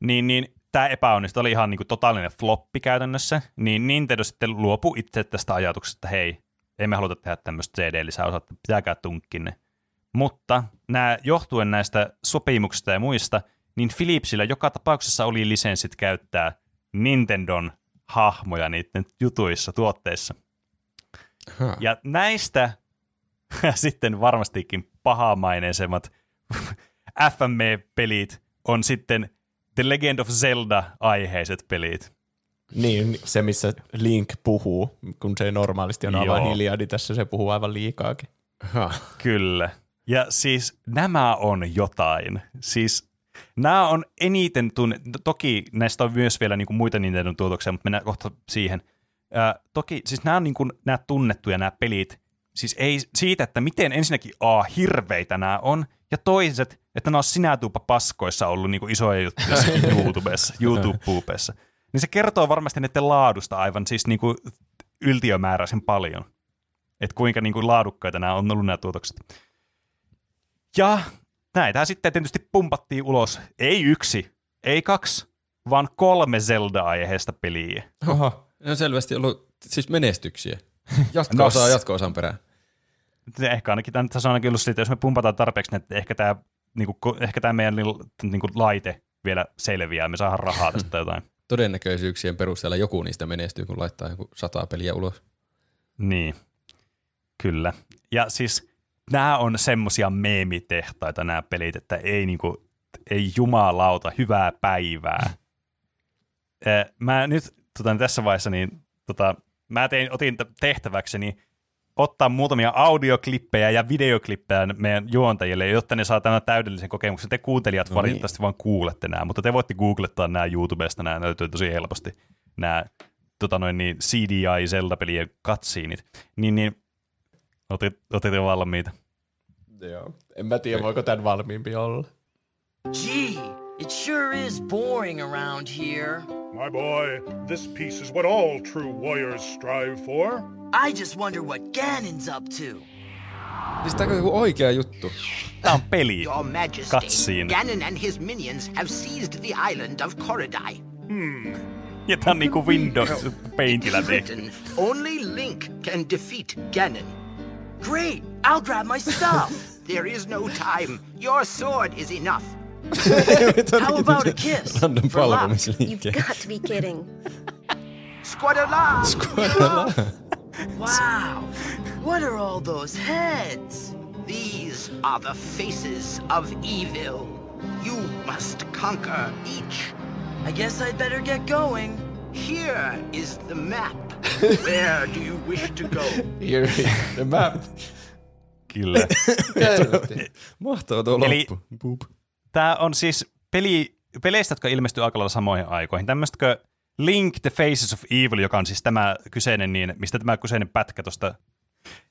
Niin, niin tämä epäonnistui, oli ihan niin kuin totaalinen floppi käytännössä, niin Nintendo sitten luopui itse tästä ajatuksesta, että hei, emme haluta tehdä tämmöistä CD-lisäosaa, että pitäkää tunkkinne. Mutta nämä, johtuen näistä sopimuksista ja muista, niin Philipsillä joka tapauksessa oli lisenssit käyttää Nintendon hahmoja niiden jutuissa, tuotteissa. Huh. Ja näistä *laughs* sitten varmastikin pahamaineisemmat *laughs* FMV-pelit on sitten The Legend of Zelda-aiheiset pelit. Niin, se missä Link puhuu, kun se normaalisti on aivan Joo. hiljaa, niin tässä se puhuu aivan liikaakin. Huh. Kyllä. Ja siis nämä on jotain. Siis nämä on eniten tunne... Toki näistä on myös vielä niin kuin muita Nintendo tuotoksia, mutta mennään kohta siihen. Ää, toki siis nämä on niin kuin, nämä tunnettuja nämä pelit. Siis ei siitä, että miten ensinnäkin A, hirveitä nämä on, ja toiset, että nämä on sinätuupa paskoissa ollut niin kuin isoja juttuja *laughs* YouTubessa, YouTube-puupeissa. Niin se kertoo varmasti näiden laadusta aivan siis niin kuin yltiömääräisen paljon. Että kuinka niin kuin laadukkaita nämä on ollut nämä tuotokset. Ja näitä sitten tietysti pumpattiin ulos, ei yksi, ei kaksi, vaan kolme Zelda-aiheesta peliä. Oho. Ne on selvästi ollut siis menestyksiä. *laughs* Jatko-osaa No, jatko-osan perään. Ehkä ainakin tämä tässä on ainakin ollut siitä, jos me pumpataan tarpeeksi, niin että ehkä tämä, niinku, ko- ehkä tämä meidän niinku, niinku, laite vielä selviää, me saadaan rahaa tästä *laughs* jotain. Todennäköisyyksien perusteella joku niistä menestyy, kun laittaa joku sata peliä ulos. Niin, kyllä. Ja siis nämä on semmosia meemitehtaita nämä pelit, että ei niinku, ei jumalauta, hyvää päivää. Mä nyt tota, tässä vaiheessa, niin tota, mä tein, otin tehtäväkseni ottaa muutamia audioklippejä ja videoklippejä meidän juontajille, jotta ne saa tämän täydellisen kokemuksen. Te kuuntelijat no No niin. valitettavasti vaan kuulette nämä, mutta te voitte googlettaa nämä YouTubesta, nämä löytyy tosi helposti, nämä tota noin, niin CDI Zelda-pelien katsiinit. Niin, niin otit, otit jo valmiita. Joo. En mä tiedä, voiko tämän valmiimpi olla. Gee, it sure is boring around here. My boy, this peace is what all true warriors strive for. I just wonder what Ganon's up to. Siis tää on joku oikea juttu. Tämä on peli. Your Majesty, Cutscene. Ganon and his minions have seized the island of Korodai. Ja tämä on niinku Windows Paintillä tehty. Only Link can defeat Ganon. Great, I'll grab my stuff. *laughs* There is no time. Your sword is enough. *laughs* How about a kiss? *laughs* Random for luck? palvomisliikkeen. You've got to be kidding. Squadala! Wow, what are all those heads? These are the faces of evil. You must conquer each. I guess I'd better get going. Here is the map. Where do you wish to go? Here is the map. Kyllä. Mahtava tuo Eli- loppu. Boop. Tämä on siis peli, peleistä, jotka ilmestyy aika lailla samoihin aikoihin. Tämmöistäkö Link the Faces of Evil, joka on siis tämä kyseinen, niin, mistä tämä kyseinen pätkä tuosta,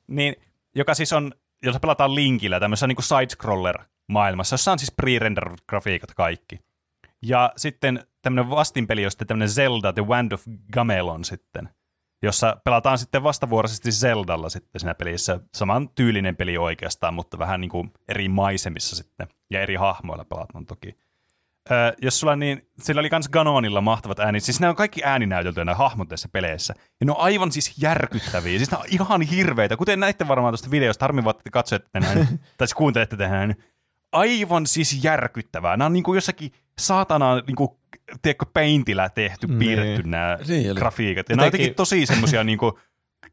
niin, joka siis on, jossa pelataan Linkillä tämmöisessä niin side-scroller-maailmassa, jossa on siis pre-rendered grafiikat kaikki. Ja sitten tämmöinen vastinpeli on sitten tämmöinen Zelda The Wand of Gamelon sitten, jossa pelataan sitten vastavuoroisesti Zeldalla sitten siinä pelissä. Saman tyylinen peli oikeastaan, mutta vähän niin kuin eri maisemissa sitten ja eri hahmoilla pelataan toki. Öö, jos sulla niin, sillä oli kans Ganonilla mahtavat äänet, siis ne on kaikki ääninäyteltyjä nämä hahmot tässä peleissä. Ja ne on aivan siis järkyttäviä, siis ne on ihan hirveitä, kuten näitte varmaan tuosta videosta, harmi vaan, että te katsoette näin, *laughs* tai siis kuuntelette tähän. Aivan siis järkyttävää. Nämä on niin kuin jossakin saatana niin kuin, tiedätkö, peintillä tehty, piirretty nämä Niin, eli- grafiikat. Ja ne on Jotenkin- jotenkin tosi semmosia niinku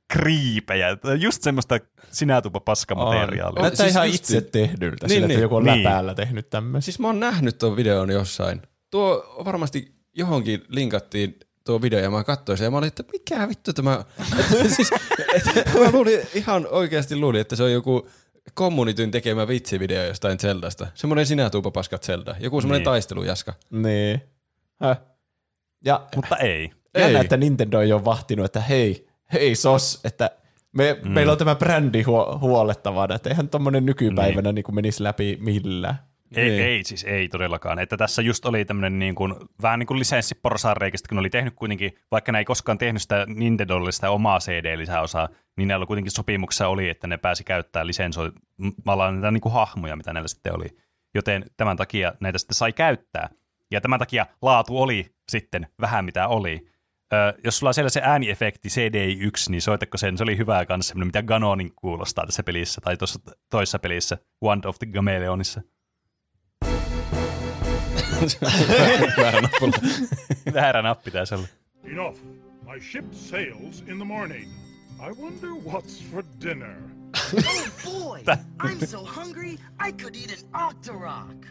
kriipejä, just semmoista sinätupa paskamateriaalia. Näyttää siis ihan itse niin. tehdyltä, Niin, sillä, että niin. joku on Niin. läpäällä tehnyt tämmöisen. Siis mä oon nähnyt tuon videon jossain. Tuo varmasti johonkin linkattiin tuo video ja mä katsoin sen ja mä olin, että mikä vittu tämä... että, *laughs* siis, että, mä luulin, ihan oikeasti luulin, että se on joku kommunityn tekemä vitsivideo jostain Zeldasta. Semmoinen sinä tuupa paskat Zelda. Joku semmoinen Niin. taistelujaska. Niin. Häh. Ja Mutta ei. jännä, Ei. että Nintendo ei ole vahtinut, että hei, hei sos, että me, mm. meillä on tämä brändi huo, huolettavana, että eihän tommonen nykypäivänä niin. Niin menisi läpi millään. Ei, Niin. ei, siis ei todellakaan. Että tässä just oli tämmöinen niin kuin, vähän niin kuin lisenssiporsaanreikistä, kun oli tehnyt kuitenkin, vaikka ne ei koskaan tehnyt sitä Nintendolle sitä omaa CD-lisäosaa, niin näillä kuitenkin sopimuksessa oli, että ne pääsi käyttämään lisensoimalla niitä niin kuin hahmoja, mitä näillä sitten oli. Joten tämän takia näitä sitten sai käyttää. Ja tämän takia laatu oli sitten vähän mitä oli. Ö, jos sulla on siellä se ääniefekti CDI1, niin soitako sen, se oli hyvää kanssa, semmoinen, mitä Ganonin kuulostaa tässä pelissä, tai tuossa toisessa pelissä, Wand of the Gameleonissa. *laughs* Väärä nappulla. Väärä nappi tässä olla. Enough. My ship sails in the morning. I wonder what's for dinner. Oh boy, I'm so hungry I could eat an Octorok.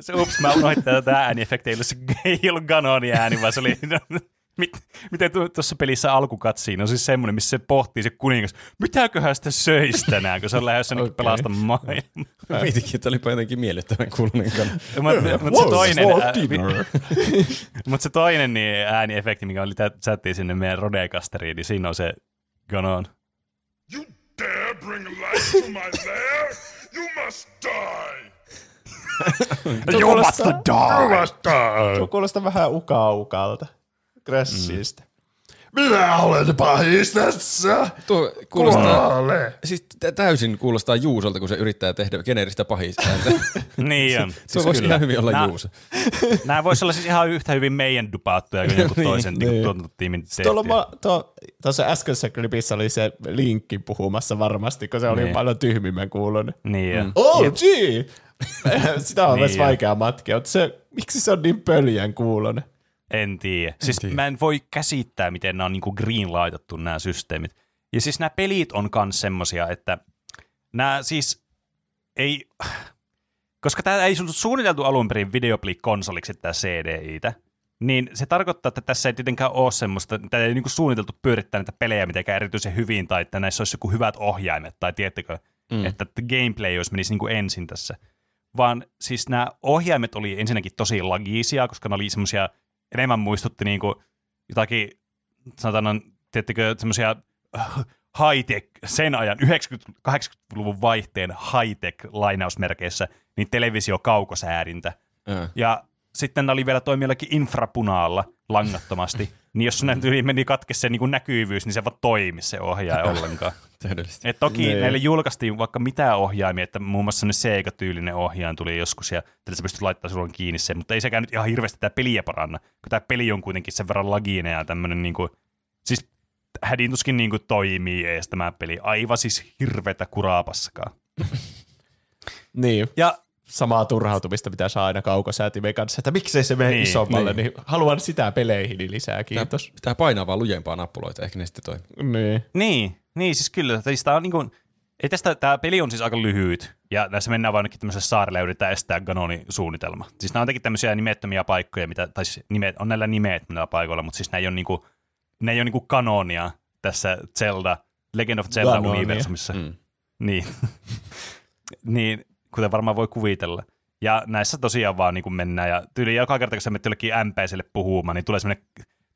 Se, ups, mä unohdin, että tämä ääniefekti ei ollut, se, *laughs* ei ollut Ganonin ääni, vaan se oli... *laughs* Mit, miten tu- tuossa pelissä alkukatsiin on siis semmoinen, missä se pohtii se kuningas, mitäköhän sitä söisi tänään, kun se on lähdössä okay. Okei. pelastamaan maailmaa. Mietinkin, että olipa jotenkin miellyttävän kuulunen. Mutta mut se toinen, *laughs* mut se toinen niin ääniefekti, mikä oli chattiin sinne meidän Rodecasteriin, niin siinä on se Ganon. You dare bring life to my lair? You must die! *laughs* You must die! Tuo kuulostaa vähän uka-ukalta. Crashista. Minä olen pahis tässä. Tuo kuulostaa, Kuole. siis tä- täysin kuulostaa Juusolta, kun se yrittää tehdä geneeristä pahisääntä. *laughs* Niin on. Se voisi ihan hyvin olla Nää- Juuso. Nämä voisi olla siis ihan yhtä hyvin meidän dupaattuja kuin jonkun *laughs* toisen niin, niin. tuotantotiimin ma, tuo, tuossa äskeisessä klipissä oli se linkki puhumassa varmasti, kun se oli Niin. paljon tyhmimmän kuulonen. Niin mm. Oh, gee! *laughs* Sitä on Niin myös vaikea matkia, mutta se, miksi se on niin pöljän kuulonen? En tiedä. Siis tiedä. mä en voi käsittää, miten nämä on niinku green laitettu nämä systeemit. Ja siis nämä pelit on myös semmosia, että nämä siis ei... Koska tämä ei ollut suunniteltu alun perin videopeli-konsoliksi tämä CDI-tä, niin se tarkoittaa, että tässä ei tietenkään ole semmoista, tämä ei niinku suunniteltu pyörittää näitä pelejä mitenkään erityisen hyvin, tai että näissä olisi joku hyvät ohjaimet, tai tiedättekö, mm. että gameplay olisi menisi niinku ensin tässä. Vaan siis nämä ohjaimet oli ensinnäkin tosi lagisia, koska ne oli semmoisia, enemmän muistutti niinku jotakin, sanotaan, tiedättekö, semmoisia high-tech, sen ajan 90-80-luvun vaihteen high-tech lainausmerkeissä, niin televisiokaukosäädintä. Ää. Ja sitten ne oli vielä toimijoillakin infrapunaalla langattomasti, niin jos ne tyyli meni katke se niin näkyvyys, niin se vaan toimi se ohjaaja ollenkaan. Täydellisesti. Et toki Niin. näille julkaistiin vaikka mitä ohjaimia, että muun muassa ne Sega-tyylinen ohjaaja tuli joskus ja tällä sä pystyt laittamaan silloin kiinni sen, mutta ei sekään nyt ihan hirveästi tämä peliä paranna, kun tämä peli on kuitenkin sen verran laginen ja tämmöinen niinku, siis hädintuskin niinku toimii ees tämä peli. Aivan siis hirveätä kuraapaskaa. *laughs* Niin, Ja samaa turhautumista pitää saa aina kaukosäätimen kanssa, että miksei se mene Niin, niin, isommalle, niin. niin. niin haluan sitä peleihin lisää, kiitos. Pitää painaa vaan lujempaa nappuloita, ehkä ne sitten toimii. Niin. Niin, niin siis kyllä. Siis tää on niinku, ei tästä, tämä peli on siis aika lyhyt, ja tässä mennään vain tämmöisessä saarella ja yritetään estää Ganonin suunnitelma. Siis nämä on jotenkin tämmöisiä nimettömiä paikkoja, mitä, tai siis nimet, on näillä nimet näillä paikoilla, mutta siis ne ei ole niinku, ne ei ole niinku kanonia tässä Zelda, Legend of Zelda-universumissa. Mm. Niin. *laughs* niin, kuten varmaan voi kuvitella. Ja näissä tosiaan vaan niin kuin mennään, ja tyyli joka kerta, kun sä menet jollekin ämpäiselle puhumaan, niin tulee semmoinen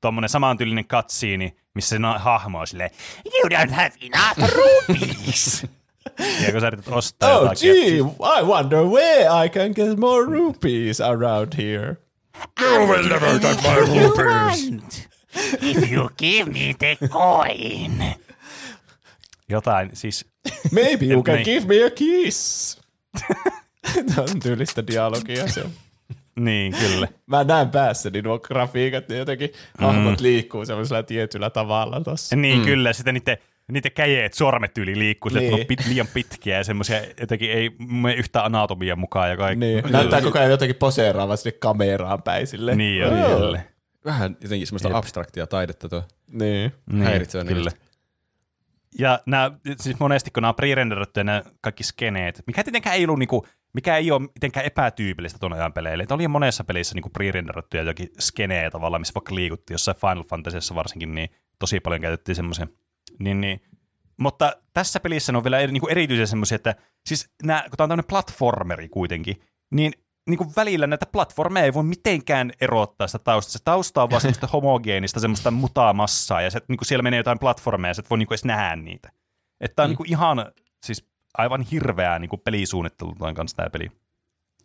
tuommoinen samantyylinen katsiini, missä se hahmo on silleen, you don't have enough rupees. *laughs* ja kun sä yrität ostaa Oh, jotakin, gee, I wonder where I can get more rupees around here. You will never get my rupees. If you give me the coin. jotain, siis Maybe you can Niin. give me a kiss. *laughs* Tämä on tyylistä dialogia se. on. niin kyllä. Mä näen päässäni nuo grafiikat, niin jotenkin mm. hahmot liikkuu semmoisella tietyllä tavalla tossa. Niin mm. kyllä, sitten niiden, niiden käjeet, sormet yli liikkuu, niin. Niin. ne on pit, liian pitkiä ja semmoisia jotenkin ei mene yhtään anatomian mukaan ja kaikki. Niin. Näyttää koko ajan jotenkin poseeraavan sinne kameraan päin silleen. Niin Oh. kyllä. Vähän jotenkin semmoista Jep. abstraktia taidetta tuo. Niin. Niin, kyllä. näköistä. Ja nämä, siis monesti kun nämä on pre-renderattuja nämä kaikki skeneet, mikä tietenkään ei ollut niinku, mikä ei ole mitenkään epätyypillistä tuon ajan peleille. Että oli monessa pelissä niinku pre-renderattuja jokin skeneitä tavallaan, missä vaikka liikuttiin jossain Final Fantasyssä varsinkin, niin tosi paljon käytettiin semmoisia. Niin, niin. Mutta tässä pelissä ne on vielä eri, niinku erityisiä semmoisia, että siis nämä, kun tämä on tämmöinen platformeri kuitenkin, niin niin kuin välillä näitä platformeja ei voi mitenkään erottaa sitä taustasta. Se tausta on vaan semmoista *laughs* homogeenista, semmoista mutaamassaa, ja se, niin kuin siellä menee jotain platformeja, ja sä et voi niin kuin edes nähdä niitä. Että on mm. niin kuin ihan, siis aivan hirveää niin kuin pelisuunnittelu tuon kanssa tämä peli.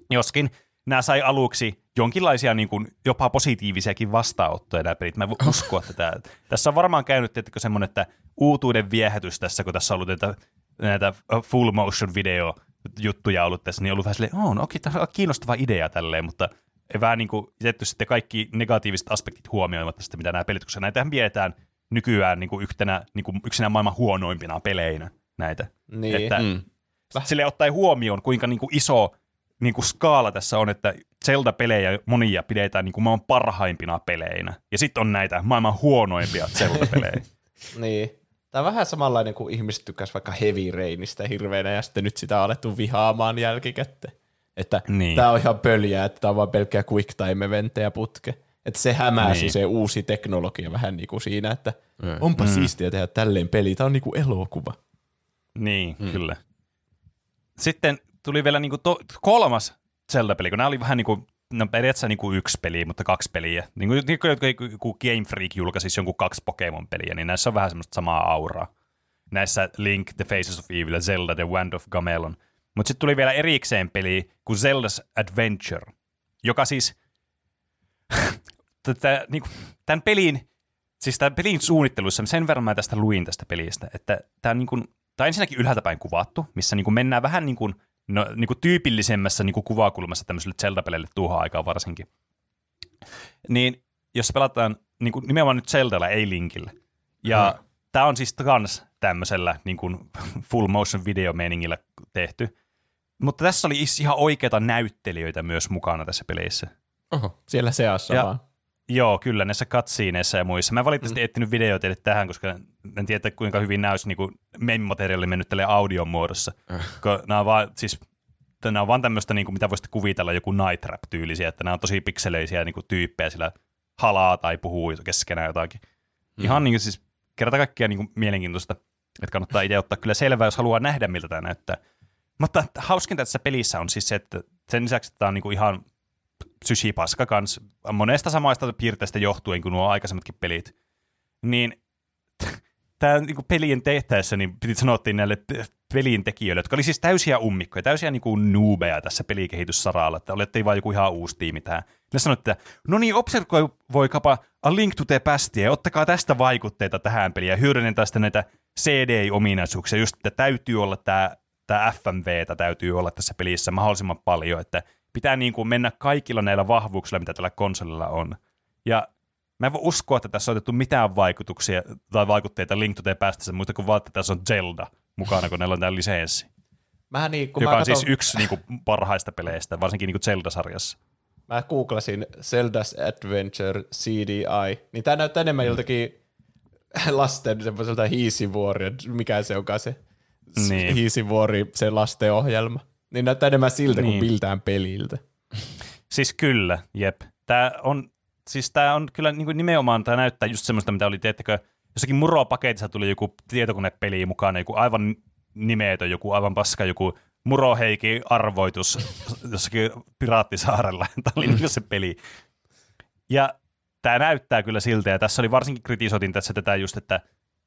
Joskin nämä sai aluksi jonkinlaisia niin kuin jopa positiivisiakin vastaanottoja nämä pelit. Mä en voi *laughs* uskoa tätä. Tässä on varmaan käynyt tietenkin semmoinen, että uutuuden viehätys tässä, kun tässä on ollut näitä, näitä full motion video juttuja ollut tässä, niin on ollut vähän silleen, oh, no okei, tämä on kiinnostava idea tälleen, mutta ei vähän niin kuin jätetty sitten kaikki negatiiviset aspektit huomioimatta sitten, mitä nämä pelit, koska näitähän pidetään nykyään niin kuin yhtenä, niin kuin yksinä maailman huonoimpina peleinä näitä. Niin. Että Mm. sille ottaen huomioon, kuinka niin kuin iso niin kuin skaala tässä on, että Zelda-pelejä monia pidetään niin kuin maailman parhaimpina peleinä. Ja sitten on näitä maailman huonoimpia Zelda-pelejä. *laughs* Niin. Tämä on vähän samanlainen kuin ihmiset tykkäs vaikka Heavy Rainista hirveänä ja sitten nyt sitä on alettu vihaamaan jälkikäteen. Että Niin. niin. tämä on ihan pöljää, että tämä on vaan pelkkää quick time eventtejä putke. Että se hämäsi Niin. niin. se uusi teknologia vähän niin kuin siinä, että onpa mm. siistiä tehdä tälleen peli. Tämä on niin kuin elokuva. Niin, hmm. kyllä. Sitten tuli vielä niinku to, kolmas Zelda-peli, kun nämä oli vähän niin kuin, no periaatteessa niin kuin yksi peli, mutta kaksi peliä. Niin kuin, niin kuin joku Game Freak julkaisi jonkun kaksi Pokemon-peliä, niin näissä on vähän semmoista samaa auraa. Näissä Link, The Faces of Evil ja Zelda, The Wand of Gamelon. Mutta sitten tuli vielä erikseen peli kuin Zelda's Adventure, joka siis *laughs* tätä, niin kuin, tämän pelin siis tämä pelin suunnittelussa, sen verran mä tästä luin tästä pelistä, että tämä on, niin kuin, on ensinnäkin ylhäältä päin kuvattu, missä niin kuin mennään vähän niin kuin, no, niin kuin tyypillisemmässä niin kuin kuvakulmassa tämmöiselle Zelda-peleille tuohon aikaan varsinkin. Niin jos pelataan niin kuin, nimenomaan nyt Zeldalla, ei Linkillä. Ja hmm. tämä on siis kans tämmöisellä niin kuin full motion video meningillä tehty. Mutta tässä oli ihan oikeita näyttelijöitä myös mukana tässä pelissä. Oho. Siellä seassa Ja- vaan. Joo, kyllä, näissä cutsceneissa ja muissa. Mä valitettavasti mm. etsinyt videoita teille tähän, koska en tiedä, kuinka hyvin nämä olisi niin memimateriaali mennyt tälle audion muodossa. Äh. Nämä on vaan, siis, nämä on vaan tämmöistä, niin kuin, mitä voisitte kuvitella, joku night trap-tyylisiä, että nämä on tosi pikseleisiä niin kuin, tyyppejä, sillä halaa tai puhuu keskenään jotakin. Ihan niin kuin, siis kerta kaikkiaan niin kuin, mielenkiintoista, että kannattaa itse ottaa kyllä selvää, jos haluaa nähdä, miltä tämä näyttää. Mutta hauskinta tässä pelissä on siis se, että sen lisäksi, että tämä on niin kuin ihan sysipaska kans, monesta samaista piirteistä johtuen kuin nuo aikaisemmatkin pelit, niin tämä niinku pelien tehtäessä niin piti sanottiin näille pe- pelin tekijöille, jotka oli siis täysiä ummikkoja, täysiä niinku noobeja tässä pelikehityssaralla, että olette vaan joku ihan uusi tiimi tähän. Ne sanoivat, että no niin, observoikapa A Link to the Pastia ja ottakaa tästä vaikutteita tähän peliin ja hyödynnetään sitten näitä CDI-ominaisuuksia, just että täytyy olla tämä tämä FMVtä täytyy olla tässä pelissä mahdollisimman paljon, että pitää niin kuin mennä kaikilla näillä vahvuuksilla, mitä tällä konsolilla on. Ja mä en voi uskoa, että tässä on otettu mitään vaikutuksia tai vaikutteita Link to the Pastissa, muista kuin vaan, että tässä on Zelda mukana, kun näillä on tämä lisenssi. Mähän niin, kun joka mä on katon, siis yksi niin kuin, parhaista peleistä, varsinkin niin kuin Zelda-sarjassa. mä googlasin Zelda's Adventure CDI, niin tää näyttää Mm. enemmän joltakin lasten semmoiselta hiisivuori, mikä se onkaan se Niin. hiisivuori, se lastenohjelma. Niin näyttää enemmän siltä kuin Niin. miltään peliltä. Siis kyllä, jep. Tämä on, siis tää on kyllä niin kuin nimenomaan, tämä näyttää just semmoista, mitä oli, teettekö, jossakin Muro-paketissa tuli joku tietokonepeli mukaan, joku aivan nimetön, joku aivan paska, joku Muroheiki arvoitus *laughs* jossakin Piraattisaarella. *laughs* Tämä oli niin se peli. Ja tämä näyttää kyllä siltä, ja tässä oli varsinkin kritisoitin tässä tätä just, että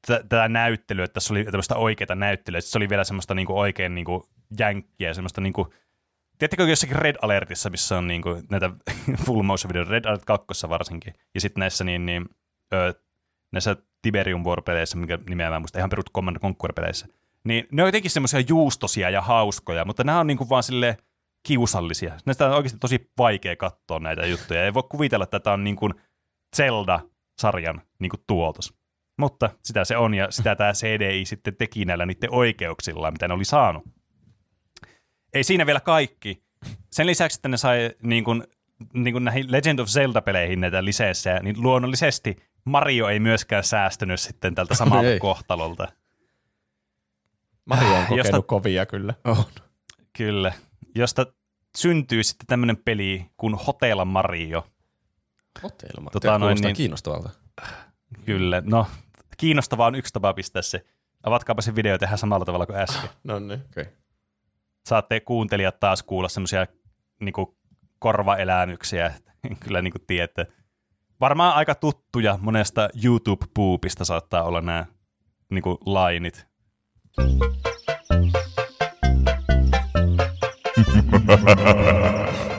tä- tätä näyttelyä, että tässä oli tämmöistä oikeita näyttelyä, se oli vielä semmoista niinku oikein niinku jänkkiä, semmoista niinku, Tiedättekö jossakin Red Alertissa, missä on niinku näitä *laughs* full motion video, Red Alert 2 varsinkin, ja sitten näissä, niin, niin, ö, näissä Tiberium War-peleissä, mikä nimeä mä muista, ihan perut Command Conquer-peleissä, niin ne on jotenkin semmoisia juustosia ja hauskoja, mutta nämä on niinku vaan sille kiusallisia. Näistä on oikeasti tosi vaikea katsoa näitä juttuja. Ei voi kuvitella, että tämä on niin kuin Zelda-sarjan niin kuin tuotos. Mutta sitä se on, ja sitä tämä CDI sitten teki näillä niiden oikeuksilla, mitä ne oli saanut. Ei siinä vielä kaikki. Sen lisäksi, että ne sai niin kuin, niin kuin näihin Legend of Zelda-peleihin näitä lisenssejä, niin luonnollisesti Mario ei myöskään säästynyt sitten tältä samalta kohtalolta. Mario on kokenut Josta- kovia kyllä. On. Kyllä. Josta syntyy sitten tämmöinen peli kuin Hotel Mario. Hotelma. Tota Tota noin, noin, niin- kiinnostavalta. Kyllä. No, kiinnostavaa on yksi tapa pistää se. Avatkaapa se video tehdä samalla tavalla kuin äsken. *laughs* No niin. Okay. Saatte kuuntelijat taas kuulla semmoisia niinku, korvaelämyksiä. *laughs* Kyllä niin kuin tiedätte. Varmaan aika tuttuja monesta YouTube-puupista saattaa olla nämä niinku, lainit. *laughs*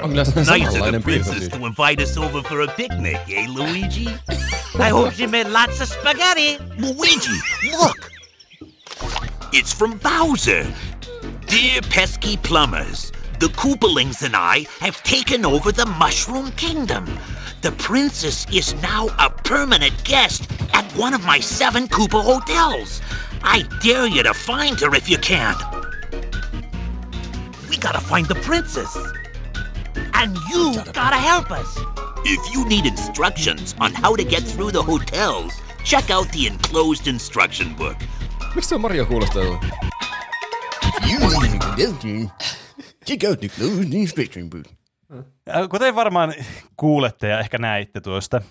On kyllä Nice of the samanlainen princess to invite us over for a picnic, eh, Luigi? I hope she made lots of spaghetti. Luigi, look! It's from Bowser. Dear pesky plumbers, the Koopalings and I have taken over the Mushroom Kingdom. The princess is now a permanent guest at one of my seven Koopa hotels. I dare you to find her if you can. We gotta find the princess. And you gotta help us. If you need instructions on how to get through the hotels, check out the enclosed instruction book. Miksi se on Mario kuulostaa? Check out the closed book. Äh, Kuten varmaan kuulette ja ehkä näitte tuosta,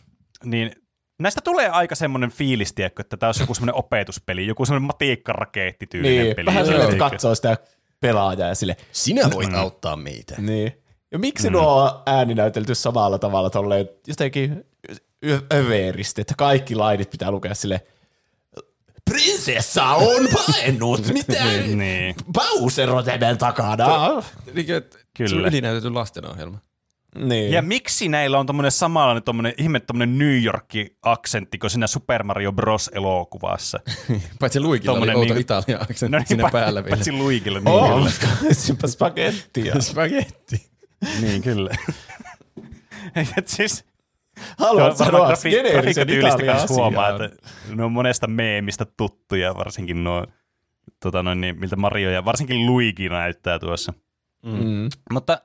niin näistä tulee aika semmoinen fiilis, tiedätkö, että tämä olisi joku semmoinen opetuspeli, joku semmoinen matiikkarakeettityylinen Niin, peli. vähän sellainen, että katsoo sitä pelaajaa ja sille, Sinä voit auttaa meitä. niin. Ja miksi mm. nuo on ääninäytelty samalla tavalla tolleen jotenkin överisti, että kaikki lainit pitää lukea sille Prinsessa on *laughs* paennut, mitä? Niin. Bowser on tämän takana. Niin, että Se Kyllä. on ylinäytetty lastenohjelma. Niin. Ja miksi näillä on tommonen samanlainen tommonen, ihme tommonen New York-aksentti kuin siinä Super Mario Bros. elokuvassa? *laughs* Paitsi Luikilla oli Tommonen outo niinku- Italia aksentti No niin, sinne pa- päällä vielä. Paitsi Luikilla. Niin, Oh, *laughs* kyllä. spagettia. Spagetti. niin kyllä. Et siis, Haluat Joo, sanoa grafi- geneerisen kanssa huomaa, asiaan. että ne on monesta meemistä tuttuja, varsinkin nuo, tota noin, niin, miltä Mario ja varsinkin Luigi näyttää tuossa. Mm. Mutta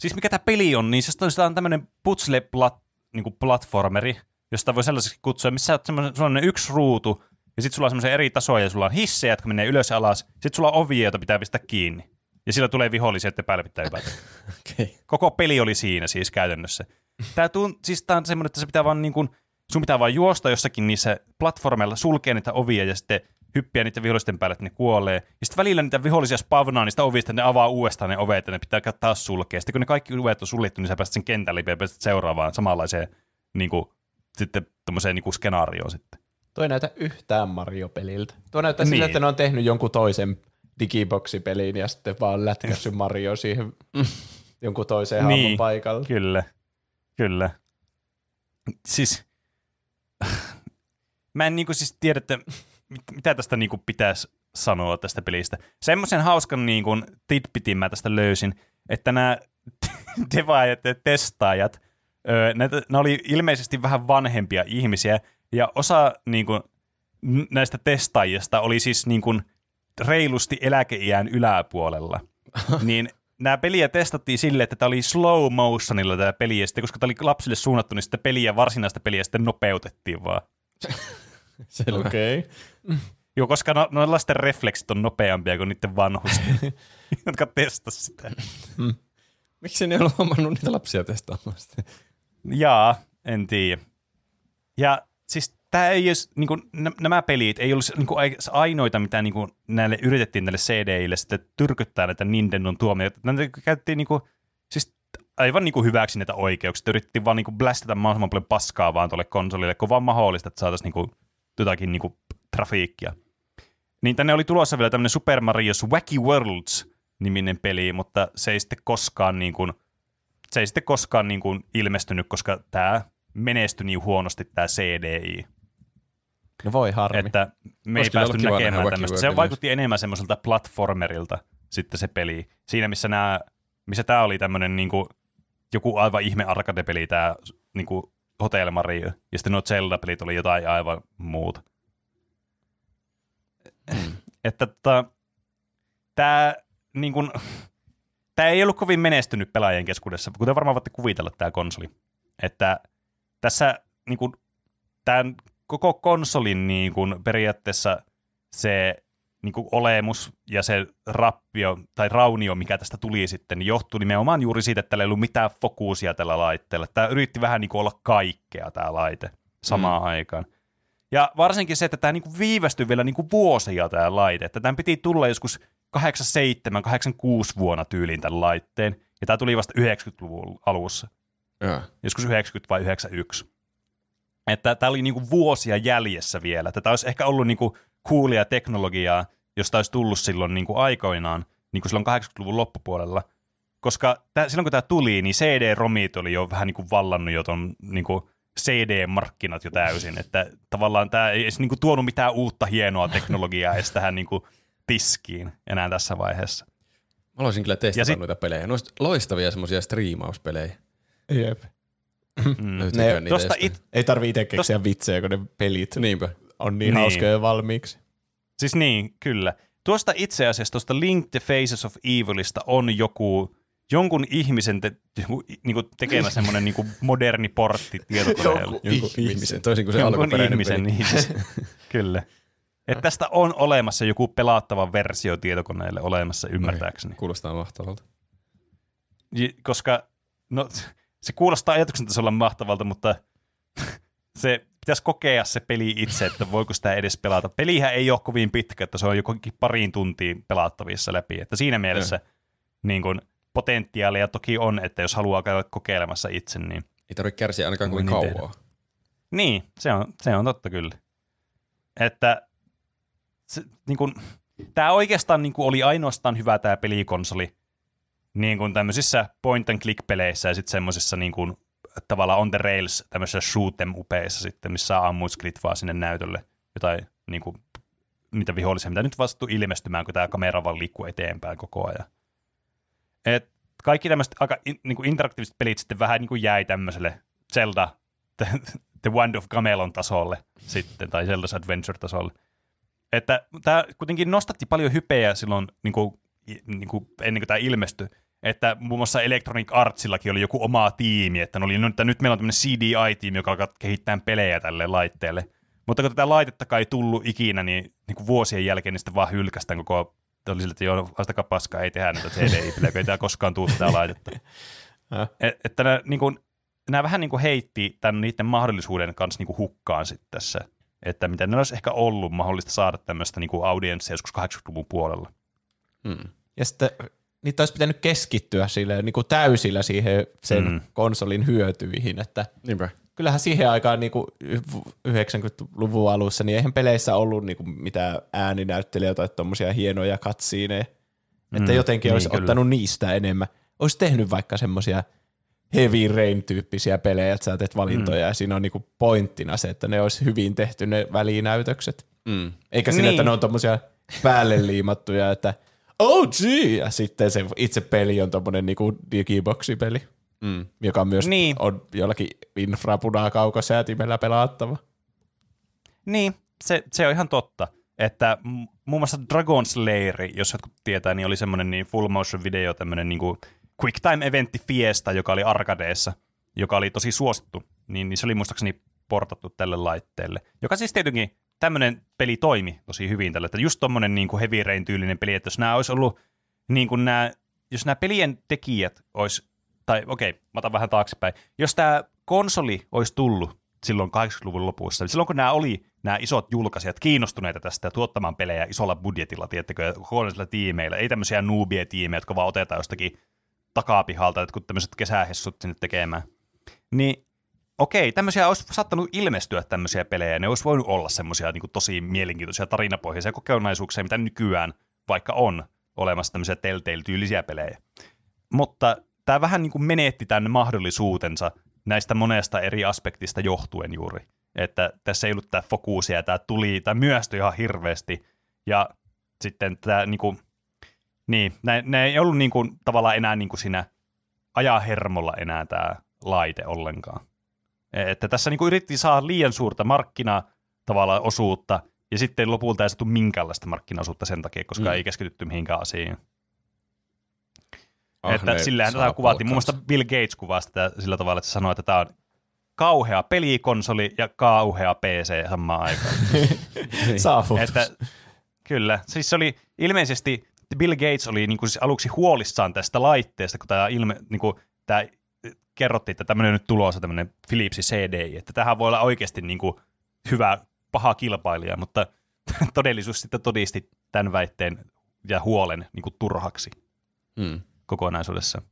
siis mikä tämä peli on, niin se on, on tämmöinen putsle plat, niin platformeri, josta voi sellaiseksi kutsua, missä on on yksi ruutu, ja sitten sulla on semmoisia eri tasoja, ja sulla on hissejä, jotka menee ylös ja alas, sitten sulla on ovia, joita pitää pistää kiinni. Ja sillä tulee vihollisia, että päälle pitää hypätä. *laughs* Okay. Koko peli oli siinä siis käytännössä. Tää, tunt, siis tää on semmoinen, että se pitää vaan niin kuin, sun pitää vaan juosta jossakin niissä platformeilla, sulkea niitä ovia ja sitten hyppiä niiden vihollisten päälle, että ne kuolee. Ja sitten välillä niitä vihollisia spavnaa niistä ovista, ne avaa uudestaan ne ovet ja ne pitää taas sulkea. Sitten kun ne kaikki ovet on suljettu, niin sä pääset sen kentälle ja pääset seuraavaan samanlaiseen niin kuin, sitten tommoseen niin kuin skenaarioon sitten. Tuo ei näytä yhtään Mario-peliltä. Tuo näyttää Niin. siltä, että ne on tehnyt jonkun toisen digiboksipeliin ja sitten vaan lätkässyt Mario siihen jonkun toiseen hahmon Niin. paikalle. Kyllä, kyllä. Siis, mä en niinku siis tiedä, että mit, mitä tästä niinku pitäisi sanoa tästä pelistä. Semmoisen hauskan niinku tidbitin mä tästä löysin, että nämä *laughs* devaajat ja testaajat, öö, näitä, ne oli ilmeisesti vähän vanhempia ihmisiä, ja osa niinku, näistä testaajista oli siis niinku reilusti eläkeiän yläpuolella. *laughs* niin nämä peliä testattiin silleen, että tämä oli slow motionilla tämä peli, ja sitten koska tämä oli lapsille suunnattu, niin sitten peliä, varsinaista peliä sitten nopeutettiin vaan. *laughs* Selvä. Okei. Okay. Joo, koska no, no lasten refleksit on nopeampia kuin niiden vanhusten, *laughs* jotka testas sitä. Miksi ne ei ole huomannut niitä lapsia testaamaan sitä? Jaa, en tiedä. Ja siis tämä ei olisi, niin kuin, nämä pelit ei olisi niin kuin, ainoita, mitä niin kuin, näille yritettiin näille CDille sitten tyrkyttää näitä Nintendon tuomioita. Näitä käytettiin niin kuin, siis aivan niin kuin hyväksi näitä oikeuksia. Yritettiin vaan niin kuin blastata mahdollisimman paljon paskaa vaan tuolle konsolille, kun vaan mahdollista, että saataisiin niin kuin, jotakin niin kuin, trafiikkia. Niin tänne oli tulossa vielä tämmöinen Super Mario's Wacky Worlds niminen peli, mutta se ei sitten koskaan niin kuin, se ei sitten koskaan niin kuin ilmestynyt, koska tämä menestyi niin huonosti tämä CDI, No voi harmi. että me ei Olisi kyllä päästy näkemään tämmöistä. Se vaikutti enemmän semmoiselta platformerilta sitten se peli. Siinä, missä, nämä, missä tämä oli tämmöinen niin kuin, joku aivan ihme arcade-peli, tämä niin kuin Hotel Mario, ja sitten nuo Zelda-pelit oli jotain aivan muuta. *clears throat* että tota, tämä niin kuin, tämä ei ollut kovin menestynyt pelaajien keskuudessa, kuten varmaan voitte kuvitella tämä konsoli. Että tässä niin kuin, tämän koko konsolin niin kuin, periaatteessa se niin kuin, olemus ja se rappio tai raunio, mikä tästä tuli sitten, niin johtui nimenomaan juuri siitä, että tällä ei ollut mitään fokuusia tällä laitteella. Tämä yritti vähän niin kuin, olla kaikkea tämä laite samaan mm. aikaan. Ja varsinkin se, että tämä niinku viivästyi vielä niinku vuosia tämä laite. Että tämän piti tulla joskus 87, 86 vuonna tyyliin tämän laitteen. Ja tämä tuli vasta 90-luvun alussa. Joo. Joskus 90 vai 91. Että tämä oli niinku vuosia jäljessä vielä. Tätä olisi ehkä ollut niinku coolia teknologiaa, josta olisi tullut silloin niinku aikoinaan, niinku silloin 80-luvun loppupuolella. Koska tää, silloin kun tämä tuli, niin CD-romit oli jo vähän niinku vallannut jo ton niinku CD-markkinat jo täysin. *laughs* Että tavallaan tämä ei edes niinku tuonut mitään uutta hienoa teknologiaa edes tähän niinku tiskiin enää tässä vaiheessa. Mä haluaisin kyllä testata Ja sit- noita pelejä. Ne olisi loistavia semmoisia striimauspelejä. Jep. Mm. Ne- jostain? it, Ei tarvii itse keksiä vitsejä, kun ne pelit Niinpä. on niin, Niin. hauskoja jo valmiiksi. Siis niin, kyllä. Tuosta itse asiassa, tuosta Link the Faces of Evilista on joku, jonkun ihmisen te, joku, niinku tekemä semmoinen niinku moderni portti tietokoneella. Jonkun ihmisen, toisin kuin se jonkun alkuperäinen ihmisen, peli. niin, *laughs* kyllä. Että tästä on olemassa joku pelattava versio tietokoneelle olemassa ymmärtääkseni. Kuulostaa mahtavalta. Koska, no se kuulostaa ajatuksen tasolla mahtavalta, mutta *laughs* se pitäisi kokea se peli itse, että voiko sitä edes pelata. Pelihän ei ole kovin pitkä, että se on jokin pariin tuntiin pelattavissa läpi. Että siinä mielessä niin kun, potentiaalia toki on, että jos haluaa käydä kokeilemassa itse, niin Ei tarvitse kärsiä ainakaan kovin niin kauan. Niin, se on, se on totta kyllä. Että se, niin kun, tämä oikeastaan niin kun oli ainoastaan hyvä tämä pelikonsoli niin kuin tämmöisissä point and click peleissä ja sitten semmoisissa niin kuin, tavallaan on the rails tämmöisissä shoot em upeissa sitten, missä ammut vaan sinne näytölle jotain niin kuin, niitä vihollisia, mitä nyt vastu ilmestymään, kun tämä kamera vaan liikkuu eteenpäin koko ajan. Et kaikki tämmöiset aika in, niin kuin interaktiiviset pelit sitten vähän niin kuin jäi tämmöiselle Zelda *laughs* The, The Wand of Gamelon tasolle sitten, tai Zelda's Adventure-tasolle. Että tämä kuitenkin nostatti paljon hypeä silloin niin kuin, niin kuin ennen kuin tämä ilmestyi, että muun muassa Electronic Artsillakin oli joku oma tiimi, että, oli, no, että nyt meillä on tämmöinen CDI-tiimi, joka alkaa kehittää pelejä tälle laitteelle. Mutta kun tätä laitetta ei tullut ikinä, niin, niin kuin vuosien jälkeen niin sitten vaan hylkästään koko oli sille, että joo, vastakaa paskaa, ei tehdä näitä CDI-pelejä, ei tämä koskaan tule sitä laitetta. *laughs* Et, että nämä, niin kuin, nämä vähän niin kuin heitti tämän niiden mahdollisuuden kanssa niin kuin hukkaan sitten tässä, että miten ne olisi ehkä ollut mahdollista saada tämmöistä niin audienssia joskus 80-luvun puolella. Hmm. Ja sitten niitä olisi pitänyt keskittyä sille, niin kuin täysillä siihen sen Mm. konsolin hyötyihin, että Niinpä. kyllähän siihen aikaan niin kuin 90-luvun alussa, niin eihän peleissä ollut niin kuin mitään ääninäyttelijä tai tuommoisia hienoja katsiineja. Että Mm, jotenkin niin, olisi kyllä. ottanut niistä enemmän. Olisi tehnyt vaikka semmoisia heavy rain-tyyppisiä pelejä, että sä teet valintoja mm. ja siinä on niinku pointtina se, että ne olisi hyvin tehty ne välinäytökset. Mm. Eikä sille, Niin. että ne on tommosia päälle liimattuja, että oh gee, ja sitten se itse peli on tommonen niinku digiboksi-peli, Mm. joka myös Niin. on jollakin infrapunaa kaukosäätimellä pelaattava. Niin, se, se on ihan totta. Että muun muassa Dragon Slayer, jos jotkut tietää, niin oli semmoinen niin full motion video, tämmöinen niin quick time eventti Fiesta, joka oli arkadeessa, joka oli tosi suosittu. Niin, niin se oli muistaakseni portattu tälle laitteelle. Joka siis tietenkin tämmöinen peli toimi tosi hyvin tällä, että just tommonen niin kuin Heavy Rain tyylinen peli, että jos nämä olisi ollut niin kuin nämä, jos nämä pelien tekijät olisi, tai okei, mä otan vähän taaksepäin, jos tämä konsoli olisi tullut silloin 80-luvun lopussa, niin silloin kun nämä oli nämä isot julkaisijat kiinnostuneita tästä tuottamaan pelejä isolla budjetilla, tiettäkö, huolellisilla tiimeillä, ei tämmöisiä noobie-tiimejä, jotka vaan otetaan jostakin takapihalta, että kun tämmöiset kesähessut sinne tekemään. Niin okei, tämmöisiä olisi saattanut ilmestyä tämmöisiä pelejä, ne olisi voinut olla semmoisia niin tosi mielenkiintoisia tarinapohjaisia kokonaisuuksia, mitä nykyään vaikka on olemassa tämmöisiä Telltale-tyylisiä pelejä. Mutta tämä vähän niin kuin menetti tämän mahdollisuutensa näistä monesta eri aspektista johtuen juuri. Että tässä ei ollut tämä fokuusia, tämä tuli, tämä myöstyi ihan hirveästi, ja sitten tämä niin kuin, niin, ne, ne ei ollut niin kuin, tavallaan enää niin kuin siinä ajaa hermolla enää tämä laite ollenkaan. Että tässä niin kuin yritti saada liian suurta markkina tavallaan osuutta, ja sitten lopulta ei saatu minkäänlaista markkinaosuutta sen takia, koska Mm. ei keskitytty mihinkään asiaan. Ah, että ne sillähän tätä kuvattiin. Muun palkkansa. muassa Bill Gates kuvasi tätä sillä tavalla, että se sanoi, että tämä on kauhea pelikonsoli ja kauhea PC samaan aikaan. *laughs* Saavutus. että, kyllä. Siis se oli ilmeisesti, Bill Gates oli niin kuin siis aluksi huolissaan tästä laitteesta, kun tämä, ilme, niin kuin, tämä kerrottiin, että tämmöinen nyt tulossa tämmöinen Philipsin CDI, että tähän voi olla oikeasti niin kuin hyvä, paha kilpailija, mutta *laughs* todellisuus sitten todisti tämän väitteen ja huolen niin kuin turhaksi Mm. kokonaisuudessa.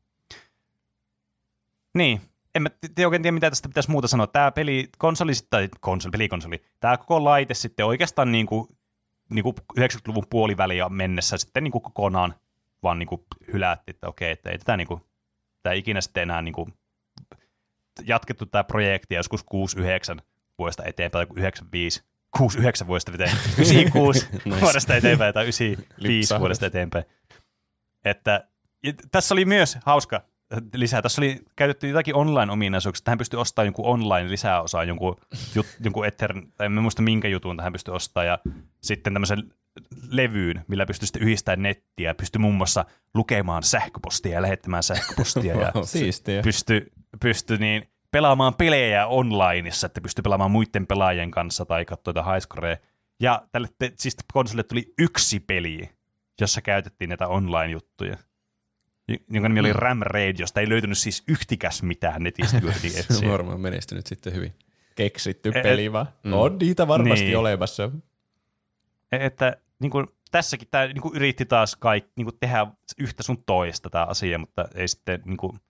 Niin, en mä t- oikein tiedä, mitä tästä pitäisi muuta sanoa. Tämä peli, konsoli, tai konsoli, pelikonsoli, tämä koko laite sitten oikeastaan niin kuin, niin kuin 90-luvun puoliväliä mennessä sitten niin kuin kokonaan vaan niin kuin hylättiin, että okei, että ei tätä niin kuin, tämä ikinä sitten enää niin kuin, jatkettu tämä projekti joskus 6-9 vuodesta eteenpäin, tai 95, 6-9 vuodesta eteenpäin, *laughs* 96 vuodesta eteenpäin tai 95 Lipsahdus. vuodesta eteenpäin. Että tässä oli myös hauska lisää. Tässä oli käytetty jotakin online-ominaisuuksia. Tähän pystyi ostamaan jonkun online-lisäosaa, jonkun, jut, jonkun Ether, tai en muista minkä jutun tähän pystyi ostamaan, ja sitten tämmöisen levyyn, millä pystyi sitten yhdistämään nettiä, pystyi muun muassa lukemaan sähköpostia ja lähettämään sähköpostia, ja Siistiä. pysty, pysty niin pelaamaan pelejä onlineissa, että pysty pelaamaan muiden pelaajien kanssa tai katsoa jotain highscoreja. Ja tälle te, siis konsolille tuli yksi peli, jossa käytettiin näitä online-juttuja. jonka nimi oli Mm. Ram Raid, josta ei löytynyt siis yhtikäs mitään netistä, *laughs* Se on varmaan menestynyt sitten hyvin. Keksitty E- peli vaan. mm. On niitä varmasti Niin. olemassa. E- Että niin kuin, tässäkin tämä niin kuin yritti taas kaik, niin kuin tehdä yhtä sun toista tämä asia, mutta ei sitten niin kuin,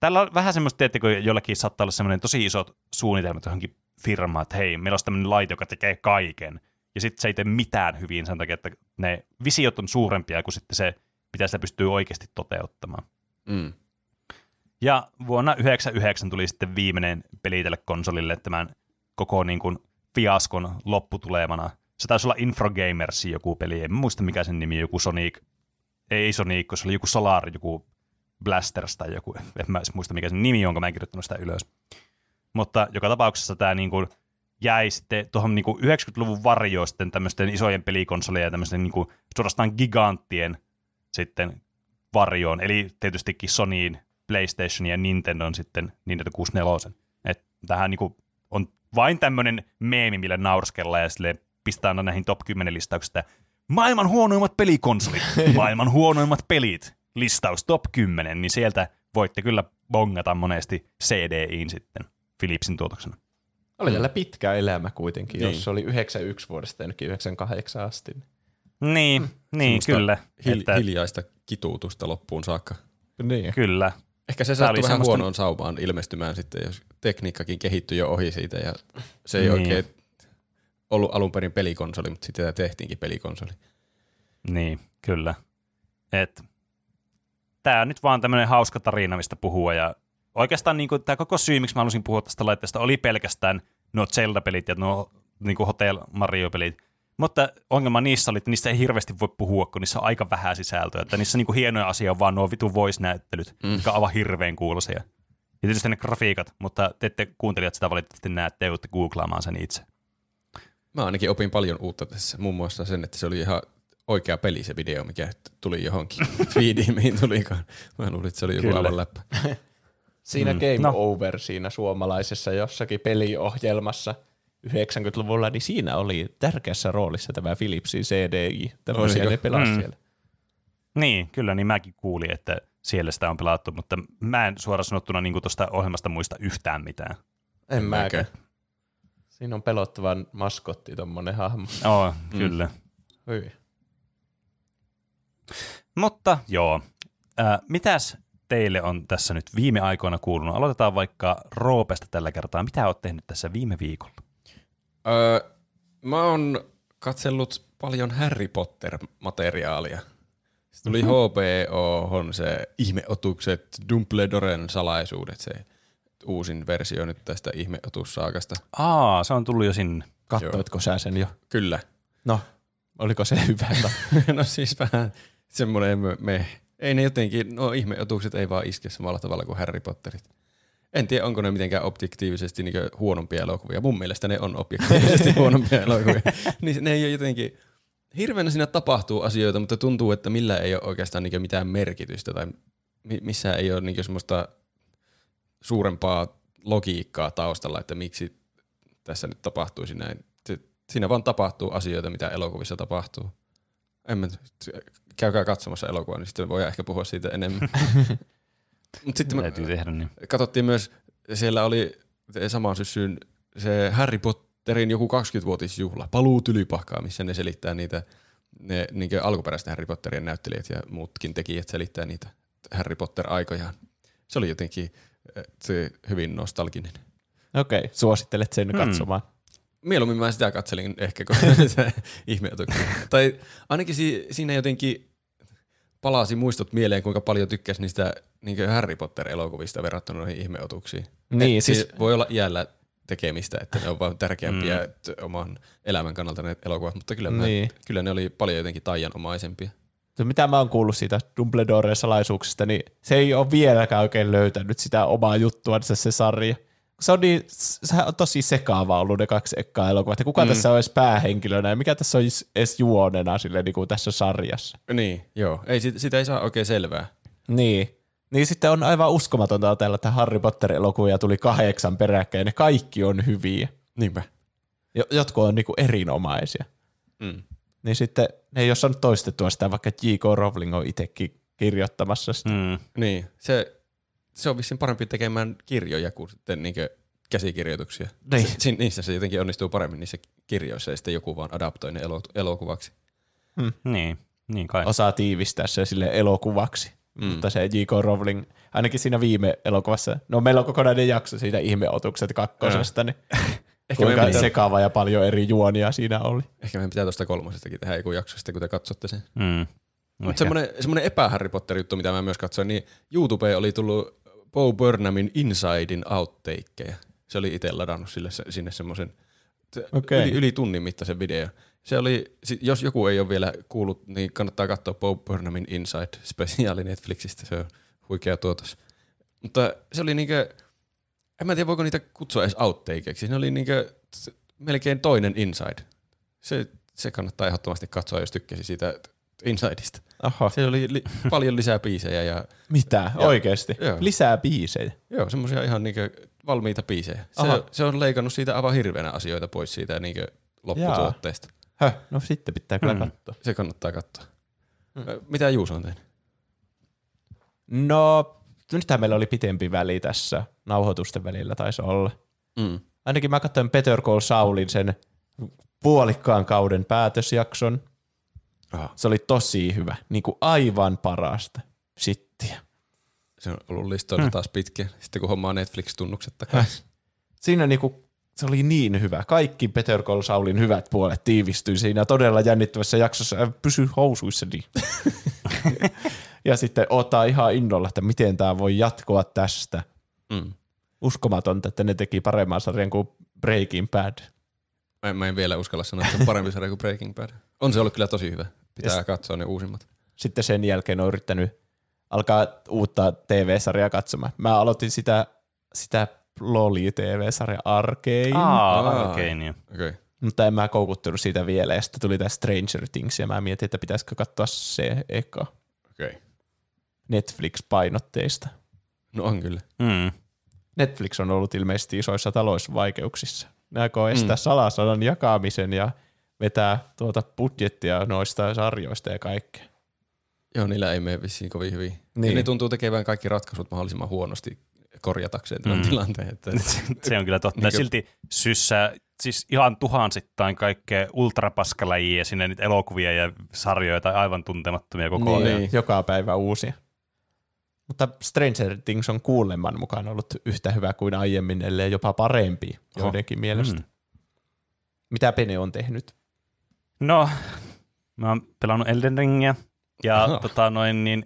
Tällä on vähän semmoista, kun jollakin saattaa olla semmoinen tosi isot suunnitelmat johonkin firmaan, että hei, meillä on tämmöinen laite, joka tekee kaiken. Ja sitten se ei tee mitään hyvin sen takia, että ne visiot on suurempia kuin sitten se, mitä sitä pystyy oikeasti toteuttamaan. Mm. Ja vuonna 1999 tuli sitten viimeinen peli tälle konsolille tämän koko niin kuin fiaskon lopputulemana. Se taisi olla Infogamers joku peli, en muista mikä sen nimi, joku Sonic, ei Sonic, se oli joku Solar, joku Blasters tai joku, en mä muista mikä sen nimi on, kun mä en kirjoittanut sitä ylös. Mutta joka tapauksessa tämä niin kuin jäi sitten tuohon niin 90-luvun varjoon sitten tämmöisten isojen pelikonsolien ja tämmöisten niin kuin suorastaan giganttien sitten varjoon, eli tietystikin Sonyin, PlayStation ja Nintendon sitten Nintendo 64. Et tähän niinku on vain tämmöinen meemi, millä naurskellaan ja sille pistää aina näihin top 10 listauksista. että Maailman huonoimmat pelikonsolit, *laughs* maailman huonoimmat pelit, listaus top 10, niin sieltä voitte kyllä bongata monesti CDIin sitten Philipsin tuotoksena. Oli tällä pitkä elämä kuitenkin, Niin. jos se oli 91 vuodesta jonnekin 98 asti. Niin, niin Semmoista kyllä. Hil- että, hiljaista kituutusta loppuun saakka. Niin. kyllä. Ehkä se sattui vähän semmoista- huonoon saumaan ilmestymään sitten, jos tekniikkakin kehittyi jo ohi siitä ja se ei Niin. oikein ollut alun perin pelikonsoli, mutta sitten tehtiinkin pelikonsoli. Niin, kyllä. Et, tää on nyt vaan tämmöinen hauska tarina, mistä puhua. Ja oikeastaan niin tämä koko syy, miksi mä halusin puhua tästä laitteesta, oli pelkästään nuo Zelda-pelit ja nuo niin Hotel Mario-pelit. Mutta ongelma niissä oli, että niissä ei hirveästi voi puhua, kun niissä on aika vähän sisältöä. Että niissä niin hienoja asioita on vaan nuo vitu voice-näyttelyt, mm. jotka aivan hirveän kuulosia. Ja tietysti ne grafiikat, mutta te ette kuuntelijat sitä valitettavasti näe, te joudutte googlaamaan sen itse. Mä ainakin opin paljon uutta tässä, muun muassa sen, että se oli ihan oikea peli se video, mikä tuli johonkin *laughs* feediin, mihin tulikaan. Mä luulin, että se oli joku Kyllä. aivan läppä. *laughs* Siinä Mm. Game No. Over siinä suomalaisessa jossakin peliohjelmassa 90-luvulla, niin siinä oli tärkeässä roolissa tämä Philipsin CDI. Tämmöisiä ne pelasi Mm. siellä. Niin, kyllä, niin mäkin kuulin, että siellä sitä on pelattu, mutta mä en suoraan sanottuna niin tuosta ohjelmasta muista yhtään mitään. En mäkään. Siinä on pelottavan maskotti, tommonen hahmo. Oo, kyllä. Hyi. Mutta joo, äh, mitäs teille on tässä nyt viime aikoina kuulunut? Aloitetaan vaikka Roopesta tällä kertaa. Mitä oot tehnyt tässä viime viikolla? Öö, mä oon katsellut paljon Harry Potter-materiaalia. Se tuli Mhm. HBO, on se ihmeotukset, Dumbledoren salaisuudet, se uusin versio nyt tästä ihmeotussaakasta. Aa, se on tullut jo sinne. Kattoitko sä sen jo? Kyllä. No, oliko se hyvä? *laughs* no siis vähän semmoinen me, me. Ei ne jotenkin, no ihmeotukset ei vaan iske samalla tavalla kuin Harry Potterit. En tiedä, onko ne mitenkään objektiivisesti niin huonompia elokuvia. Mun mielestä ne on objektiivisesti *laughs* huonompia elokuvia. *laughs* Niin ne ei ole jotenkin, hirveänä siinä tapahtuu asioita, mutta tuntuu, että millä ei ole oikeastaan niin mitään merkitystä tai mi- missään ei ole niin semmoista suurempaa logiikkaa taustalla, että miksi tässä nyt tapahtuisi näin. Siinä vaan tapahtuu asioita, mitä elokuvissa tapahtuu. En mä, käykää katsomassa elokuvaa, niin sitten voidaan ehkä puhua siitä enemmän. *laughs* Mut sitten mä, Täytyy tehdä niin. katsottiin myös, siellä oli samaan syssyyn se Harry Potterin joku 20-vuotisjuhla, paluu tylypahkaa, missä ne selittää niitä, ne niin alkuperäistä Harry Potterien näyttelijät ja muutkin tekijät selittää niitä Harry Potter-aikojaan. Se oli jotenkin eh, se hyvin nostalginen. Okei, okay, suosittelet sen Hmm. katsomaan. Mieluummin mä sitä katselin ehkä kuin sitä *laughs* ihmeotuksia. tai ainakin si- siinä jotenkin palasi muistot mieleen, kuinka paljon tykkäsi niistä niin Harry Potter-elokuvista verrattuna noihin ihmeotuksiin. Niin, Et siis- siis voi olla iällä tekemistä, että ne on vaan tärkeämpiä mm. oman elämän kannalta ne elokuvat, mutta kyllä, niin. Mä, kyllä ne oli paljon jotenkin taianomaisempia. Se, mitä mä oon kuullut siitä Dumbledoren salaisuuksista, niin se ei ole vieläkään oikein löytänyt sitä omaa juttua se, se sarja. Se on, niin, sehän on tosi sekaava ollut ne kaksi ekkaa elokuvaa, että kuka mm. tässä on edes päähenkilönä ja mikä tässä on edes juonena sille, niin kuin tässä sarjassa. Niin, joo. Ei, sit, sitä ei saa oikein selvää. Niin. Niin sitten on aivan uskomatonta täällä, että Harry Potter-elokuvia tuli kahdeksan peräkkäin ja ne kaikki on hyviä. Niinpä. Jo- Jotkut on niinku erinomaisia. Mm. Niin sitten ne ei ole saanut toistettua sitä, vaikka J.K. Rowling on itsekin kirjoittamassa sitä. Mm. Niin, se, se on vissiin parempi tekemään kirjoja kuin sitten niin käsikirjoituksia. Niin. Se, niissä se jotenkin onnistuu paremmin niissä kirjoissa ja sitten joku vaan adaptoi ne elo- elokuvaksi. Niin, niin kai. Osaa tiivistää se sille elokuvaksi. Mm. Mutta se J.K. Rowling, ainakin siinä viime elokuvassa, no meillä on kokonainen jakso siitä ihmeotukset kakkosesta, niin *laughs* Ehkä kuinka meidän pitää- sekaava ja paljon eri juonia siinä oli. Ehkä meidän pitää tuosta kolmosestakin tehdä joku jakso sitten, kun te katsotte sen. Mm. Mutta semmoinen, semmoinen epä-Harry Potter-juttu, mitä mä myös katsoin, niin YouTube oli tullut Bo Burnhamin Insidein outtakeja. Se oli itse ladannut sille, se- sinne semmoisen Okei. yli, yli tunnin mittaisen video. Se oli, jos joku ei ole vielä kuullut, niin kannattaa katsoa Bo Burnhamin Inside-spesiaali Netflixistä. Se on huikea tuotos. Mutta se oli niinkö, en mä tiedä voiko niitä kutsua edes outtakeiksi. Ne oli niinkö melkein toinen Inside. Se, se kannattaa ehdottomasti katsoa, jos tykkäsi siitä Insideista. Aha. Se oli li- paljon lisää biisejä ja Mitä? Oikeesti? Joo. Lisää biisejä. joo, semmoisia ihan niinkö valmiita biisejä. Se, Aha. se, on leikannut siitä aivan hirveänä asioita pois siitä niinkö lopputuotteesta. Höh, no sitten pitää kyllä Mm. katsoa. Se kannattaa katsoa. Ö, Mitä Juuso on tehnyt? No, nythän meillä oli pitempi väli tässä. Nauhoitusten välillä taisi olla. Mm. Ainakin mä katsoin Better Call Saulin sen puolikkaan kauden päätösjakson. Aha. Se oli tosi hyvä. Niin kuin aivan parasta sittiä. Se on ollut listoilla Hmm. taas pitkä. Sitten kun hommaa Netflix-tunnukset takaisin. Siinä niinku, se oli niin hyvä. Kaikki Better Call Saulin hyvät puolet tiivistyi siinä todella jännittävässä jaksossa. Äh, Pysy housuissani. *laughs* ja sitten ottaa ihan innolla, että miten tämä voi jatkoa tästä. Mm. Uskomatonta, että ne teki paremman sarjan kuin Breaking Bad. Mä, en- mä en vielä uskalla sanoa, että se on parempi sarja kuin Breaking Bad. On se ollut kyllä tosi hyvä. Pitää Yes. katsoa ne uusimmat. Sitten sen jälkeen on yrittänyt alkaa uutta TV-sarjaa katsomaan. Mä aloitin sitä, sitä Loli-TV-sarja Arcane. Aa, Aa. okei, niin. Okei. Okay. Mutta en mä koukuttunut siitä vielä, ja sitten tuli tämä Stranger Things, ja mä mietin, että pitäisikö katsoa se eka Okei. Okay. Netflix-painotteista. No on kyllä. Mm. Netflix on ollut ilmeisesti isoissa talousvaikeuksissa. Ne aikoo estää mm. salasanan jakamisen ja vetää tuota budjettia noista sarjoista ja kaikkea. Joo, niillä ei mene vissiin kovin hyvin. Niin. Niin. Ja ne tuntuu tekevän kaikki ratkaisut mahdollisimman huonosti korjatakseen tämän Mm. tilanteen. Että *laughs* Se on kyllä totta. Niinkö- Silti syssää siis ihan tuhansittain kaikkea ultrapaskalajia sinne niitä elokuvia ja sarjoja tai aivan tuntemattomia koko ajan. Niin, joka päivä uusia. Mutta Stranger Things on kuulemman mukaan ollut yhtä hyvä kuin aiemmin, ellei jopa parempi joidenkin mielestä. Mm. Mitä Pene on tehnyt? No, mä oon pelannut Elden Ringia ja Aha. tota noin niin,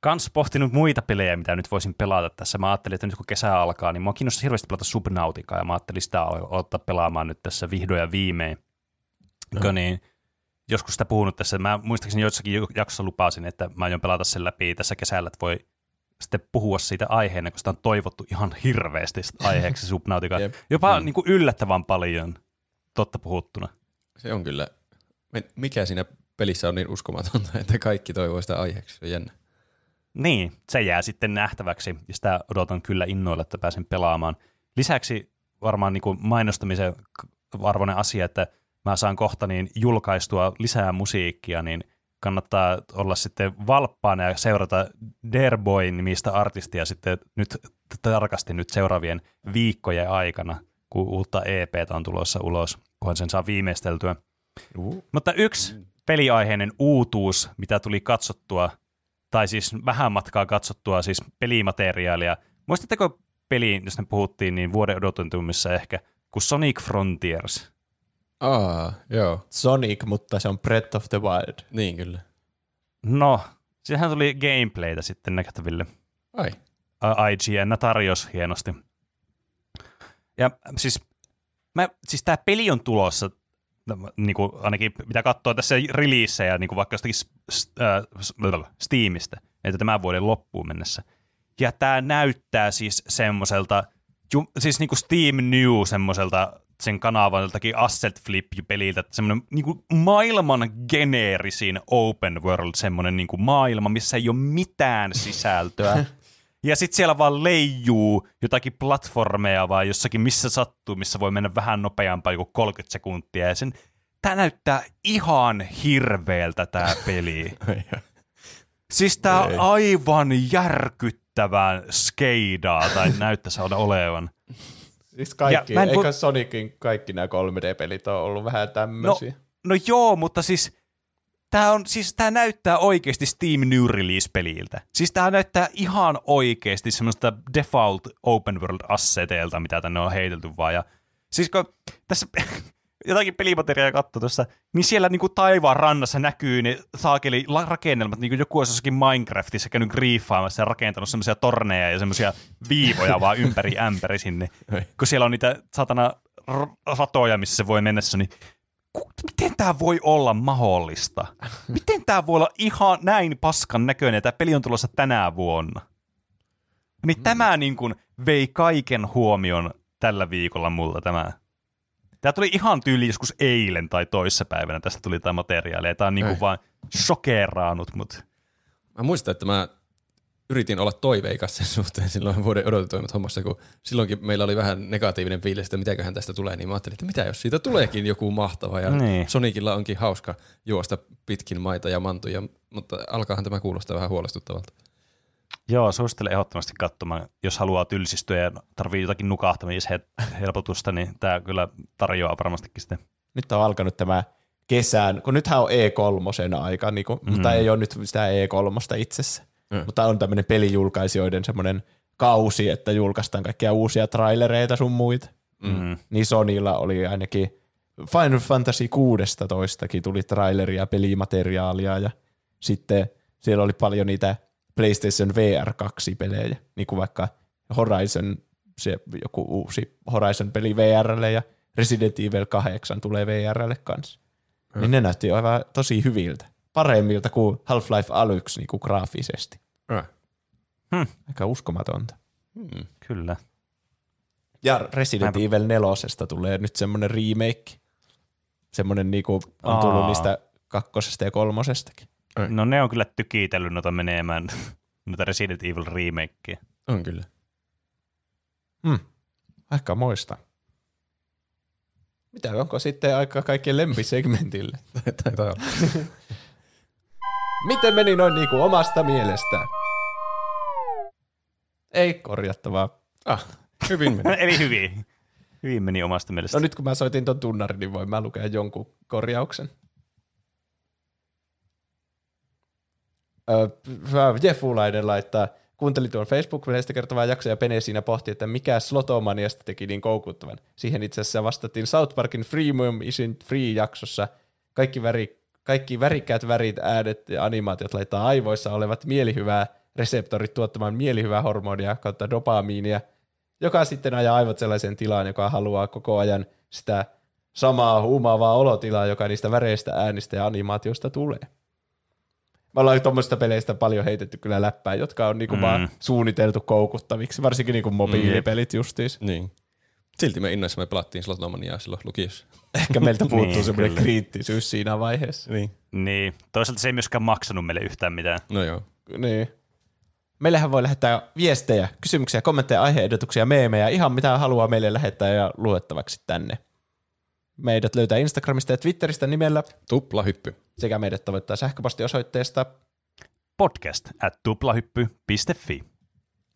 kans pohtinut muita pelejä, mitä nyt voisin pelata tässä. Mä ajattelin, että nyt kun kesä alkaa, niin mua kiinnostaa hirveästi pelata Subnauticaa ja mä ajattelin sitä aloittaa pelaamaan nyt tässä vihdoin ja viimein. No. Niin, joskus sitä puhunut tässä, mä muistaakseni joissakin jaksossa lupasin, että mä aion pelata sen läpi tässä kesällä, että voi sitten puhua siitä aiheena, koska sitä on toivottu ihan hirveästi *laughs* aiheeksi Subnautica. Jopa Mm. niin kuin yllättävän paljon, totta puhuttuna. se on kyllä, mikä siinä pelissä on niin uskomatonta, *laughs* että kaikki toivoo sitä aiheeksi. Se jännä. Niin, se jää sitten nähtäväksi ja sitä odotan kyllä innoilla, että pääsen pelaamaan. Lisäksi varmaan niin kuin mainostamisen arvoinen asia, että mä saan kohta niin julkaistua lisää musiikkia, niin kannattaa olla sitten valppaana ja seurata Derboy nimistä artistia sitten nyt tarkasti nyt seuraavien viikkojen aikana, kun uutta EPtä on tulossa ulos, kunhan sen saa viimeisteltyä. Mutta yksi peliaiheinen uutuus, mitä tuli katsottua, tai siis vähän matkaa katsottua siis pelimateriaalia. Muistatteko peliin, jos me puhuttiin, niin vuoden odotetummissa ehkä, kuin Sonic Frontiers. Aa, joo. Sonic, mutta se on Breath of the Wild. Niin kyllä. No, sehän tuli gameplaytä sitten nähtäville. Ai. IGN tarjosi hienosti. Ja siis, mä, siis tämä peli on tulossa, niin kuin ainakin mitä katsoo tässä releasejä, niin kuin vaikka jostakin äh, että tämän vuoden loppuun mennessä. Ja tämä näyttää siis semmoiselta, ju- siis niin kuin Steam New semmoiselta sen kanavan joltakin Asset Flip-peliltä, semmoinen niin kuin maailman geneerisin open world, semmoinen niin kuin maailma, missä ei ole mitään sisältöä. *laughs* Ja sitten siellä vaan leijuu jotakin platformeja vai jossakin missä sattuu, missä voi mennä vähän nopeampaa kuin 30 sekuntia. Ja sen, tää näyttää ihan hirveältä tää *laughs* peli. siis tää on Ei. aivan järkyttävän skeidaa tai näyttäisi olla olevan. Siis kaikki, Ja eikö Sonicin kaikki nämä 3D-pelit ole ollut vähän tämmöisiä? No joo, mutta siis Tämä, on, siis tämä näyttää oikeasti Steam New Release-peliltä. Siis tämä näyttää ihan oikeasti semmoista default open world asseteilta, mitä tänne on heitelty vaan. Ja, siis kun tässä *laughs* jotakin pelimateriaalia katsoa tuossa, niin siellä niinku taivaan rannassa näkyy ne saakeli rakennelmat, niin kuin joku olisi jossakin Minecraftissa käynyt griefaamassa ja rakentanut semmoisia torneja ja semmoisia viivoja vaan ympäri ämpäri sinne. Kun siellä on niitä satana ratoja, missä se voi on niin miten tämä voi olla mahdollista? Miten tämä voi olla ihan näin paskan näköinen, tämä peli on tulossa tänä vuonna? Niin tämä niin kuin vei kaiken huomion tällä viikolla multa tämä. Tämä tuli ihan tyyli joskus eilen tai toissapäivänä tästä tuli tämä materiaali, tämä on niin Ei. kuin vaan shokeraanut mut. Mä muistan, että mä yritin olla toiveikas sen suhteen silloin vuoden odotetuimmat hommassa, kun silloinkin meillä oli vähän negatiivinen fiilis, että mitäköhän tästä tulee, niin mä ajattelin, että mitä jos siitä tuleekin joku mahtava, ja Niin. Sonicilla onkin hauska juosta pitkin maita ja mantuja, mutta alkaahan tämä kuulostaa vähän huolestuttavalta. Joo, suosittelen ehdottomasti katsomaan, jos haluaa tylsistyä ja tarvii jotakin nukahtamishelpotusta, niin tämä kyllä tarjoaa varmastikin sitten. Nyt on alkanut tämä kesän, kun nythän on E3 aika, niin kuin, mm. mutta ei ole nyt sitä E3 itsessä. Mm. Mutta on tämmöinen pelijulkaisijoiden semmoinen kausi, että julkaistaan kaikkia uusia trailereita sun muita. Mm. Niin Sonilla oli ainakin Final Fantasy 16 tuli traileria, pelimateriaalia ja sitten siellä oli paljon niitä PlayStation VR 2-pelejä, niin kuin vaikka Horizon, se joku uusi Horizon-peli VRlle ja Resident Evil 8 tulee VRlle kanssa. Niin ne näytti aivan tosi hyviltä. Paremmilta kuin Half-Life Alyx niin kuin graafisesti. Äh. Aika uskomatonta. Kyllä. Ja Resident Evil 4 tulee nyt semmoinen remake. Semmoinen niinku on tullut Aa. niistä kakkosesta ja kolmosestakin. No ne on kyllä tykitellyt noita menemään, *laughs* noita Resident Evil remakeja. On kyllä. Hmm. Aika moista. Mitä, onko sitten aika kaikkien lempisegmentille? *laughs* Taitaa olla. *laughs* Miten meni noin niinku omasta mielestä? Ei korjattavaa. Ah, hyvin meni. *laughs* Eli hyvin. Hyvin meni omasta mielestä. No nyt kun mä soitin ton tunnarin, niin voin mä lukea jonkun korjauksen. Öö, Jeffulainen laittaa, kuuntelin tuon Facebook-peleistä kertovaa jaksoa ja Pene siinä pohti, että mikä Slotomaniasta teki niin koukuttavan. Siihen itse asiassa vastattiin South Parkin Freemium Isn't Free-jaksossa. Kaikki, väri, kaikki värikkäät värit, äänet ja animaatiot laittaa aivoissa olevat mielihyvää reseptorit tuottamaan mielihyvää hormonia kautta dopamiinia, joka sitten ajaa aivot sellaiseen tilaan, joka haluaa koko ajan sitä samaa huumaavaa olotilaa, joka niistä väreistä, äänistä ja animaatiosta tulee. Me ollaan tuommoista peleistä paljon heitetty kyllä läppää, jotka on niinku mm. vaan suunniteltu koukuttaviksi, varsinkin niinku mobiilipelit justiis. Niin. Silti me innoissamme pelattiin Slotomaniaa silloin lukiossa. Ehkä meiltä puuttuu Niin, semmoinen kyllä. kriittisyys siinä vaiheessa. Niin. Niin. Toisaalta se ei myöskään maksanut meille yhtään mitään. No joo. Niin. Meillähän voi lähettää viestejä, kysymyksiä, kommentteja, aiheehdotuksia, meemejä, ihan mitä haluaa meille lähettää ja luettavaksi tänne. Meidät löytää Instagramista ja Twitteristä nimellä Tupla hyppy. sekä meidät tavoittaa sähköpostiosoitteesta. Podcast at tuplahyppy.fi.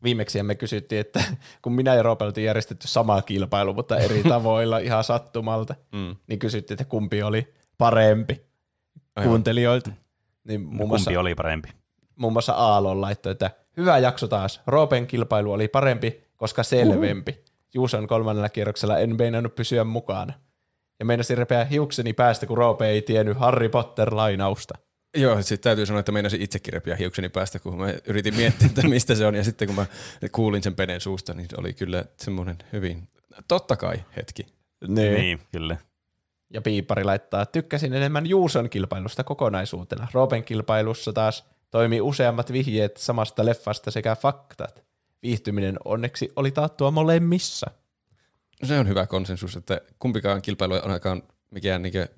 Viimeksi me kysyttiin, että *laughs* kun minä ja Roope oltiin järjestetty sama kilpailu, mutta eri tavoilla *laughs* ihan sattumalta, Mm. niin kysyttiin, että kumpi oli parempi Aivan. kuuntelijoilta. Niin muun muassa, Kumpi oli parempi? muun muassa Aallon laittoi, että hyvä jakso taas. Roopen kilpailu oli parempi, koska selvempi. Juuson kolmannella kierroksella en meinannut pysyä mukana. Ja meinasin repeä hiukseni päästä, kun Roope ei tiennyt Harry Potter-lainausta. Joo, sitten täytyy sanoa, että meinasin itsekin repiä hiukseni päästä, kun mä yritin miettiä, että mistä se on. Ja sitten kun mä kuulin sen Penen suusta, niin se oli kyllä semmoinen hyvin, totta kai hetki. Niin. Niin, kyllä. Ja Piipari laittaa, tykkäsin enemmän Juuson kilpailusta kokonaisuutena. Roopen kilpailussa taas toimi useammat vihjeet samasta leffasta sekä faktat. Viihtyminen onneksi oli taattua molemmissa. No se on hyvä konsensus, että kumpikaan kilpailu ei ainakaan mikään niinkö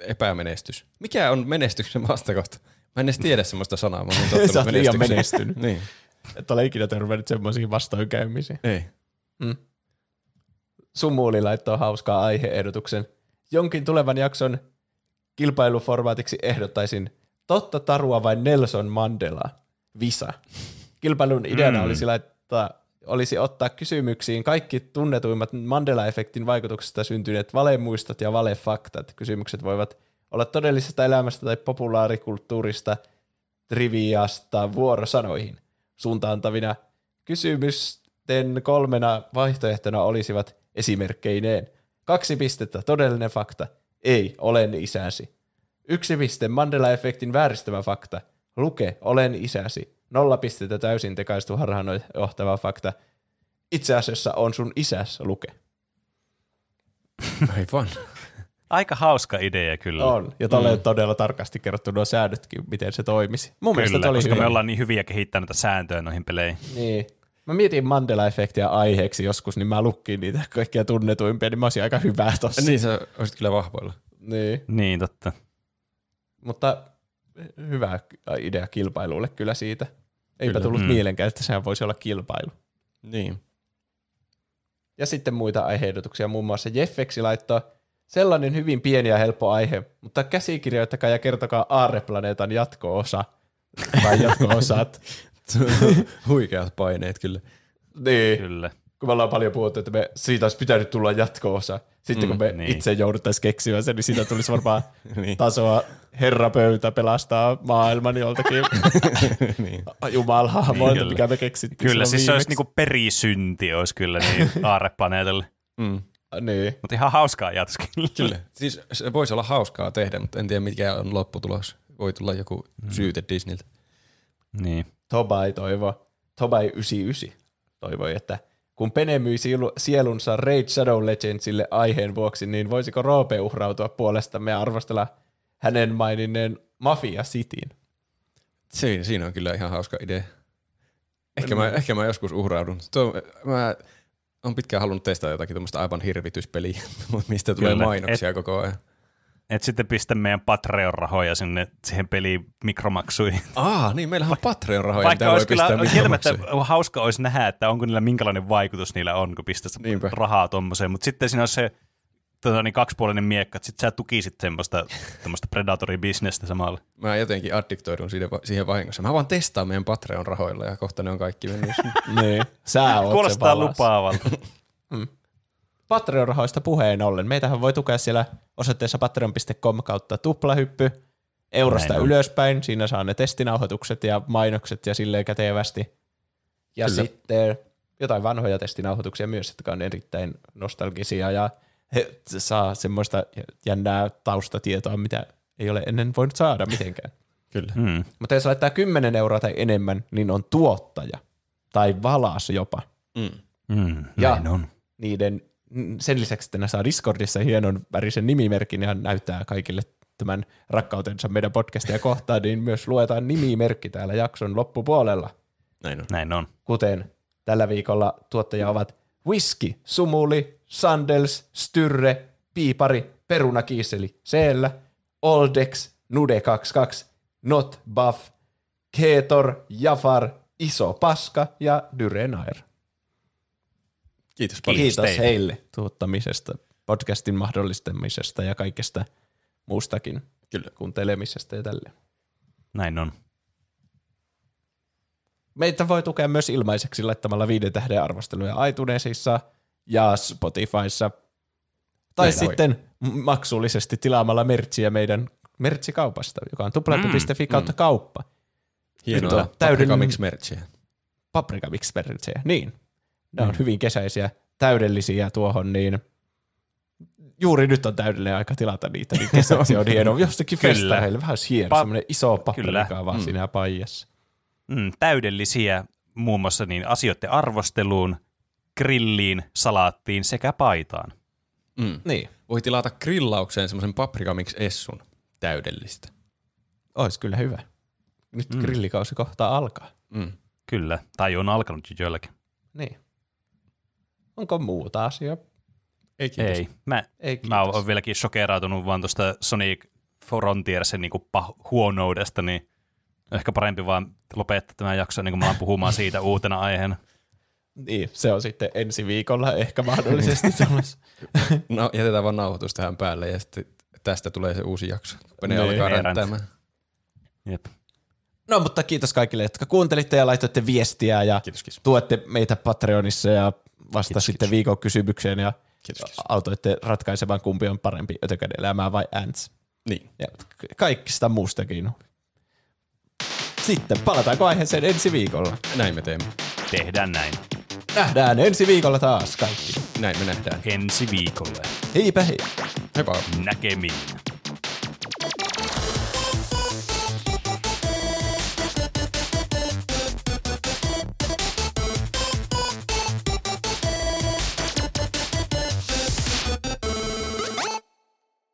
epämenestys. Mikä on menestyksen vastakohta? Mä en edes tiedä semmoista sanaa. Mä oon *laughs* niin tottunut Sä oot liian menestynyt. *laughs* niin. Et ole ikinä törmännyt semmoisiin vastoinkäymisiin. Ei. Sumuuli laittoi hauskaa aiheehdotuksen. Jonkin tulevan jakson kilpailuformaatiksi ehdottaisin Totta Tarua vai Nelson Mandela? Visa. Kilpailun ideana Mm. olisi laittaa olisi ottaa kysymyksiin kaikki tunnetuimmat Mandela-efektin vaikutuksesta syntyneet valemuistot ja valefaktat. Kysymykset voivat olla todellisesta elämästä tai populaarikulttuurista, triviasta vuorosanoihin. Suuntaantavina kysymysten kolmena vaihtoehtona olisivat esimerkkeineen Kaksi pistettä, todellinen fakta. Ei, olen isäsi. Yksi piste, Mandela-efektin vääristävä fakta. Luke, olen isäsi. Nolla pistettä täysin tekaistu harhaanjohtava fakta. Itse asiassa on sun isäs, Luke. Aivan. Aika hauska idea kyllä. On. Ja tolleen todella tarkasti kerrottu nuo säännötkin, miten se toimisi. Mun mielestä Kyllä, toi oli koska hyvä. me ollaan niin hyviä kehittänyt näitä sääntöjä noihin peleihin. Niin. Mä mietin Mandela-efektiä aiheeksi joskus, niin mä lukkiin niitä kaikkia tunnetuimpia, niin mä olisin aika hyvä tossa. niin sä olisit kyllä vahvoilla. Niin. Niin, totta. Mutta hyvä idea kilpailulle kyllä siitä. Eipä Kyllä. tullut Mm. mielenkään, että sehän voisi olla kilpailu. Niin. Ja sitten muita aiheehdotuksia, muun muassa Jeffeksi laittoi sellainen hyvin pieni ja helppo aihe, mutta käsikirjoittakaa ja kertokaa Aarreplaneetan jatko-osa. Tai jatko-osat. *laughs* Huikeat paineet kyllä. niin. Kyllä. Kun me ollaan paljon puhuttu, että me, siitä olisi pitänyt tulla jatko-osa. Sitten mm, kun me niin. niin. itse jouduttaisiin keksimään sen, niin siitä tulisi varmaan *laughs* Niin. tasoa herra pöytä pelastaa maailman joltakin *laughs* niin. jumalhahmoilta, Kyllä. mikä me keksittiin Kyllä, siis se olisi viimeksi. niinku perisynti olisi kyllä niin *laughs* aarreplaneetalle. Mm. Niin. Mutta ihan hauskaa jatkoskin. Kyllä. Siis se voisi olla hauskaa tehdä, mutta en tiedä mikä on lopputulos. Voi tulla joku syyte Disneyltä. Niin. Tobai toivo, Tobai 99 toivoi, että kun Pene myi sielu- sielunsa Raid Shadow Legendsille aiheen vuoksi, niin voisiko Roope uhrautua puolestamme ja arvostella hänen maininneen Mafia Cityin? Siinä, siinä on kyllä ihan hauska idea. Ehkä mä, ehkä mä joskus uhraudun. Tuo, mä on pitkään halunnut testata jotakin tuommoista aivan hirvityspeliä, *laughs* mistä tulee Kyllä. mainoksia koko ajan. Et sitten pistä meidän Patreon-rahoja sinne siihen peliin mikromaksuihin. Aa, niin meillähän on Patreon-rahoja, Vaikka mitä voi olisi kyllä pistää kieltämättä hauska olisi nähdä, että onko niillä minkälainen vaikutus niillä on, kun pistät Niinpä. rahaa tuommoiseen. Mutta sitten siinä on se tota, niin kaksipuolinen miekka, että sitten sä tukisit semmoista predatori-bisnestä samalla. Mä jotenkin addiktoidun siihen, siihen vahingossa. Mä vaan testaan meidän Patreon-rahoilla ja kohta ne on kaikki mennyt. *laughs* Niin. Sä oot Kuulostaa lupaavalta. *laughs* Patreon-rahoista puheen ollen. Meitähän voi tukea siellä osoitteessa patreon.com kautta tuplahyppy. Eurosta Näin ylöspäin. Siinä saa ne testinauhoitukset ja mainokset ja silleen kätevästi. Ja Kyllä. sitten jotain vanhoja testinauhoituksia myös, jotka on erittäin nostalgisia ja he saa semmoista jännää taustatietoa, mitä ei ole ennen voinut saada mitenkään. *laughs* Kyllä. Mm. Mutta jos laittaa 10 euroa tai enemmän, niin on tuottaja tai valas jopa. Mm. Mm, Ja- on. niiden, sen lisäksi, että ne saa Discordissa hienon värisen nimimerkin ja näyttää kaikille tämän rakkautensa meidän podcastia kohtaan, niin myös luetaan nimimerkki täällä jakson loppupuolella. Näin on. Näin on. Kuten tällä viikolla tuottaja ovat Whisky, Sumuli, Sandels, Styrre, Piipari, Perunakiiseli, Seellä, Oldex, Nude22, Not Buff, Keetor, Jafar, Iso Paska ja Dyrenair. Kiitos paljon. Kiitos teille. heille tuottamisesta, podcastin mahdollistamisesta ja kaikesta muustakin Kyllä. kuuntelemisesta ja tälleen. Näin on. Meitä voi tukea myös ilmaiseksi laittamalla viiden tähden arvosteluja iTunesissa ja Spotifyssa. Tai Näin voi. sitten m- maksullisesti tilaamalla mertsiä meidän mertsikaupasta, joka on tuplahyppy.fi kautta kauppa. Nyt Hienoa. täydellinen- Paprika Mix merchia. Paprika mix mertsejä, niin. Ne on Mm. hyvin kesäisiä, täydellisiä tuohon, niin juuri nyt on täydellinen aika tilata niitä, niin kesäksi on hienoa. Jostakin Kyllä. festareille vähän hieno, Pa- semmoinen iso vaan Mm. siinä paijassa. Mm, täydellisiä muun muassa niin asioiden arvosteluun, grilliin, salaattiin sekä paitaan. Mm. Niin, Voi tilata grillaukseen semmoisen Paprika Mix Essun. Täydellistä. olisi kyllä hyvä. Nyt Mm. mm. grillikausi kohtaa alkaa. Mm. Kyllä, tai on alkanut jo joillakin. Niin. Onko muuta asiaa? Ei kiitos. Ei, mä, Ei mä oon vieläkin shokerautunut vaan tuosta Sonic Frontiersin niin pah- huonoudesta, niin ehkä parempi vaan lopettaa tämä jakso, niin kuin mä alan puhumaan *laughs* siitä uutena aiheena. Niin, se on sitten ensi viikolla ehkä mahdollisesti *laughs* tulossa. No, jätetään vaan nauhoitus tähän päälle ja sitten tästä tulee se uusi jakso. Ne Niin. alkaa ränttäämään. Jep. No, mutta kiitos kaikille, jotka kuuntelitte ja laitoitte viestiä ja Kiitos, kiitos. tuette meitä Patreonissa ja vastasitte kiitos. viikon kysymykseen ja Kiitos, kiitos. autoitte ratkaisemaan, kumpi on parempi, ötökän elämää vai ants. Niin. Ja kaikista muustakin. Sitten palataanko aiheeseen ensi viikolla? Näin me teemme. Tehdään näin. nähdään ensi viikolla taas kaikki. Näin me nähdään. Ensi viikolle. Heipä hei. Heippa. Näkemiin.